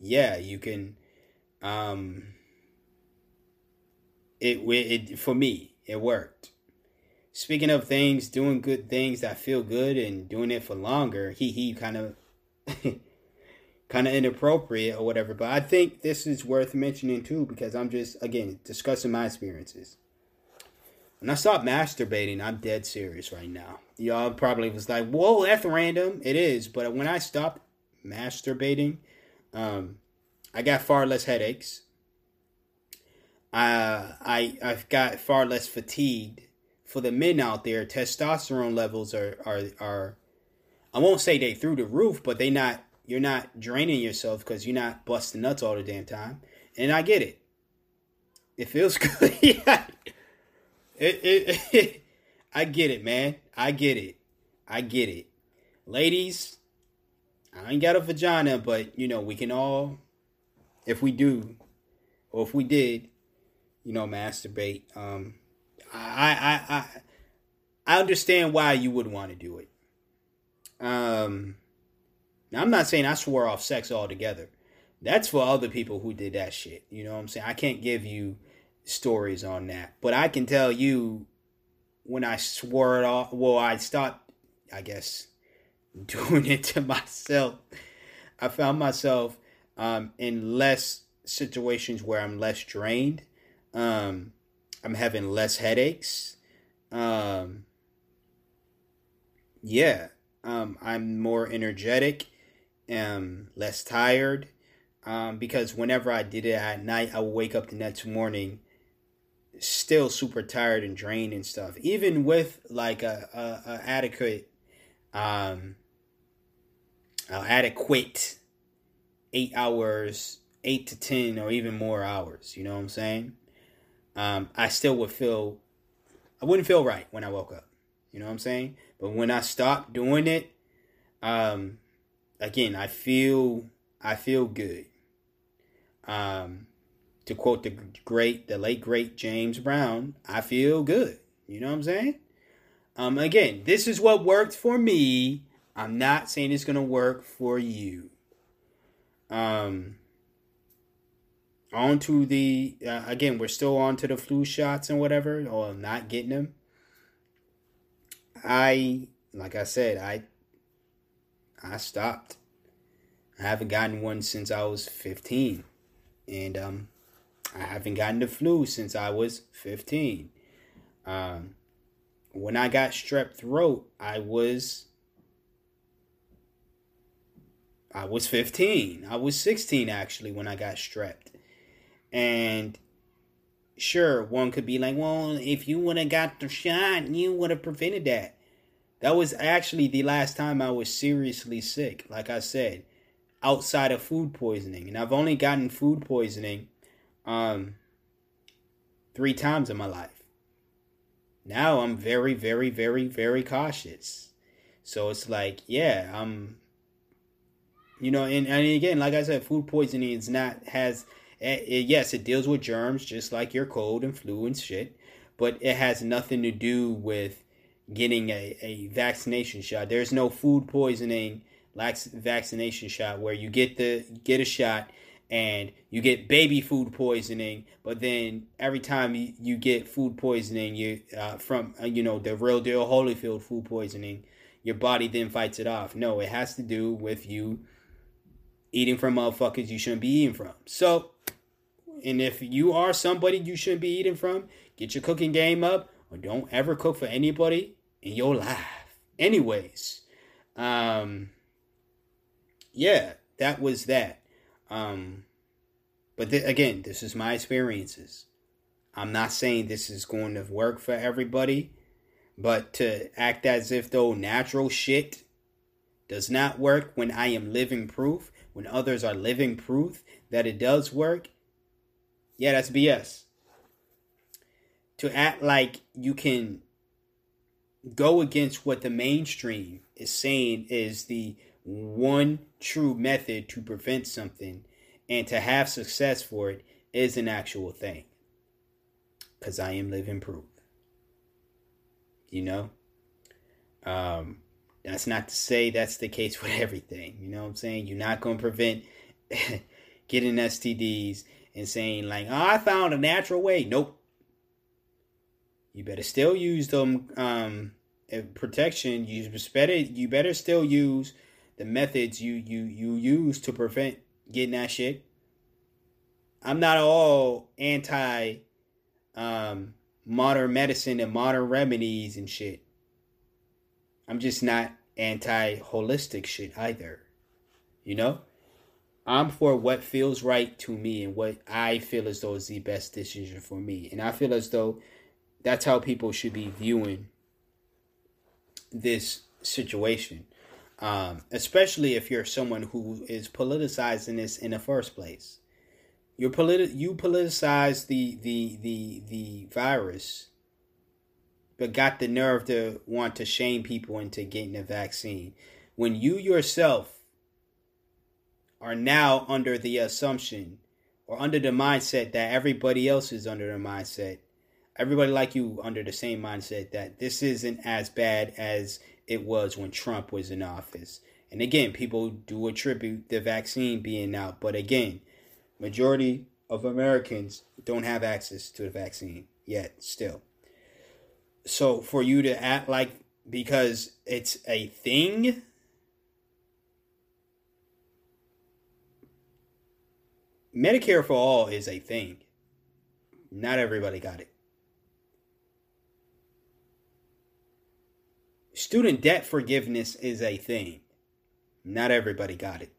yeah, you can. Um, it it for me it worked. Speaking of things, doing good things that feel good and doing it for longer, he he kind of kind of inappropriate or whatever. But I think this is worth mentioning too because I'm just again discussing my experiences. When I stopped masturbating, I'm dead serious right now. Y'all probably was like, "Whoa, that's random." It is, but when I stopped masturbating, um, I got far less headaches. I I've got far less fatigued. For the men out there, testosterone levels are are are. I won't say they through the roof, but they not. You're not draining yourself because you're not busting nuts all the damn time. And I get it. It feels good. yeah. It, it, it, I get it, man. I get it. I get it. Ladies, I ain't got a vagina, but you know, we can all, if we do, or if we did, you know, masturbate. Um, I, I, I, I understand why you would want to do it. Um, now I'm not saying I swore off sex altogether. That's for other people who did that shit. You know what I'm saying? I can't give you stories on that, but I can tell you when I swore it off. Well, I stopped, I guess, doing it to myself. I found myself um, in less situations where I'm less drained. Um, I'm having less headaches. Um, yeah, um, I'm more energetic, um, less tired. Um, because whenever I did it at night, I would wake up the next morning still super tired and drained and stuff. Even with like a, a, a adequate, um, a adequate eight hours, eight to ten, or even more hours. You know what I'm saying? Um, I still would feel, I wouldn't feel right when I woke up. You know what I'm saying? But when I stopped doing it, um, again, I feel, I feel good. Um, to quote the great, the late great James Brown, I feel good. You know what I'm saying? Um, again, this is what worked for me. I'm not saying it's gonna work for you. Um, on to the uh, again, we're still on to the flu shots and whatever, or not getting them. I, like I said, I, I stopped. I haven't gotten one since I was 15, and um, I haven't gotten the flu since I was 15. Um, when I got strep throat, I was I was 15. I was 16 actually when I got strep. And sure, one could be like, well, if you would have got the shot, you would have prevented that. That was actually the last time I was seriously sick, like I said, outside of food poisoning. And I've only gotten food poisoning um, three times in my life. Now I'm very, very, very, very cautious. So it's like, yeah, I'm, you know, and, and again, like I said, food poisoning is not, has, it, eh, yes, it deals with germs just like your cold and flu and shit, but it has nothing to do with getting a, a vaccination shot. There's no food poisoning like vaccination shot where you get the get a shot and you get baby food poisoning but then every time you, you get food poisoning you uh, from uh, you know the real deal holyfield food poisoning your body then fights it off no it has to do with you eating from motherfuckers you shouldn't be eating from so and if you are somebody you shouldn't be eating from get your cooking game up or don't ever cook for anybody in your life anyways um yeah that was that um, but th- again, this is my experiences. I'm not saying this is going to work for everybody, but to act as if though natural shit does not work when I am living proof, when others are living proof that it does work, yeah, that's BS. To act like you can go against what the mainstream is saying is the one true method to prevent something and to have success for it is an actual thing. Because I am living proof. You know? Um, that's not to say that's the case with everything. You know what I'm saying? You're not going to prevent getting STDs and saying, like, oh, I found a natural way. Nope. You better still use them um, protection. You better you better still use the methods you you you use to prevent getting that shit. I'm not all anti um, modern medicine and modern remedies and shit. I'm just not anti holistic shit either. You know? I'm for what feels right to me and what I feel as though is the best decision for me. And I feel as though that's how people should be viewing this situation. Um, especially if you're someone who is politicizing this in the first place. You're politi- you politicize the, the the the virus, but got the nerve to want to shame people into getting a vaccine. When you yourself are now under the assumption or under the mindset that everybody else is under the mindset, everybody like you under the same mindset that this isn't as bad as it was when Trump was in office. And again, people do attribute the vaccine being out, but again, majority of Americans don't have access to the vaccine yet still. So for you to act like because it's a thing Medicare for all is a thing. Not everybody got it. Student debt forgiveness is a thing. Not everybody got it.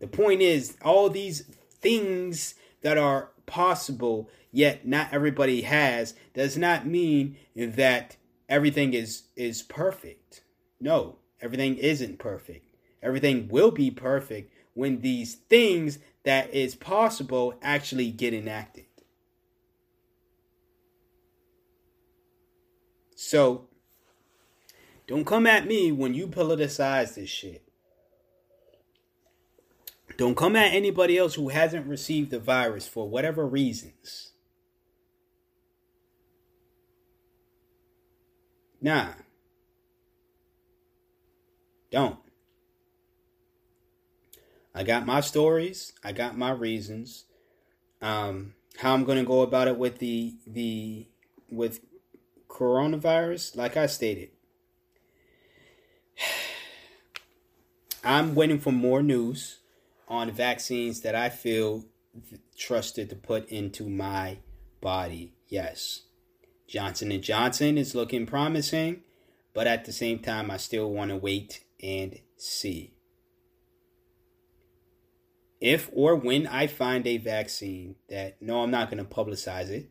The point is, all these things that are possible, yet not everybody has, does not mean that everything is is perfect. No, everything isn't perfect. Everything will be perfect when these things that is possible actually get enacted. So, don't come at me when you politicize this shit. Don't come at anybody else who hasn't received the virus for whatever reasons. Nah. Don't. I got my stories. I got my reasons. Um, how I'm gonna go about it with the the with coronavirus, like I stated. I'm waiting for more news on vaccines that I feel trusted to put into my body. Yes. Johnson and Johnson is looking promising, but at the same time I still want to wait and see. If or when I find a vaccine that no I'm not going to publicize it,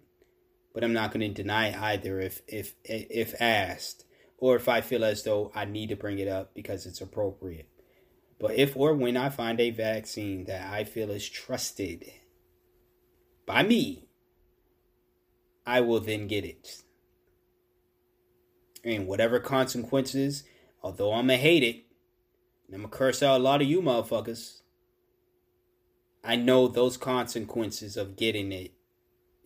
but I'm not going to deny it either if if if asked or if I feel as though I need to bring it up because it's appropriate. But if or when I find a vaccine that I feel is trusted by me, I will then get it. And whatever consequences, although I'm going to hate it, I'm going to curse out a lot of you motherfuckers, I know those consequences of getting it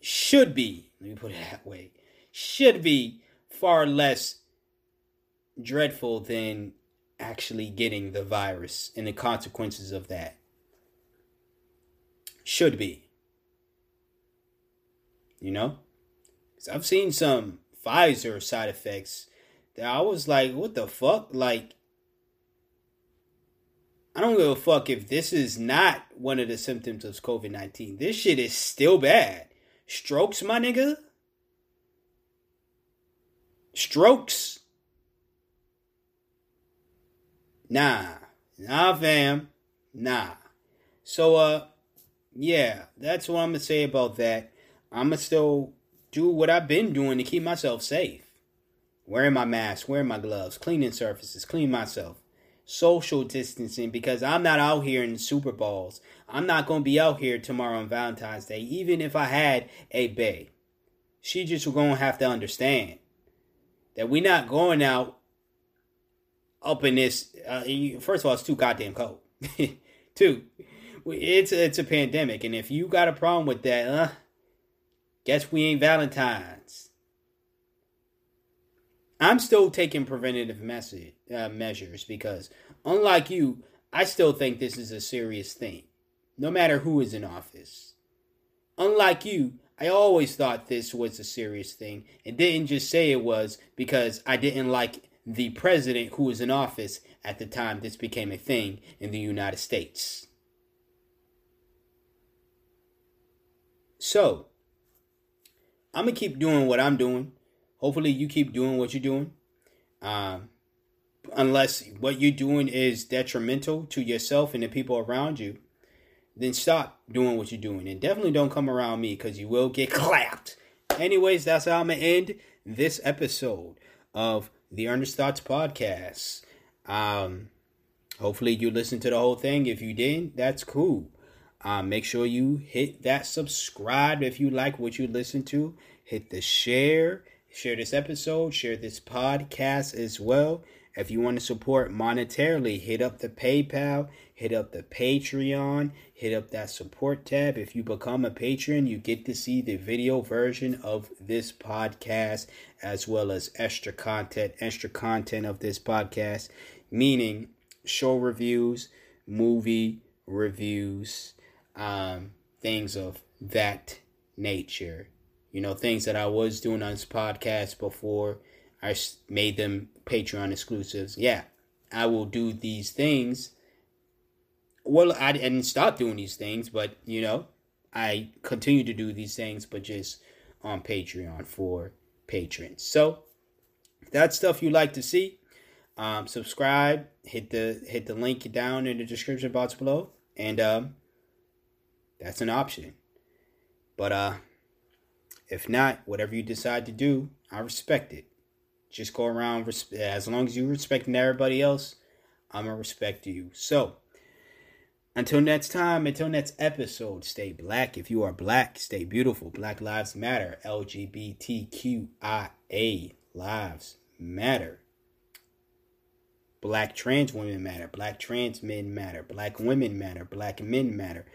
should be, let me put it that way, should be far less dreadful than actually getting the virus and the consequences of that. Should be. You know? Because I've seen some Pfizer side effects that I was like, what the fuck? Like, I don't give a fuck if this is not one of the symptoms of COVID 19. This shit is still bad. Strokes, my nigga. Strokes. Nah. Nah, fam. Nah. So, uh, yeah, that's what I'm gonna say about that. I'm gonna still do what I've been doing to keep myself safe. wearing my mask, wearing my gloves, cleaning surfaces, clean myself, social distancing because I'm not out here in Super Bowls. I'm not going to be out here tomorrow on Valentine's Day, even if I had a bay. She just going to have to understand that we're not going out up in this. Uh, first of all, it's too goddamn cold. Two, it's it's a pandemic, and if you got a problem with that, uh, guess we ain't Valentine's. I'm still taking preventative message, uh, measures because, unlike you, I still think this is a serious thing, no matter who is in office. Unlike you, I always thought this was a serious thing and didn't just say it was because I didn't like the president who was in office at the time this became a thing in the United States. So, I'm going to keep doing what I'm doing. Hopefully, you keep doing what you're doing. Um, unless what you're doing is detrimental to yourself and the people around you, then stop doing what you're doing. And definitely don't come around me because you will get clapped. Anyways, that's how I'm going to end this episode of the Earnest Thoughts Podcast. Um, hopefully, you listen to the whole thing. If you didn't, that's cool. Um, make sure you hit that subscribe if you like what you listen to. Hit the share. Share this episode. Share this podcast as well. If you want to support monetarily, hit up the PayPal, hit up the Patreon, hit up that support tab. If you become a patron, you get to see the video version of this podcast as well as extra content, extra content of this podcast, meaning show reviews, movie reviews, um, things of that nature. You know, things that I was doing on this podcast before I made them Patreon exclusives. Yeah, I will do these things. Well, I didn't stop doing these things, but you know, I continue to do these things, but just on Patreon for patrons. So that stuff you like to see. Um, subscribe. Hit the hit the link down in the description box below, and um, that's an option. But uh if not, whatever you decide to do, I respect it. Just go around as long as you respecting everybody else, I'm gonna respect you. So until next time, until next episode, stay black. If you are black, stay beautiful. Black Lives Matter. LGBTQIA lives matter. Black trans women matter. Black trans men matter. Black women matter. Black men matter.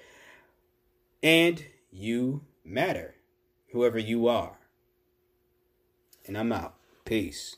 And you matter, whoever you are. And I'm out. Peace.